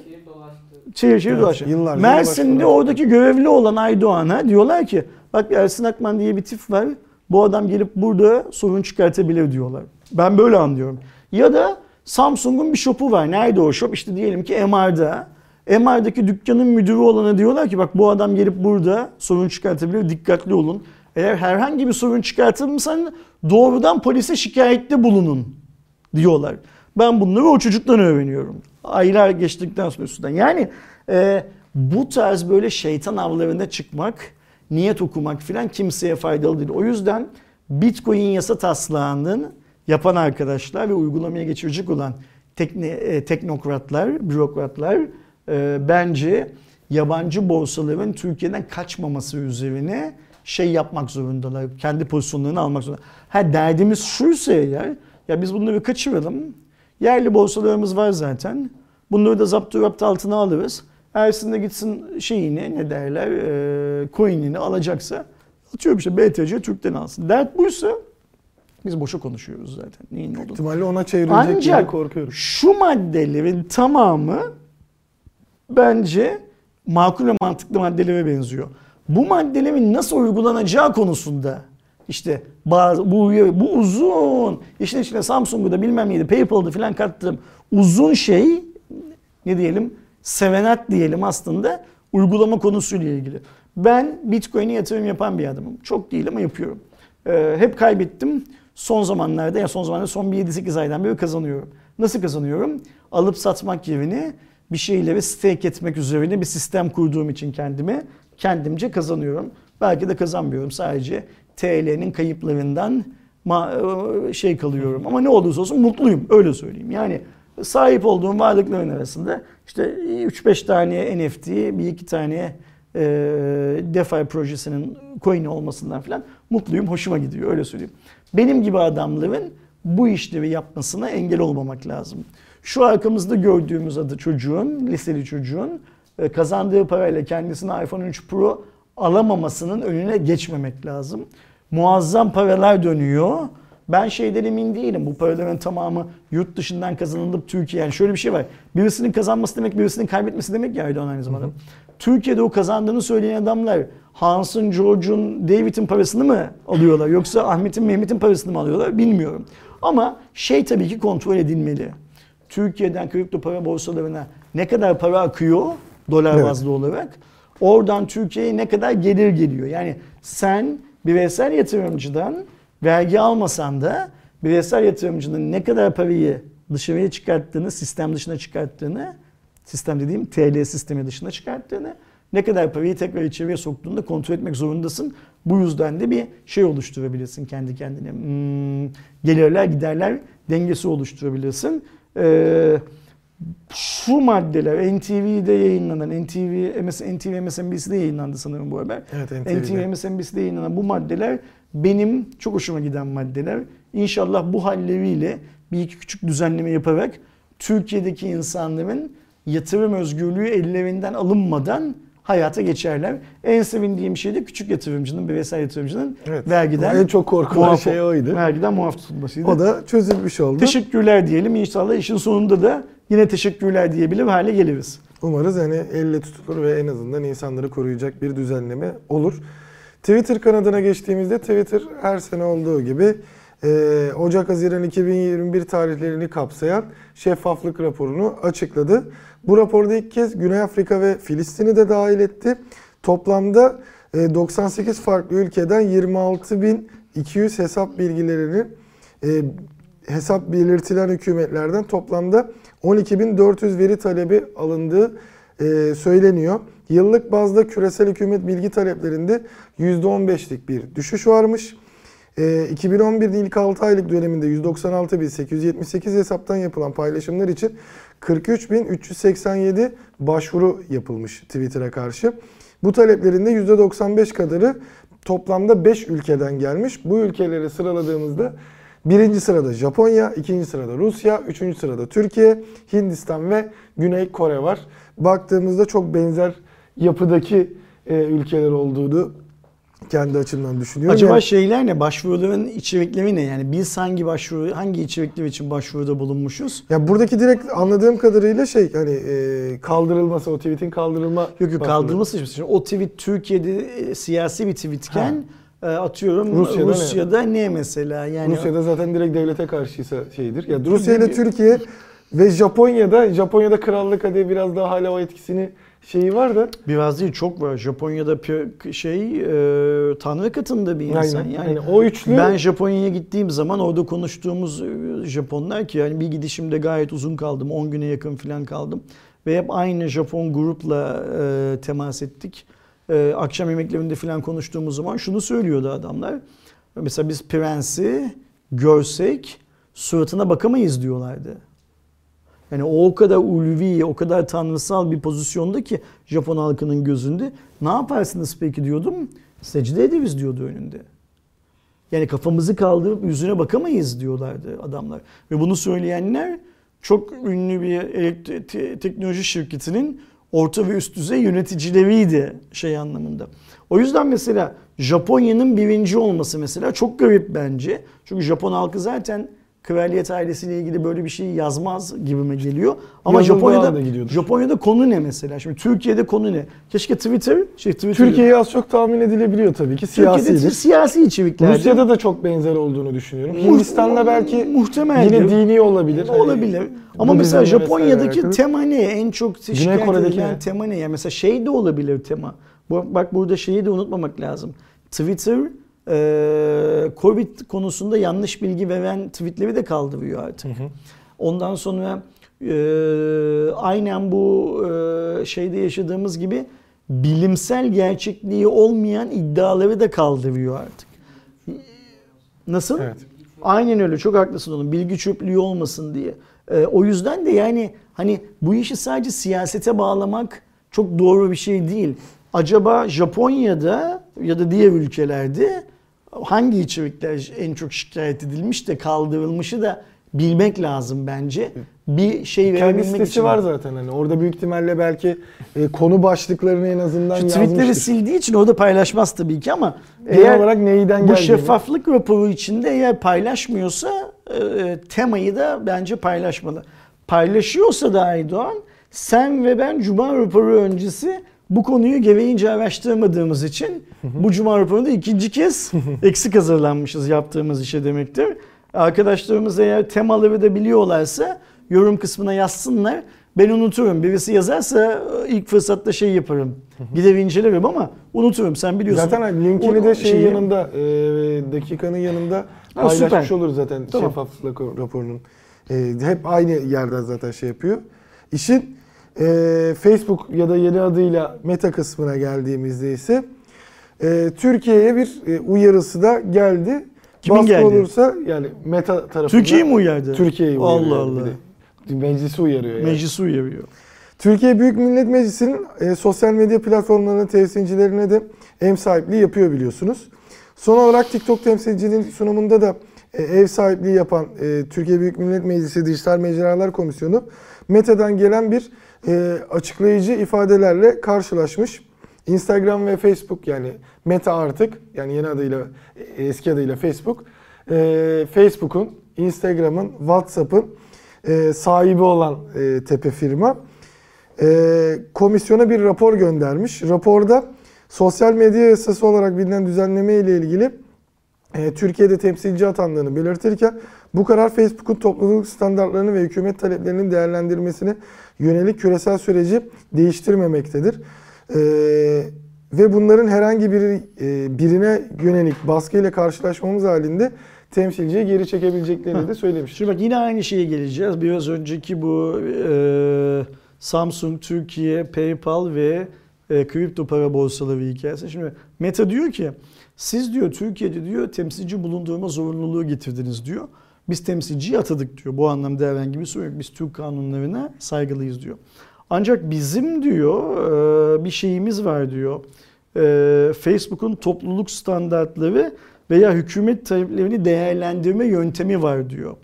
Şehir. Şehir Evet, dolaşıyor. Mersin'de oradaki görevli olan Aydoğan'a diyorlar ki bak Ersin Akman diye bir tip var. Bu adam gelip burada sorun çıkartabilir diyorlar. Ben böyle anlıyorum. Ya da Samsung'un bir shop'u var. Nerede o shop? İşte diyelim ki MR'da. MR'daki dükkanın müdürü olana diyorlar ki bak bu adam gelip burada sorun çıkartabilir. Dikkatli olun. Eğer herhangi bir sorun çıkartırsan doğrudan polise şikayette bulunun diyorlar. Ben bunları o çocuktan öğreniyorum. Aylar geçtikten sonra üstünden. Yani e, bu tarz böyle şeytan avlarına çıkmak, niyet okumak filan kimseye faydalı değil. O yüzden Bitcoin yasa taslağının yapan arkadaşlar ve uygulamaya geçirecek olan tekne, e, teknokratlar, bürokratlar e, bence yabancı borsaların Türkiye'den kaçmaması üzerine şey yapmak zorundalar. Kendi pozisyonlarını almak zorunda. Ha derdimiz şuysa eğer ya biz bunları kaçıralım. Yerli borsalarımız var zaten. Bunları da zaptı rapt altına alırız. Ersin de gitsin şeyini ne derler e, coin'ini alacaksa atıyorum işte BTC Türk'ten alsın. Dert buysa biz boşa konuşuyoruz zaten. Neyin olduğunu. İhtimalle ona çevrilecek diye Ancak korkuyorum. şu maddelerin tamamı bence makul ve mantıklı maddelere benziyor. Bu maddelerin nasıl uygulanacağı konusunda işte bazı bu bu uzun işte içine Samsung'u da bilmem neydi PayPal'da falan kattım. Uzun şey ne diyelim sevenat diyelim aslında uygulama konusuyla ilgili. Ben Bitcoin'e yatırım yapan bir adamım. Çok değil ama yapıyorum. Ee, hep kaybettim. Son zamanlarda ya son zamanlarda son bir 7-8 aydan beri kazanıyorum. Nasıl kazanıyorum? Alıp satmak yerine bir şeyleri stake etmek üzerine bir sistem kurduğum için kendime kendimce kazanıyorum. Belki de kazanmıyorum. Sadece TL'nin kayıplarından ma- şey kalıyorum. Ama ne olursa olsun mutluyum. Öyle söyleyeyim. Yani sahip olduğum varlıkların arasında işte 3-5 tane NFT, bir iki tane e, DeFi projesinin coin olmasından falan mutluyum. Hoşuma gidiyor. Öyle söyleyeyim. Benim gibi adamların bu işleri yapmasına engel olmamak lazım. Şu arkamızda gördüğümüz adı çocuğun, liseli çocuğun e, kazandığı parayla kendisine iPhone 3 Pro alamamasının önüne geçmemek lazım. Muazzam paralar dönüyor. Ben şeyden emin değilim. Bu paraların tamamı yurt dışından kazanılıp Türkiye. Yani şöyle bir şey var. Birisinin kazanması demek birisinin kaybetmesi demek ya Erdoğan aynı zamanda. Türkiye'de o kazandığını söyleyen adamlar Hans'ın, George'un, David'in parasını mı alıyorlar? Yoksa Ahmet'in, Mehmet'in parasını mı alıyorlar? Bilmiyorum. Ama şey tabii ki kontrol edilmeli. Türkiye'den kripto para borsalarına ne kadar para akıyor dolar Evet. bazlı olarak oradan Türkiye'ye ne kadar gelir geliyor. Yani sen bireysel yatırımcıdan vergi almasan da bireysel yatırımcının ne kadar parayı dışarıya çıkarttığını, sistem dışına çıkarttığını, sistem dediğim TL sistemi dışına çıkarttığını, ne kadar parayı tekrar içeriye soktuğunu da kontrol etmek zorundasın. Bu yüzden de bir şey oluşturabilirsin kendi kendine. Hmm, gelirler giderler dengesi oluşturabilirsin. Ee, şu maddeler NTV'de yayınlanan, NTV, MS, NTV MSNBC'de yayınlandı sanırım bu haber. Evet, NTV NTV'de. MSNBC'de yayınlanan bu maddeler benim çok hoşuma giden maddeler. İnşallah bu halleriyle bir iki küçük düzenleme yaparak Türkiye'deki insanların yatırım özgürlüğü ellerinden alınmadan hayata geçerler. En sevindiğim şey de küçük yatırımcının, bireysel yatırımcının Evet. vergiden en çok korkulan muaf, şey oydu. vergiden muaf tutulmasıydı. O da çözülmüş oldu. Teşekkürler diyelim. İnşallah işin sonunda da yine teşekkürler diyebilir hale geliriz. Umarız hani elle tutulur ve en azından insanları koruyacak bir düzenleme olur. Twitter kanadına geçtiğimizde Twitter her sene olduğu gibi e, Ocak-Haziran 2021 tarihlerini kapsayan şeffaflık raporunu açıkladı. Bu raporda ilk kez Güney Afrika ve Filistin'i de dahil etti. Toplamda e, 98 farklı ülkeden 26.200 hesap bilgilerini e, hesap belirtilen hükümetlerden toplamda 12.400 veri talebi alındığı e, söyleniyor. Yıllık bazda küresel hükümet bilgi taleplerinde %15'lik bir düşüş varmış. E, 2011'in ilk 6 aylık döneminde 196.878 hesaptan yapılan paylaşımlar için 43.387 başvuru yapılmış Twitter'a karşı. Bu taleplerin de %95 kadarı toplamda 5 ülkeden gelmiş. Bu ülkeleri sıraladığımızda birinci sırada Japonya, ikinci sırada Rusya, üçüncü sırada Türkiye, Hindistan ve Güney Kore var. Baktığımızda çok benzer yapıdaki e, ülkeler olduğunu kendi açımdan düşünüyorum. Acaba Yani- şeyler ne? Başvuruların içerikleri ne? Yani biz hangi başvuru, hangi içerikler için başvuruda bulunmuşuz? Ya buradaki direkt anladığım kadarıyla şey hani e, kaldırılması o tweet'in kaldırılma Yok yok kaldırılması için. Şimdi o tweet Türkiye'de e, siyasi bir tweetken e, atıyorum Rusya'da Rusya'da, ne? ne? mesela? Yani Rusya'da zaten direkt devlete karşıysa şeydir. Ya Rusya ile Türkiye ve Japonya'da Japonya'da krallık hadi biraz daha hala o etkisini şeyi var da biraz değil çok var. Japonya'da şey e, tanrı katında bir insan. Aynen. Yani Yani o üçlü Ben Japonya'ya gittiğim zaman orada konuştuğumuz e, Japonlar ki yani bir gidişimde gayet uzun kaldım. 10 güne yakın falan kaldım. Ve hep aynı Japon grupla e, temas ettik. E, akşam yemeklerinde falan konuştuğumuz zaman şunu söylüyordu adamlar. Mesela biz prensi görsek suratına bakamayız diyorlardı. Yani o o kadar ulvi, o kadar tanrısal bir pozisyonda ki Japon halkının gözünde. Ne yaparsınız peki diyordum. Secde ederiz diyordu önünde. Yani kafamızı kaldırıp yüzüne bakamayız diyorlardı adamlar. Ve bunu söyleyenler çok ünlü bir teknoloji şirketinin orta ve üst düzey yöneticileriydi şey anlamında. O yüzden mesela Japonya'nın birinci olması mesela çok garip bence. Çünkü Japon halkı zaten kraliyet ailesiyle ilgili böyle bir şey yazmaz gibime geliyor. Ama Yazıldığı Japonya'da. Japonya'da konu ne mesela? Şimdi Türkiye'de konu ne? Keşke Twitter, şey Twitter Türkiye'yi az çok tahmin edilebiliyor tabii ki siyasidir. siyasi içerikler. Rusya'da da çok benzer olduğunu düşünüyorum. Muht- Hindistan'da belki muhtemeldir. yine dini olabilir. Hani Olabilir. Ama Budizmle mesela Japonya'daki tema ne? En çok şikayet edilen tema ne? Yani mesela şey de olabilir tema. Bak burada şeyi de unutmamak lazım. Twitter e, Covid konusunda yanlış bilgi veren tweetleri de kaldırıyor artık. Ondan sonra e, aynen bu e, şeyde yaşadığımız gibi bilimsel gerçekliği olmayan iddiaları da kaldırıyor artık. Nasıl? Evet. Aynen öyle çok haklısın onun bilgi çöplüğü olmasın diye. Ee, o yüzden de yani hani bu işi sadece siyasete bağlamak çok doğru bir şey değil. Acaba Japonya'da ya da diğer ülkelerde hangi içerikler en çok şikayet edilmiş de kaldırılmışı da bilmek lazım bence. Bir şey Kendi verebilmek için. var zaten hani orada büyük ihtimalle belki e, konu başlıklarını en azından Şu tweetleri yazmıştır. sildiği için orada paylaşmaz tabii ki ama Genel olarak neyden bu geldiğini. şeffaflık raporu içinde eğer paylaşmıyorsa e, temayı da bence paylaşmalı. Paylaşıyorsa da Aydoğan sen ve ben Cuma raporu öncesi bu konuyu gereğince araştırmadığımız için bu Cuma raporunda ikinci kez eksik hazırlanmışız yaptığımız işe demektir. Arkadaşlarımız eğer temaları da biliyorlarsa yorum kısmına yazsınlar. Ben unuturum. Birisi yazarsa e, ilk fırsatta şey yaparım. Gider incelerim ama unuturum. Sen biliyorsun. Zaten hani linkini O- de şeyi- yanında, e, dakikanın yanında Ha, süper. paylaşmış olur zaten Tamam. şeffaflık raporunun. E, hep aynı yerden zaten şey yapıyor. İşin e, Facebook ya da yeni adıyla Meta kısmına geldiğimizde ise e, Türkiye'ye bir e, uyarısı da geldi. Kimin Baskı geldi? olursa yani Meta tarafından Türkiye mi uyardı? Türkiye'yi uyarıyor. Allah bir Allah. de. Meclisi uyarıyor yani. Meclisi uyarıyor. Türkiye Büyük Millet Meclisi'nin e, sosyal medya platformlarının temsilcilerine de ev sahipliği yapıyor biliyorsunuz. Son olarak TikTok temsilcinin sunumunda da e, ev sahipliği yapan e, Türkiye Büyük Millet Meclisi Dijital Mecralar Komisyonu Meta'dan gelen bir e, açıklayıcı ifadelerle karşılaşmış. Instagram ve Facebook yani Meta artık yani yeni adıyla e, eski adıyla Facebook. e, Facebook'un, Instagram'ın, WhatsApp'ın e, sahibi olan e, tepe firma e, komisyona bir rapor göndermiş. Raporda sosyal medya yasası olarak bilinen düzenleme ile ilgili e, Türkiye'de temsilci atandığını belirtirken bu karar Facebook'un topluluk standartlarını ve hükümet taleplerinin değerlendirmesine yönelik küresel süreci değiştirmemektedir. E, ve bunların herhangi bir e, birine yönelik baskıyla karşılaşmamız halinde temsilciyi geri çekebileceklerini de söylemiş. Şimdi bak yine aynı şeye geleceğiz. Biraz önceki bu e, Samsung, Türkiye, PayPal ve e, kripto para borsaları hikayesi. Şimdi Meta diyor ki siz diyor Türkiye'de diyor temsilci bulundurma zorunluluğu getirdiniz diyor. Biz temsilciyi atadık diyor. Bu anlamda herhangi bir sorun yok. Biz Türk kanunlarına saygılıyız diyor. Ancak bizim diyor e, bir şeyimiz var diyor. E, Facebook'un topluluk standartları veya hükümet taleplerini değerlendirme yöntemi var diyor.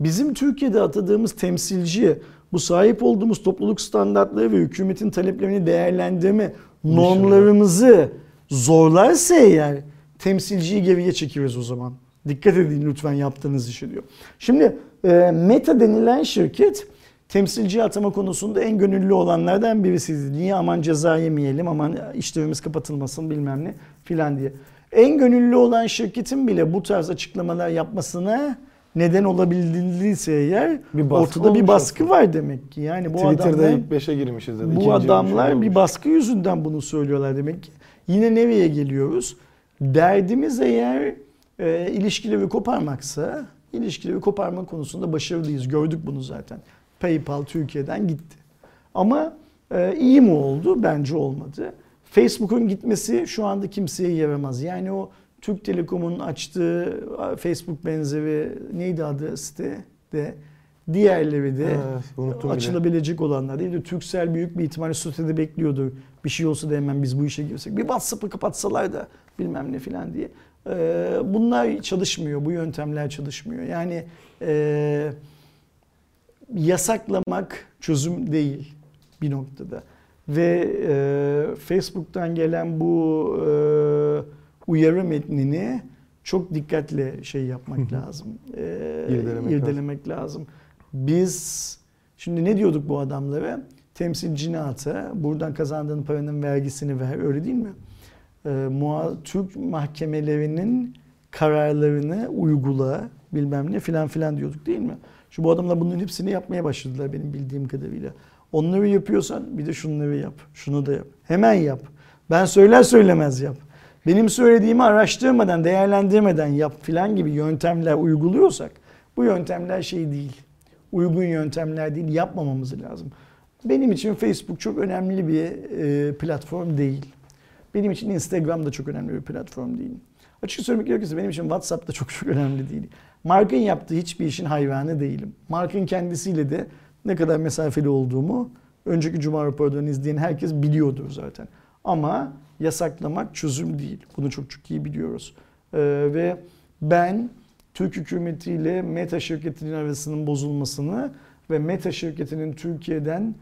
Bizim Türkiye'de atadığımız temsilci bu sahip olduğumuz topluluk standartları ve hükümetin taleplerini değerlendirme normlarımızı zorlarsa eğer temsilciyi geriye çekiyoruz o zaman. Dikkat edin lütfen yaptığınız işi diyor. Şimdi e, Meta denilen şirket temsilci atama konusunda en gönüllü olanlardan birisiydi. Niye aman ceza yemeyelim, aman işlerimiz kapatılmasın bilmem ne filan diye. En gönüllü olan şirketin bile bu tarz açıklamalar yapmasına neden olabildiyse eğer Bir ortada bir baskı aslında. var demek ki. Yani bu Twitter'da adamlar ilk 5'e girmişiz dedi. bu adamlar bir baskı yüzünden bunu söylüyorlar demek ki. Yine nereye geliyoruz? Derdimiz eğer e, ilişkileri koparmaksa, ilişkileri koparma konusunda başarılıyız. Gördük bunu zaten. PayPal Türkiye'den gitti. Ama e, iyi mi oldu? Bence olmadı. Facebook'un gitmesi şu anda kimseye yaramaz. Yani o Türk Telekom'un açtığı Facebook benzeri neydi adı site de diğerleri de Evet, unuttum bile. açılabilecek olanlar değil de Turkcell büyük bir ihtimalle sitede bekliyordu. Bir şey olsa da hemen biz bu işe girsek. Bir WhatsApp'ı kapatsalar da bilmem ne filan diye. Ee, bunlar çalışmıyor. Bu yöntemler çalışmıyor. Yani e, yasaklamak çözüm değil bir noktada. Ve e, Facebook'tan gelen bu e, uyarı metnini çok dikkatle şey yapmak lazım. E, İrdelemek irdelemek lazım. Biz şimdi ne diyorduk bu adamlara? Temsilcini ata, buradan kazandığın paranın vergisini ver, öyle değil mi? E, Türk mahkemelerinin kararlarını uygula, bilmem ne filan filan diyorduk değil mi? Şu bu adamlar bunların hepsini yapmaya başladılar benim bildiğim kadarıyla. Onları yapıyorsan bir de şunları yap, şunu da yap. Hemen yap. Ben söyler söylemez yap. Benim söylediğimi araştırmadan, değerlendirmeden yap filan gibi yöntemler uyguluyorsak bu yöntemler şey değil. Uygun yöntemler değil, yapmamamız lazım. Benim için Facebook çok önemli bir e, platform değil. Benim için Instagram da çok önemli bir platform değil. Açık söylemek gerekirse benim için WhatsApp da çok çok önemli değil. Mark'ın yaptığı hiçbir işin hayranı değilim. Mark'ın kendisiyle de ne kadar mesafeli olduğumu önceki Cuma raporlarını izleyen herkes biliyordur zaten. Ama yasaklamak çözüm değil. Bunu çok çok iyi biliyoruz. Ee, ve ben Türk hükümetiyle Meta şirketinin arasının bozulmasını ve Meta şirketinin Türkiye'den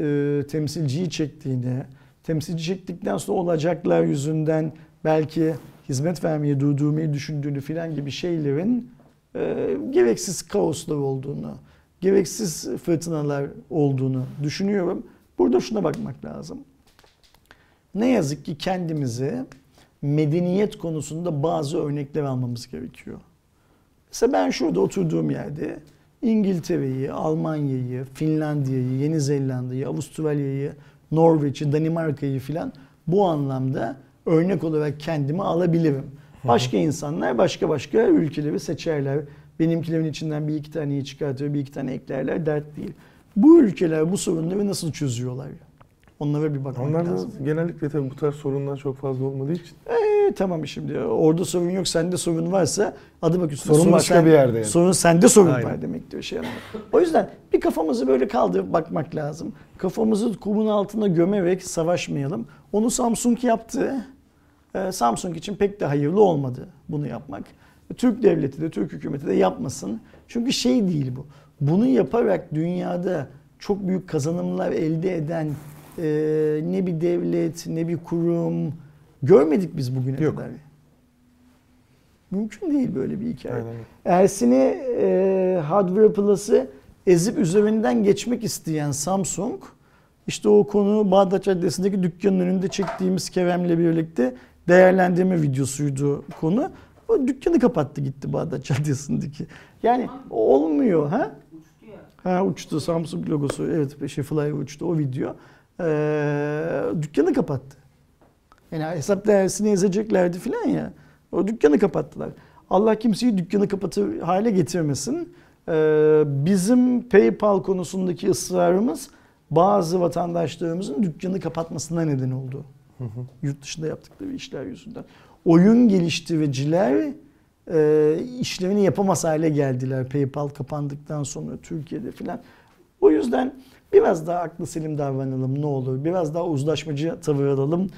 e, temsilciyi çektiğini, temsilci çektikten sonra olacaklar yüzünden belki hizmet vermeye durdurmayı düşündüğünü filan gibi şeylerin e, gereksiz kaoslar olduğunu, gereksiz fırtınalar olduğunu düşünüyorum. Burada şuna bakmak lazım. Ne yazık ki kendimize medeniyet konusunda bazı örnekler almamız gerekiyor. Mesela ben şurada oturduğum yerde İngiltere'yi, Almanya'yı, Finlandiya'yı, Yeni Zelanda'yı, Avustralya'yı, Norveç'i, Danimarka'yı filan bu anlamda örnek olarak kendime alabilirim. Başka insanlar başka başka ülkeleri seçerler. Benimkilerin içinden bir iki taneyi çıkartır, bir iki tane eklerler dert değil. Bu ülkeler bu sorunları nasıl çözüyorlar? Onlara bir bakmak Onlar da lazım. genellikle tabii bu tarz sorunlar çok fazla olmadığı için. Tamam şimdi orada sorun yok sende sorun varsa adım üstünde Sorun başka sen- bir yerde yani. Sorun sende sorun Aynen. var demek diyor şey anlamı. O yüzden bir kafamızı böyle kaldırıp bakmak lazım. Kafamızı kumun altına gömerek savaşmayalım. Onu Samsung yaptı. Ee, Samsung için pek de hayırlı olmadı bunu yapmak. Türk devleti de Türk hükümeti de yapmasın. Çünkü şey değil bu. Bunu yaparak dünyada çok büyük kazanımlar elde eden e, ne bir devlet, ne bir kurum görmedik biz bugüne Yok. kadar. Mümkün değil böyle bir hikaye. Aynen. Ersin'i e, Hardware Plus'ı ezip üzerinden geçmek isteyen Samsung işte o konu Bağdat Caddesi'ndeki dükkanın önünde çektiğimiz Kerem'le birlikte değerlendirme videosuydu konu. O dükkanı kapattı gitti Bağdat Caddesi'ndeki. Yani olmuyor ha? Uçtu ya. Ha uçtu Samsung logosu. Evet şey Fly uçtu o video. Ee, dükkanı kapattı. Yani hesap değersini ezeceklerdi filan ya. O dükkanı kapattılar. Allah kimseyi dükkanı kapatır hale getirmesin. Ee, bizim PayPal konusundaki ısrarımız bazı vatandaşlarımızın dükkanı kapatmasına neden oldu. Yurt dışında yaptıkları işler yüzünden. Oyun geliştiriciler e, işlevini yapamaz hale geldiler PayPal kapandıktan sonra Türkiye'de filan. O yüzden biraz daha aklı selim davranalım ne olur. Biraz daha uzlaşmacı tavır alalım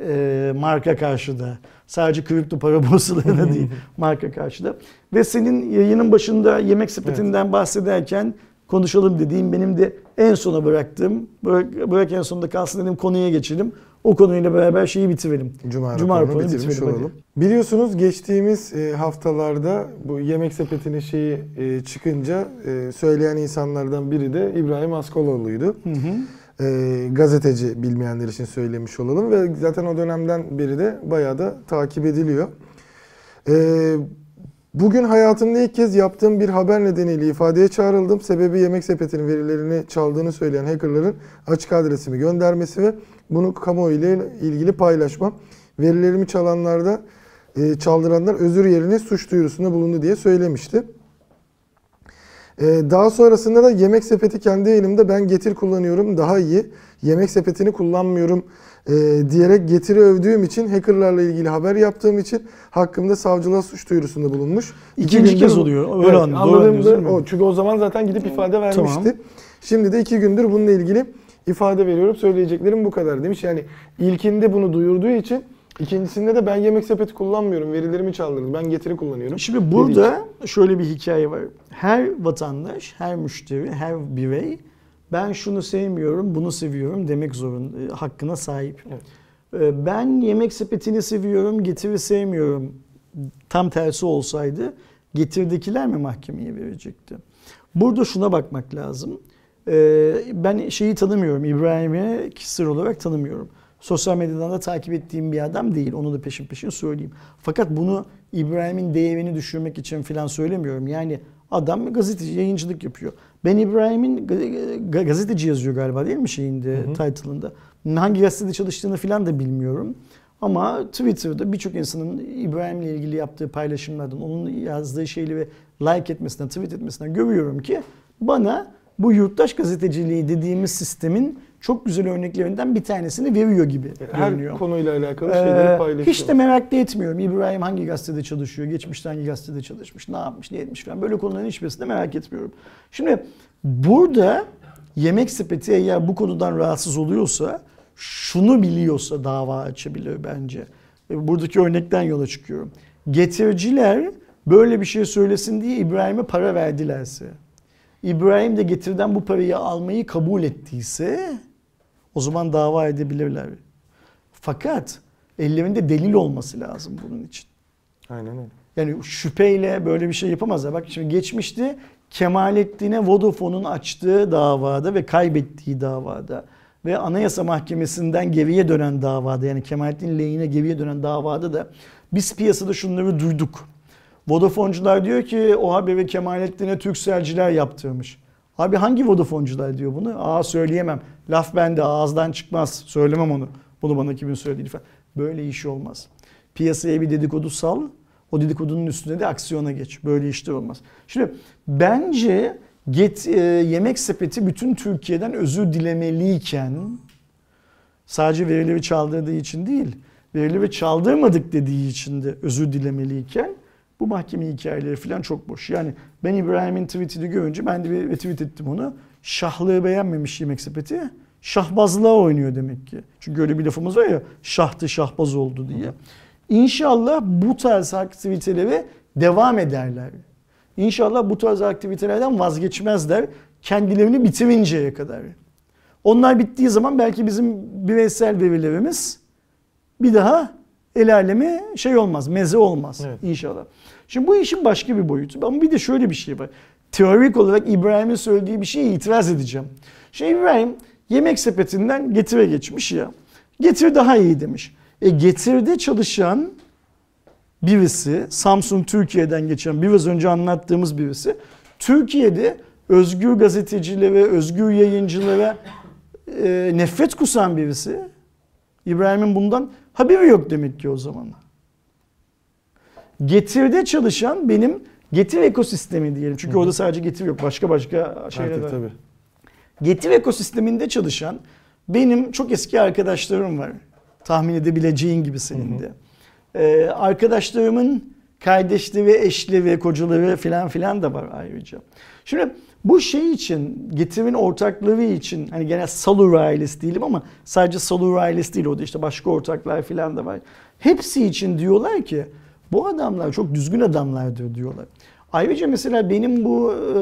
e, marka karşıda. Sadece kripto para borsalarına değil marka karşıda. Ve senin yayının başında yemek sepetinden bahsederken konuşalım dediğim benim de en sona bıraktığım, bırak, bırak en sonunda kalsın dedim konuya geçelim. O konuyla beraber şeyi bitirelim. Cuma, Cuma raporunu bitirmiş bitirelim, olalım. Biliyorsunuz geçtiğimiz e, haftalarda bu yemek sepetinin şeyi e, çıkınca e, söyleyen insanlardan biri de İbrahim Askoloğlu'ydu. Hı hı. E, gazeteci bilmeyenler için söylemiş olalım ve zaten o dönemden beri de bayağı da takip ediliyor. E, bugün hayatımda ilk kez yaptığım bir haber nedeniyle ifadeye çağrıldım. Sebebi yemek sepetinin verilerini çaldığını söyleyen hackerların açık adresimi göndermesi ve bunu kamuoyu ile ilgili paylaşmam. Verilerimi çalanlarda e, çaldıranlar özür yerine suç duyurusunda bulundu diye söylemişti. E, daha sonrasında da yemek sepeti kendi elimde ben getir kullanıyorum daha iyi. Yemek sepetini kullanmıyorum e, diyerek getiri övdüğüm için hackerlarla ilgili haber yaptığım için hakkımda savcılığa suç duyurusunda bulunmuş. İki İkinci kez oluyor. Öyle Evet, anladım, doğru anladığım anlıyoruz, da değil mi? o. Çünkü o zaman zaten gidip ifade vermişti. Tamam. Şimdi de iki gündür bununla ilgili ifade veriyorum. Söyleyeceklerim bu kadar demiş. Yani ilkinde bunu duyurduğu için ikincisinde de ben yemek sepeti kullanmıyorum. Verilerimi çaldırdı. Ben getiri kullanıyorum. Şimdi burada şöyle bir hikaye var. Her vatandaş, her müşteri, her birey ben şunu sevmiyorum, bunu seviyorum demek zorunda, e, hakkına sahip. Evet. E, Ben yemek sepetini seviyorum, getiri sevmiyorum. Tam tersi olsaydı getirdikiler mi mahkemeye verecekti? Burada şuna bakmak lazım. E, Ben şeyi tanımıyorum, İbrahim'i kişisel olarak tanımıyorum. Sosyal medyadan da takip ettiğim bir adam değil. Onu da peşin peşin söyleyeyim. Fakat bunu İbrahim'in değerini düşürmek için falan söylemiyorum. Yani adam gazeteci, yayıncılık yapıyor. Ben İbrahim'in ga- ga- gazeteci yazıyor galiba değil mi şeyinde, title'ında. Hangi gazetede çalıştığını falan da bilmiyorum. Ama Twitter'da birçok insanın İbrahim'le ilgili yaptığı paylaşımlardan, onun yazdığı şeyleri like etmesinden, tweet etmesinden görüyorum ki bana bu yurttaş gazeteciliği dediğimiz sistemin çok güzel örneklerinden bir tanesini veriyor gibi Her görünüyor. konuyla alakalı Ee, şeyleri paylaşıyor. hiç de merak da etmiyorum. İbrahim hangi gazetede çalışıyor, geçmişte hangi gazetede çalışmış, ne yapmış, ne etmiş falan. Böyle konuların hiçbirisini merak etmiyorum. Şimdi burada yemek sepeti eğer bu konudan rahatsız oluyorsa, şunu biliyorsa dava açabilir bence. Buradaki örnekten yola çıkıyorum. Getiriciler böyle bir şey söylesin diye İbrahim'e para verdilerse, İbrahim de getirden bu parayı almayı kabul ettiyse o zaman dava edebilirler. Fakat ellerinde delil olması lazım bunun için. Aynen öyle. Yani şüpheyle böyle bir şey yapamazlar. Bak şimdi geçmişti Kemalettin'e Vodafone'un açtığı davada ve kaybettiği davada ve Anayasa Mahkemesi'nden geriye dönen davada yani Kemalettin lehine geriye dönen davada da biz piyasada şunları duyduk. Vodafone'cular diyor ki o haberi Kemalettin'e Türkcellciler yaptırmış. Abi hangi Vodafone'cular diyor bunu? Aa söyleyemem. Laf bende ağızdan çıkmaz. Söylemem onu. Bunu bana kimin söylediğini falan. Böyle iş olmaz. Piyasaya bir dedikodu sal. O dedikodunun üstüne de aksiyona geç. Böyle işler olmaz. Şimdi bence Get, e, Yemek Sepeti bütün Türkiye'den özür dilemeliyken sadece verileri çaldırdığı için değil, verileri çaldırmadık dediği için de özür dilemeliyken bu mahkeme hikayeleri falan çok boş. Yani ben İbrahim'in tweetini görünce ben de bir retweet ettim onu. Şahlığı beğenmemiş Yemek Sepeti. Şahbazlığa oynuyor demek ki. Çünkü öyle bir lafımız var ya şahtı şahbaz oldu diye. İnşallah bu tarz aktivitelere devam ederler. İnşallah bu tarz aktivitelerden vazgeçmezler. Kendilerini bitirinceye kadar. Onlar bittiği zaman belki bizim bireysel verilerimiz bir daha el alemi şey olmaz, meze olmaz Evet. inşallah. Şimdi bu işin başka bir boyutu. Ama bir de şöyle bir şey var. Teorik olarak İbrahim'in söylediği bir şeye itiraz edeceğim. Şey İbrahim yemek sepetinden getire geçmiş ya. Getir daha iyi demiş. E getirde çalışan birisi, Samsung Türkiye'den geçen biraz önce anlattığımız birisi, Türkiye'de özgür gazetecilere, özgür yayıncılara e, nefret kusan birisi. İbrahim'in bundan haberi yok demek ki o zaman. Getir'de çalışan benim Getir ekosistemi diyelim. Çünkü orada sadece Getir yok. Başka başka şeyler var. tabii. Getir ekosisteminde çalışan benim çok eski arkadaşlarım var. Tahmin edebileceğin gibi senin de. Ee, arkadaşlarımın kardeşleri, eşleri, kocaları filan filan da var ayrıca. Şimdi bu şey için, Getir'in ortakları için, hani genel Salur ailesi değilim ama sadece Salur ailesi değil orada işte başka ortaklar filan da var. Hepsi için diyorlar ki bu adamlar çok düzgün adamlardır diyorlar. Ayrıca mesela benim bu e,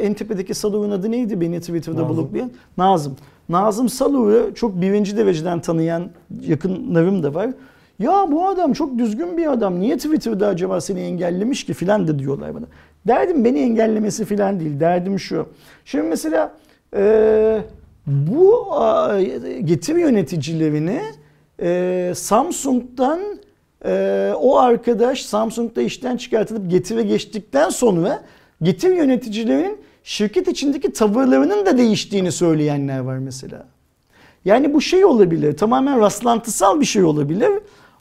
en tepedeki Salur'un adı neydi beni Twitter'da Nazım. bloklayan? Nazım. Nazım Salur'u çok birinci dereceden tanıyan yakınlarım da var. Ya bu adam çok düzgün bir adam. Niye Twitter'da acaba seni engellemiş ki filan da diyorlar bana. Derdim beni engellemesi filan değil. Derdim şu. Şimdi mesela e, bu a, getir yöneticilerini e, Samsung'dan e, o arkadaş Samsung'da işten çıkartılıp getire geçtikten sonra getir yöneticilerinin şirket içindeki tavırlarının da değiştiğini söyleyenler var mesela. Yani bu şey olabilir. Tamamen rastlantısal bir şey olabilir.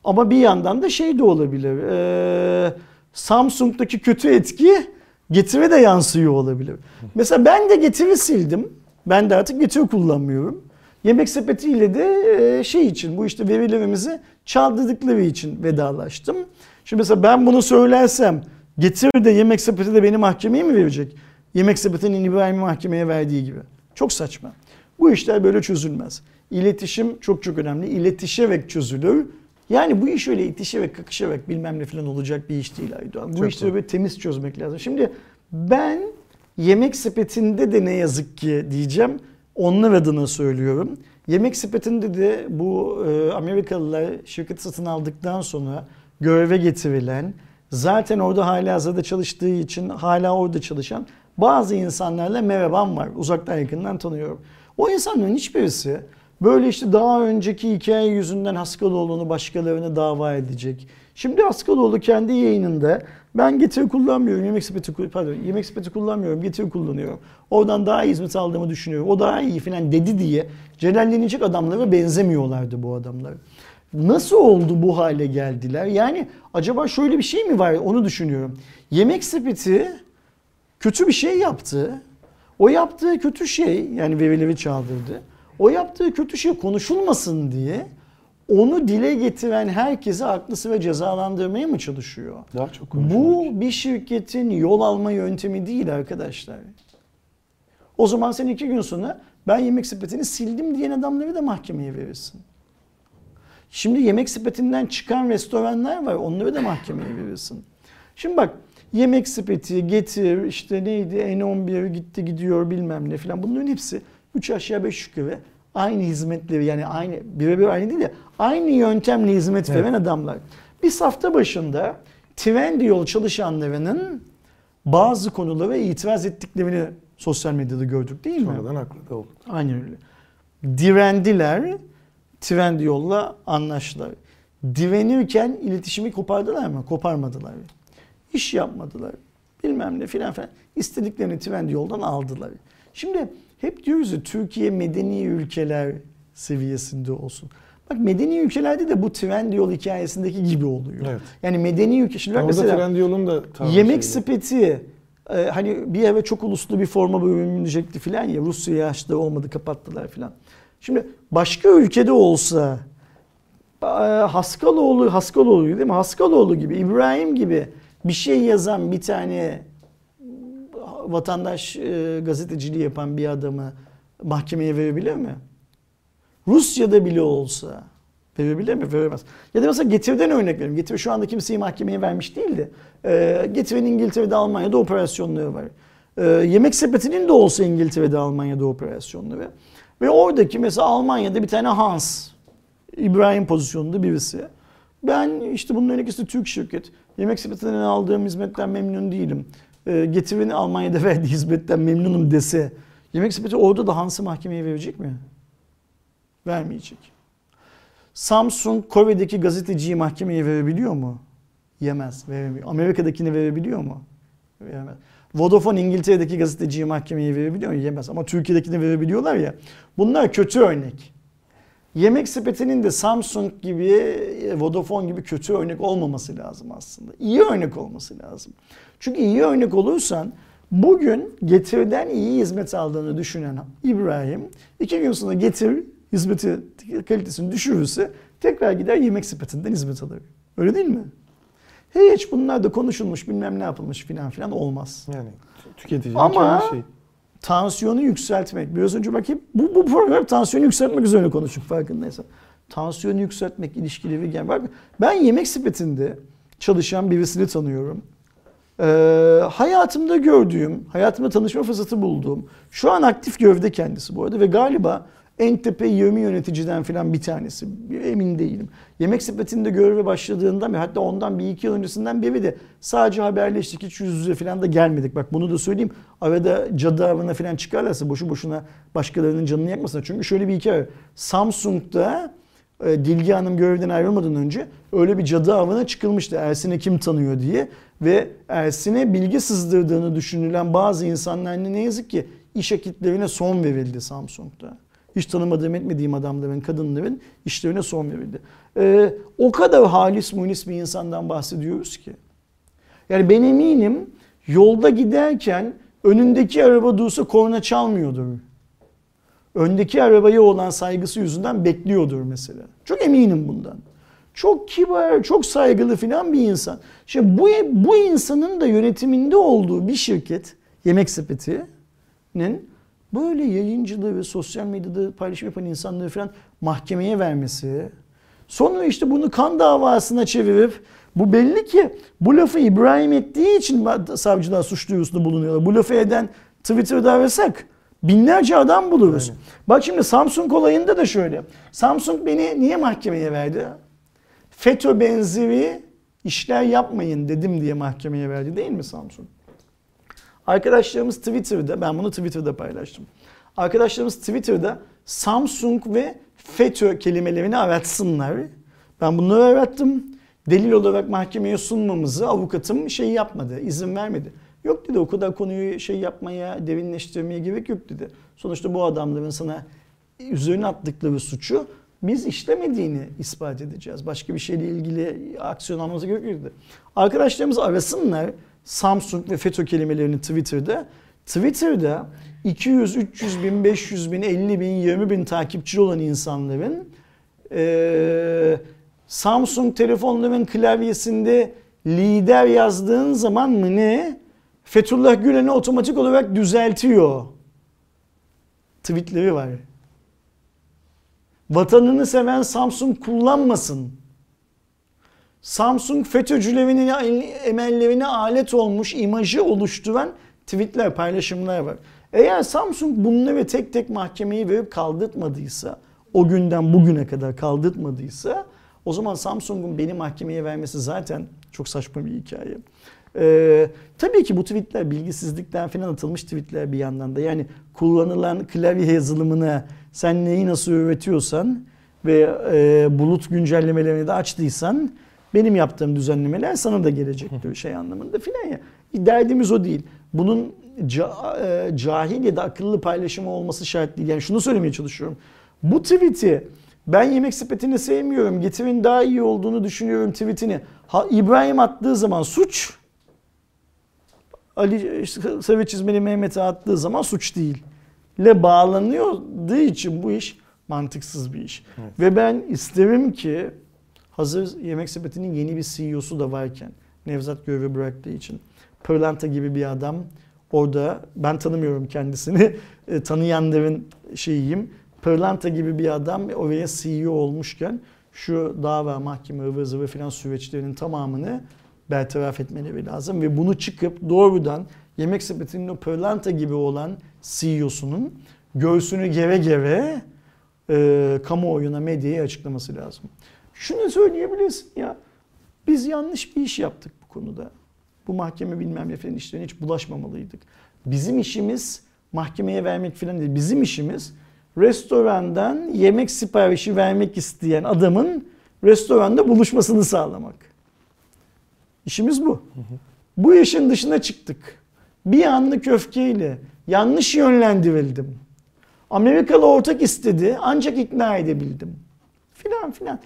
Ama bir yandan da şey de olabilir. Ee, Samsung'daki kötü etki Getire de yansıyor olabilir. Mesela ben de Getiri sildim. Ben de artık Getiri kullanmıyorum. Yemek sepetiyle de e, şey için bu işte verilerimizi çaldırdıkları için vedalaştım. Şimdi mesela ben bunu söylersem Getir de yemek sepeti de beni mahkemeye mi verecek? Yemek sepetinin İbrahim'i mahkemeye verdiği gibi. Çok saçma. Bu işler böyle çözülmez. İletişim çok çok önemli. İletişerek çözülür. Yani bu iş öyle itişerek kakışarak bilmem ne falan olacak bir iş değil Aydoğan. Bu Çok işleri böyle temiz çözmek lazım. Şimdi ben yemek sepetinde de ne yazık ki diyeceğim. Onlar adına söylüyorum. Yemek sepetinde de bu e, Amerikalılar şirketi satın aldıktan sonra göreve getirilen, zaten orada hala hazırda çalıştığı için hala orada çalışan bazı insanlarla merhabam var. Uzaktan yakından tanıyorum. O insanların hiçbirisi böyle işte daha önceki hikaye yüzünden Haskaloğlu'nu başkalarına dava edecek. Şimdi Haskaloğlu kendi yayınında ben getir kullanmıyorum, yemek sepeti, pardon, yemek sepeti kullanmıyorum, getir kullanıyorum. Oradan daha iyi hizmet aldığımı düşünüyorum. O daha iyi falan dedi diye celallenecek adamlara benzemiyorlardı bu adamlar. Nasıl oldu bu hale geldiler? Yani acaba şöyle bir şey mi var onu düşünüyorum. Yemek sepeti kötü bir şey yaptı. O yaptığı kötü şey yani verileri çaldırdı. O yaptığı kötü şey konuşulmasın diye onu dile getiren herkesi haklısı ve cezalandırmaya mı çalışıyor? Daha çok. Bu bir şirketin yol alma yöntemi değil arkadaşlar. O zaman sen iki gün sonra ben yemek sepetini sildim diyen adamları da mahkemeye verirsin. Şimdi yemek sepetinden çıkan restoranlar var onları da mahkemeye verirsin. Şimdi bak yemek sepeti, getir, işte neydi N11 gitti gidiyor bilmem ne filan bunların hepsi 3 aşağı 5 yukarı aynı hizmetleri yani aynı birebir aynı değil de aynı yöntemle hizmet veren adamlar. Bir hafta başında Trendyol çalışanlarının bazı konulara itiraz ettiklerini sosyal medyada gördük değil mi? Sonradan haklı da oldu. Aynen öyle. Direndiler, Trendyol'la anlaştılar. Direnirken iletişimi kopardılar mı? Koparmadılar. İş yapmadılar. Bilmem ne filan filan. İstediklerini Trendyol'dan aldılar. Şimdi hep diyoruz ya Türkiye medeni ülkeler seviyesinde olsun. Bak medeni ülkelerde de bu Trendyol hikayesindeki gibi oluyor. Evet. Yani medeni ülke şimdi Orada mesela Trendyol'un da tarzı Yemek şeydi. sepeti e, hani bir eve çok uluslu bir forma bölünecekti filan ya Rusya'ya açtı olmadı kapattılar filan. Şimdi başka ülkede olsa e, Haskaloğlu Haskaloğlu değil mi? Haskaloğlu gibi İbrahim gibi bir şey yazan bir tane vatandaş e, gazeteciliği yapan bir adamı mahkemeye verebilir mi? Rusya'da bile olsa verebilir mi? Veremez. Ya da mesela Getir'den örnek verelim. Getir şu anda kimseyi mahkemeye vermiş değil de e, Getir'in İngiltere'de Almanya'da operasyonları var. E, yemek sepetinin de olsa İngiltere'de Almanya'da operasyonları. Ve oradaki mesela Almanya'da bir tane Hans, İbrahim pozisyonunda birisi. Ben işte bunun öncesi Türk şirket. Yemek sepetinden aldığım hizmetten memnun değilim. E, getirin Almanya'da verdiği hizmetten memnunum dese. Yemek sepeti orada da Hans'ı mahkemeye verecek mi? Vermeyecek. Samsung Kore'deki gazeteciyi mahkemeye verebiliyor mu? Yemez, veremiyor. Amerika'dakini verebiliyor mu? Veremez. Vodafone İngiltere'deki gazeteciyi mahkemeye verebiliyor mu? Yemez. Ama Türkiye'dekini verebiliyorlar ya. Bunlar kötü örnek. Yemek sepetinin de Samsung gibi, Vodafone gibi kötü örnek olmaması lazım aslında. İyi örnek olması lazım. Çünkü iyi örnek olursan bugün getirden iyi hizmet aldığını düşünen İbrahim iki gün sonra getir hizmeti kalitesini düşürürse tekrar gider yemek sepetinden hizmet alır. Öyle değil mi? Hiç bunlar da konuşulmuş bilmem ne yapılmış filan filan olmaz. Yani tüketicinin Ama- şeyi. Tansiyonu yükseltmek. Biraz önce bakayım bu, bu program tansiyonu yükseltmek üzerine konuştuk farkındaysan. Tansiyonu yükseltmek, ilişkileri gel. Bak ben yemek sepetinde çalışan birisini tanıyorum. Ee, hayatımda gördüğüm, hayatımda tanışma fırsatı bulduğum, şu an aktif gövde kendisi bu arada ve galiba en tepe 20 yöneticiden falan bir tanesi. Emin değilim. Yemek sepetinde göreve başladığında ve hatta ondan bir iki yıl öncesinden beri de sadece haberleştik hiç yüz yüze falan da gelmedik. Bak bunu da söyleyeyim. Arada cadı avına falan çıkarlarsa boşu boşuna başkalarının canını yakmasınlar. Çünkü şöyle bir hikaye. Samsung'da e, Dilge Hanım görevden ayrılmadan önce öyle bir cadı avına çıkılmıştı. Ersin'i kim tanıyor diye. Ve Ersin'e bilgi sızdırdığını düşünülen bazı insanlar ne yazık ki iş akitlerine son verildi Samsung'da. Hiç tanımadığım etmediğim adamların, kadınların işlerine son verildi. Ee, o kadar halis munis bir insandan bahsediyoruz ki. Yani ben eminim yolda giderken önündeki araba dursa korna çalmıyordur. Öndeki arabaya olan saygısı yüzünden bekliyordur mesela. Çok eminim bundan. Çok kibar, çok saygılı filan bir insan. Şimdi bu, bu insanın da yönetiminde olduğu bir şirket, Yemek Sepeti'nin böyle yayıncılığı ve sosyal medyada paylaşım yapan insanları falan mahkemeye vermesi, sonra işte bunu kan davasına çevirip bu belli ki bu lafı İbrahim ettiği için savcılar suç duyurusunda bulunuyorlar. Bu lafı eden Twitter'da arasak binlerce adam buluruz. Aynen. Bak şimdi Samsung olayında da şöyle. Samsung beni niye mahkemeye verdi? FETÖ benzeri işler yapmayın dedim diye mahkemeye verdi değil mi Samsung? Arkadaşlarımız Twitter'da, ben bunu Twitter'da paylaştım. Arkadaşlarımız Twitter'da Samsung ve FETÖ kelimelerini aratsınlar. Ben bunları arattım. Delil olarak mahkemeye sunmamızı avukatım şey yapmadı, izin vermedi. Yok dedi o kadar konuyu şey yapmaya, derinleştirmeye gerek yok dedi. Sonuçta bu adamların sana üzerine attıkları suçu biz işlemediğini ispat edeceğiz. Başka bir şeyle ilgili aksiyon almamıza gerek yok dedi. Arkadaşlarımız arasınlar Samsung ve FETÖ kelimelerini Twitter'da. Twitter'da 200, 300 bin, 500 bin, 50 bin, 20 bin takipçi olan insanların eee, Samsung telefonların klavyesinde lider yazdığın zaman mı ne? Fethullah Gülen'i otomatik olarak düzeltiyor. Tweetleri var. Vatanını seven Samsung kullanmasın. Samsung FETÖ'cülerinin emellerine alet olmuş imajı oluşturan tweetler, paylaşımlar var. Eğer Samsung bunları tek tek mahkemeye verip kaldırtmadıysa, o günden bugüne kadar kaldırtmadıysa o zaman Samsung'un beni mahkemeye vermesi zaten çok saçma bir hikaye. Ee, tabii ki bu tweetler bilgisizlikten falan atılmış tweetler bir yandan da. Yani kullanılan klavye yazılımına sen neyi nasıl üretiyorsan ve e, bulut güncellemelerini de açtıysan benim yaptığım düzenlemeler sana da gelecektir şey anlamında filan ya. Derdimiz o değil. Bunun e, cahil ya da akıllı paylaşımı olması şart değil. Yani şunu söylemeye çalışıyorum. Bu tweet'i ben yemek sepetini sevmiyorum. Getirin daha iyi olduğunu düşünüyorum tweetini. Ha, İbrahim attığı zaman suç. Ali Sarı Çizmeli Mehmet'e attığı zaman suç değil. Le bağlanıyorduğu için bu iş mantıksız bir iş. Evet. Ve ben isterim ki hazır Yemek Sepeti'nin yeni bir CEO'su da varken Nevzat görevi bıraktığı için Pırlanta gibi bir adam orada ben tanımıyorum kendisini e, tanıyanların şeyiyim Pırlanta gibi bir adam oraya CEO olmuşken şu dava, mahkeme, ıvır zıvır filan süreçlerinin tamamını bertaraf etmeleri lazım. Ve bunu çıkıp doğrudan Yemek Sepeti'nin o Pırlanta gibi olan CEO'sunun göğsünü geve geve e, kamuoyuna, medyaya açıklaması lazım. Şunu söyleyebilirsin ya. Biz yanlış bir iş yaptık bu konuda. Bu mahkeme bilmem ne falan işlerine hiç bulaşmamalıydık. Bizim işimiz mahkemeye vermek falan değil. Bizim işimiz restorandan yemek siparişi vermek isteyen adamın restoranda buluşmasını sağlamak. İşimiz bu. Bu işin dışına çıktık. Bir anlık öfkeyle yanlış yönlendirildim. Amerikalı ortak istedi ancak ikna edebildim. Filan filan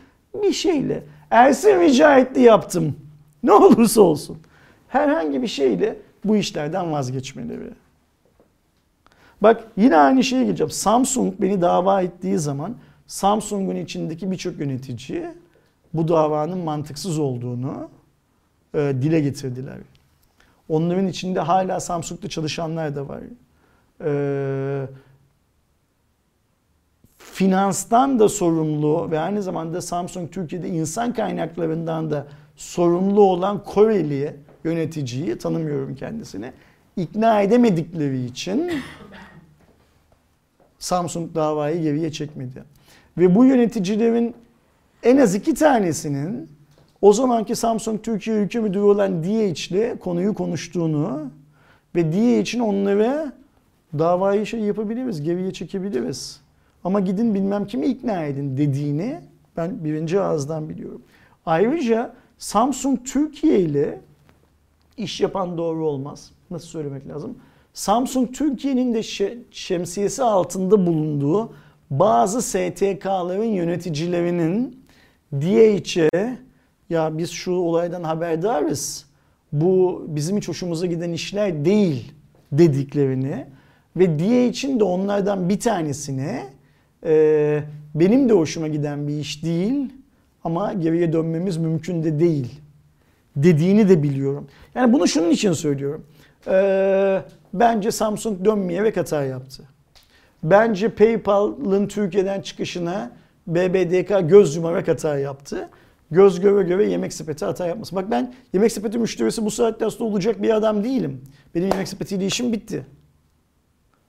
bir şeyle. Ersin rica etti yaptım. Ne olursa olsun. Herhangi bir şeyle bu işlerden vazgeçmeleri. Bak yine aynı şeye geleceğim. Samsung beni dava ettiği zaman Samsung'un içindeki birçok yönetici bu davanın mantıksız olduğunu e, dile getirdiler. Onların içinde hala Samsung'da çalışanlar da var. E, finanstan da sorumlu ve aynı zamanda Samsung Türkiye'de insan kaynaklarından da sorumlu olan Koreli yöneticiyi tanımıyorum kendisini ikna edemedikleri için Samsung davayı geriye çekmedi. Ve bu yöneticilerin en az iki tanesinin o zamanki Samsung Türkiye ülke müdürü olan DH'le konuyu konuştuğunu ve DH'in onlara davayı şey yapabiliriz, geriye çekebiliriz. Ama gidin bilmem kimi ikna edin dediğini ben birinci ağızdan biliyorum. Ayrıca Samsung Türkiye ile iş yapan doğru olmaz. Nasıl söylemek lazım? Samsung Türkiye'nin de şemsiyesi altında bulunduğu bazı STK'ların yöneticilerinin DH'e ya biz şu olaydan haberdarız. Bu bizim hiç hoşumuza giden işler değil dediklerini ve DH'in de onlardan bir tanesine e, benim de hoşuma giden bir iş değil ama geriye dönmemiz mümkün de değil dediğini de biliyorum. Yani bunu şunun için söylüyorum. Ee, bence Samsung dönmeyerek hata yaptı. Bence PayPal'ın Türkiye'den çıkışına BBDK göz yumarak hata yaptı. Göz göre göre yemek sepeti hata yapması. Bak ben yemek sepeti müşterisi bu saatte aslında olacak bir adam değilim. Benim yemek sepetiyle işim bitti.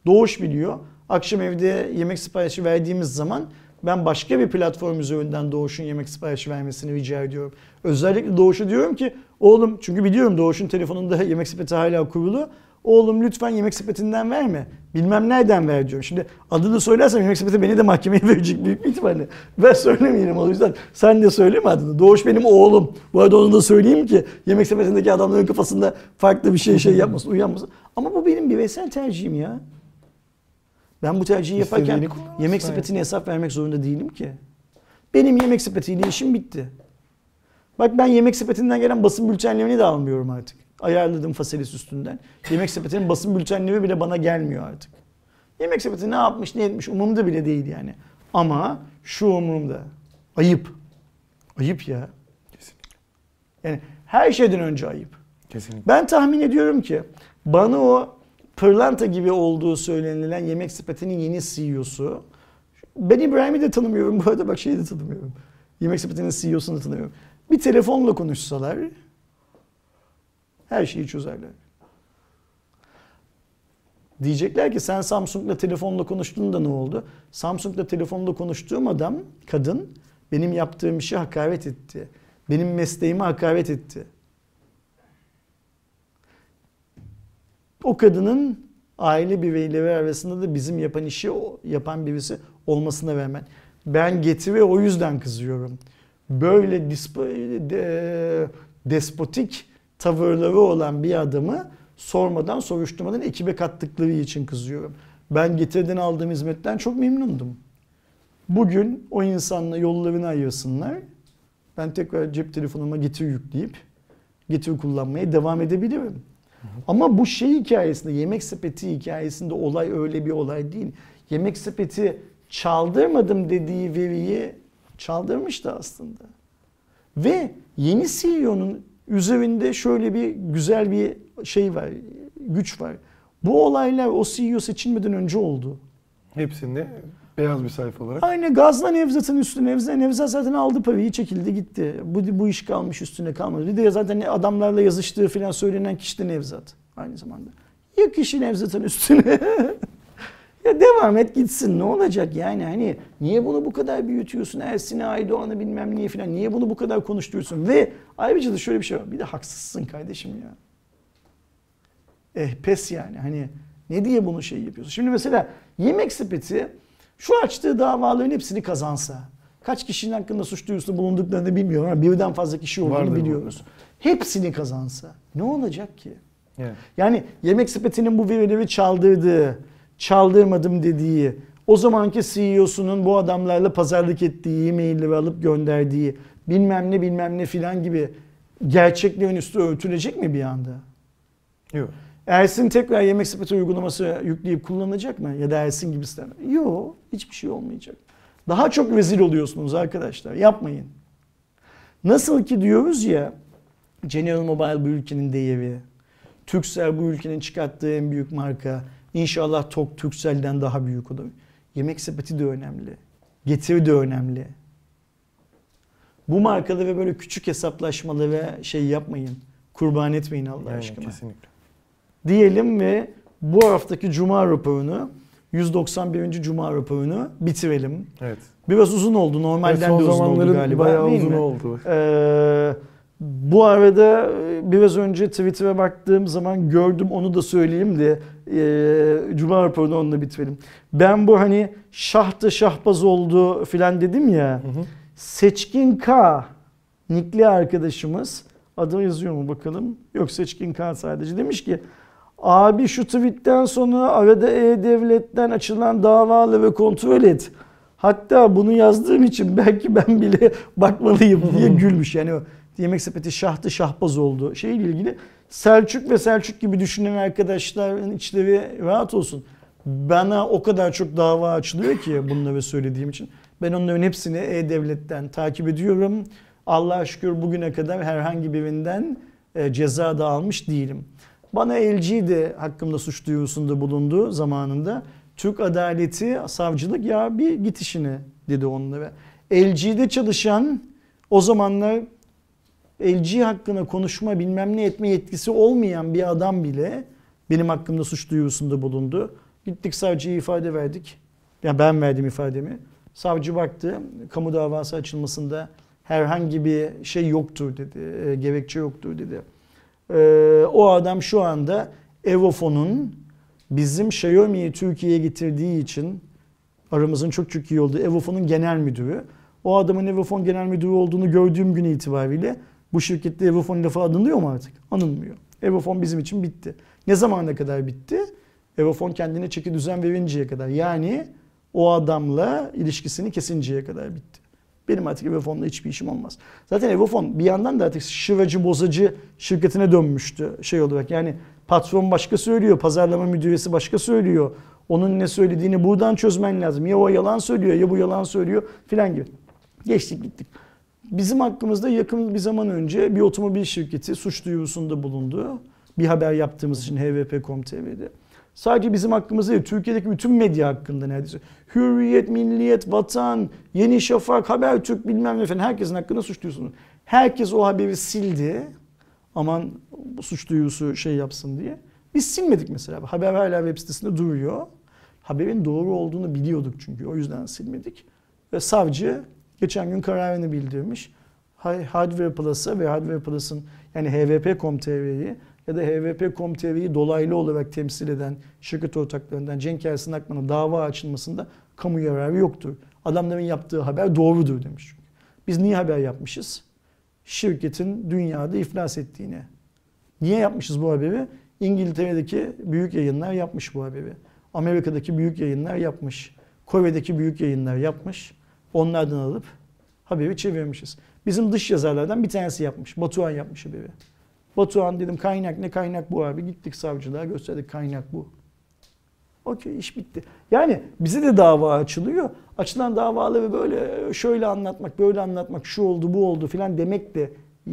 Doğuş biliyor. Akşam evde yemek siparişi verdiğimiz zaman ben başka bir platform üzerinden Doğuş'un yemek siparişi vermesini rica ediyorum. Özellikle Doğuş'a diyorum ki oğlum çünkü biliyorum Doğuş'un telefonunda yemek sepeti hala kurulu. Oğlum lütfen yemek sepetinden verme. Bilmem nereden ver diyorum. Şimdi adını söylersem yemek sepeti beni de mahkemeye verecek büyük bir ihtimalle. Ben söylemeyelim o yüzden. Sen de söyleme adını. Doğuş benim oğlum. Bu arada onu da söyleyeyim ki yemek sepetindeki adamların kafasında farklı bir şey şey yapmasın, uyanmasın. Ama bu benim bireysel tercihim ya. Ben bu tercihi yaparken yemek sepetine hesap vermek zorunda değilim ki. Benim yemek sepetiyle işim bitti. Bak ben yemek sepetinden gelen basın bültenlerini de almıyorum artık. Ayarladım faselis üstünden. Yemek sepetinin basın bültenleri bile bana gelmiyor artık. Yemek sepeti ne yapmış ne etmiş umurumda bile değil yani. Ama şu umurumda. Ayıp. Ayıp ya. Kesinlikle. Yani her şeyden önce ayıp. Kesinlikle. Ben tahmin ediyorum ki bana o pırlanta gibi olduğu söylenilen yemek sepetinin yeni CEO'su. Ben İbrahim'i de tanımıyorum bu arada bak şeyi de tanımıyorum. Yemek sepetinin CEO'sunu da tanımıyorum. Bir telefonla konuşsalar her şeyi çözerler. Diyecekler ki sen Samsung'la telefonla konuştun da ne oldu? Samsung'la telefonla konuştuğum adam, kadın benim yaptığım işi hakaret etti. Benim mesleğime hakaret etti. o kadının aile bireyleri arasında da bizim yapan işi yapan birisi olmasına rağmen ben Getire o yüzden kızıyorum. Böyle de, despotik tavırları olan bir adamı sormadan soruşturmadan ekibe kattıkları için kızıyorum. Ben Getire'den aldığım hizmetten çok memnundum. Bugün o insanla yollarını ayırsınlar. Ben tekrar cep telefonuma Getir yükleyip Getir kullanmaya devam edebilirim. Ama bu şey hikayesinde, yemek sepeti hikayesinde olay öyle bir olay değil. Yemek sepeti çaldırmadım dediği veriyi çaldırmıştı aslında. Ve yeni CEO'nun üzerinde şöyle bir güzel bir şey var, güç var. Bu olaylar o CEO seçilmeden önce oldu. Hepsinde beyaz bir sayfa olarak. Aynı gazla Nevzat'ın üstüne. Nevzat, Nevzat zaten aldı parayı çekildi gitti. Bu, bu iş kalmış üstüne kalmadı. Bir de zaten adamlarla yazıştığı falan söylenen kişi de Nevzat aynı zamanda. Yok kişi Nevzat'ın üstüne. Ya devam et gitsin ne olacak yani hani niye bunu bu kadar büyütüyorsun Ersin'i Aydoğan'ı bilmem niye falan niye bunu bu kadar konuşturuyorsun ve ayrıca da şöyle bir şey var bir de haksızsın kardeşim ya. Eh pes yani hani ne diye bunu şey yapıyorsun. Şimdi mesela yemek sepeti şu açtığı davaların hepsini kazansa kaç kişinin hakkında suç duyurusunda bulunduklarını bilmiyorum ama birden fazla kişi olduğunu Vardır bu. biliyoruz. Hepsini kazansa ne olacak ki? Evet. Yani yemek sepetinin bu verileri çaldırdığı, çaldırmadım dediği, o zamanki CEO'sunun bu adamlarla pazarlık ettiği, e-mailleri alıp gönderdiği, bilmem ne bilmem ne filan gibi gerçeklerin üstü örtülecek mi bir anda? Yok. Ersin tekrar yemek sepeti uygulaması yükleyip kullanacak mı? Ya da Ersin gibisi mi? Yok, hiçbir şey olmayacak. Daha çok rezil oluyorsunuz arkadaşlar. Yapmayın. Nasıl ki diyoruz ya General Mobile bu ülkenin değeri. Turkcell bu ülkenin çıkarttığı en büyük marka. İnşallah TOK Turkcell'den daha büyük olur. Yemek sepeti de önemli. Getiri de önemli. Bu markaları böyle küçük hesaplaşmaları şey yapmayın. Kurban etmeyin Allah Yani aşkına kesinlikle. diyelim ve bu haftaki Cuma raporunu 191. Cuma raporunu bitirelim. Evet. Biraz uzun oldu. Evet, Normalden son de uzun oldu zamanların galiba. bayağı uzun mi? oldu. Ee, bu arada e, biraz önce Twitter'a baktığım zaman gördüm onu da söyleyeyim de e, Cuma raporunu onunla bitirelim. Ben bu hani şahtı şahbaz oldu filan dedim ya. Hı hı. Seçkin K nikli arkadaşımız adı yazıyor mu bakalım? Yok Seçkin K sadece demiş ki abi şu tweetten sonra arada E-Devlet'ten açılan davaları kontrol et. Hatta bunu yazdığım için belki ben bile bakmalıyım diye gülmüş. Yani o yemek sepeti şahtı şahbaz oldu. Şeyle ilgili Selçuk ve Selçuk gibi düşünen arkadaşların içleri rahat olsun. Bana o kadar çok dava açılıyor ki bunları söylediğim için. Ben onların hepsini E-Devlet'ten takip ediyorum. Allah'a şükür bugüne kadar herhangi birinden e, ceza da almış değilim. Bana LG de hakkımda suç duyurusunda bulundu zamanında. Türk Adaleti Savcılık ya bir git işine dedi onlara. LG'de çalışan o zamanlar LG hakkında konuşma bilmem ne etme yetkisi olmayan bir adam bile benim hakkımda suç duyurusunda bulundu. Gittik savcıya ifade verdik. Ya ben verdim ifademi. Savcı baktı. Kamu davası açılmasında herhangi bir şey yoktur dedi. e, gerekçe yoktur dedi. Ee, o adam şu anda Evofon'un bizim Xiaomi'yi Türkiye'ye getirdiği için aramızın çok çok iyi olduğu Evofon'un genel müdürü. O adamın Evofon genel müdürü olduğunu gördüğüm gün itibariyle bu şirkette Evofon lafı anılıyor mu artık? Anılmıyor. Evofon bizim için bitti. Ne zamana kadar bitti? Evofon kendine çeki düzen verinceye kadar. Yani o adamla ilişkisini kesinceye kadar bitti. Benim artık Evofon'la hiçbir işim olmaz. Zaten Evofon bir yandan da artık şıracı bozacı şirketine dönmüştü şey olarak. Yani patron başka söylüyor, pazarlama müdüresi başka söylüyor. Onun ne söylediğini buradan çözmen lazım. Ya o yalan söylüyor ya bu yalan söylüyor filan gibi. Geçtik gittik. Bizim hakkımızda yakın bir zaman önce bir otomobil şirketi suç duyurusunda bulundu. Bir haber yaptığımız için hvp.com.tr'de. Sadece bizim hakkımızda değil, Türkiye'deki bütün medya hakkında neredeyse. Hürriyet, Milliyet, Vatan, Yeni Şafak, Habertürk bilmem ne falan herkesin hakkında suç duyurusunda. Herkes o haberi sildi. Aman suç duyurusu şey yapsın diye. Biz silmedik mesela. Haber hala web sitesinde duruyor. Haberin doğru olduğunu biliyorduk çünkü. O yüzden silmedik. Ve savcı geçen gün kararını bildirmiş. Hardware Plus'a ve Hardware Plus'ın yani hvp.com.tr'yi ya da hvp.com.tr'yi dolaylı olarak temsil eden şirket ortaklarından Cenk Ersin Akman'a dava açılmasında kamu yararı yoktur. Adamların yaptığı haber doğrudur demiş. Biz niye haber yapmışız? Şirketin dünyada iflas ettiğini. Niye yapmışız bu haberi? İngiltere'deki büyük yayınlar yapmış bu haberi. Amerika'daki büyük yayınlar yapmış. Kore'deki büyük yayınlar yapmış. Onlardan alıp haberi çevirmişiz. Bizim dış yazarlardan bir tanesi yapmış. Batuhan yapmış haberi. Batuhan dedim kaynak ne kaynak bu abi. Gittik savcılığa gösterdik kaynak bu. Okey iş bitti. Yani bize de dava açılıyor. Açılan davaları böyle şöyle anlatmak, böyle anlatmak, şu oldu, bu oldu filan demek de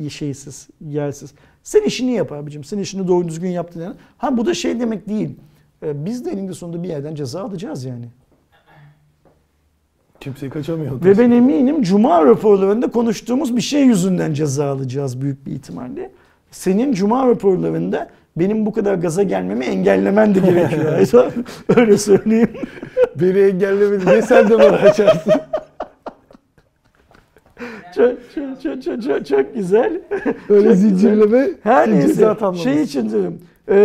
şeysiz, yersiz. Sen işini yap abicim. Sen işini doğru düzgün yaptın. Ha bu da şey demek değil. Ee, Biz de eninde sonunda bir yerden ceza alacağız yani. Kimseyi kaçamıyor. Ve ben eminim Cuma raporlarında konuştuğumuz bir şey yüzünden ceza alacağız büyük bir ihtimalle. Senin Cuma raporlarında benim bu kadar gaza gelmemi engellemen de gerekiyor. Öyle söyleyeyim. Beni engellemedi. Ne sen de bana açarsın? Çok, çok, çok, çok, çok, çok güzel. Öyle Çok zincirleme. Her neyse şey için diyorum. Ee,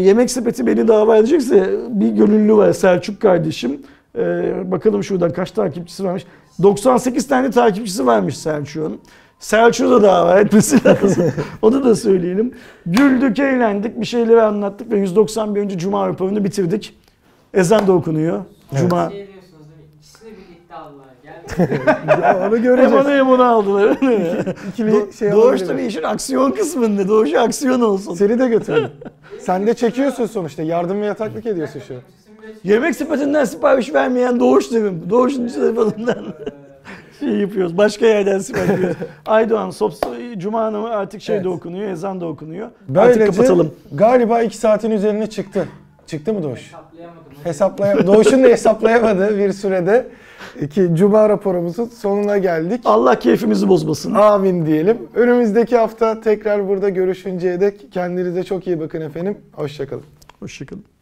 yemek sepeti beni dava edecekse bir gönüllü var Selçuk kardeşim. Ee, bakalım şuradan kaç takipçisi varmış. 98 tane takipçisi varmış Selçuk'un. Selçuk'u da dava etmesi lazım. Onu da söyleyelim. Güldük, eğlendik, bir şeyleri anlattık ve 191. Cuma raporunu bitirdik. Ezan da okunuyor. Evet. Cuma. Şey. Ya onu Hem göreceğiz. onu hem onu aldılar. İkili Do- şey Doğuş tabii işin aksiyon kısmında. Doğuş aksiyon olsun. Seni de götürelim. Sen de çekiyorsun sonuçta. Yardım ve yataklık ediyorsun şu an. Yemek sepetinden sipariş vermeyen Doğuş derim. Doğuş'un telefonundan şey yapıyoruz. Başka yerden sipariş veriyoruz. Aydoğan, Sops, Cuma namı artık şey de Evet. okunuyor, ezan da okunuyor. Böylece artık kapatalım. galiba 2 saatin üzerine çıktı. Çıktı mı Doğuş? Hesaplayamadım. Hesaplaya Doğuş'un da hesaplayamadığı bir sürede ki Cuma raporumuzun sonuna geldik. Allah keyfimizi bozmasın. Amin diyelim. Önümüzdeki hafta tekrar burada görüşünceye dek kendinize çok iyi bakın efendim. Hoşçakalın. Hoşçakalın.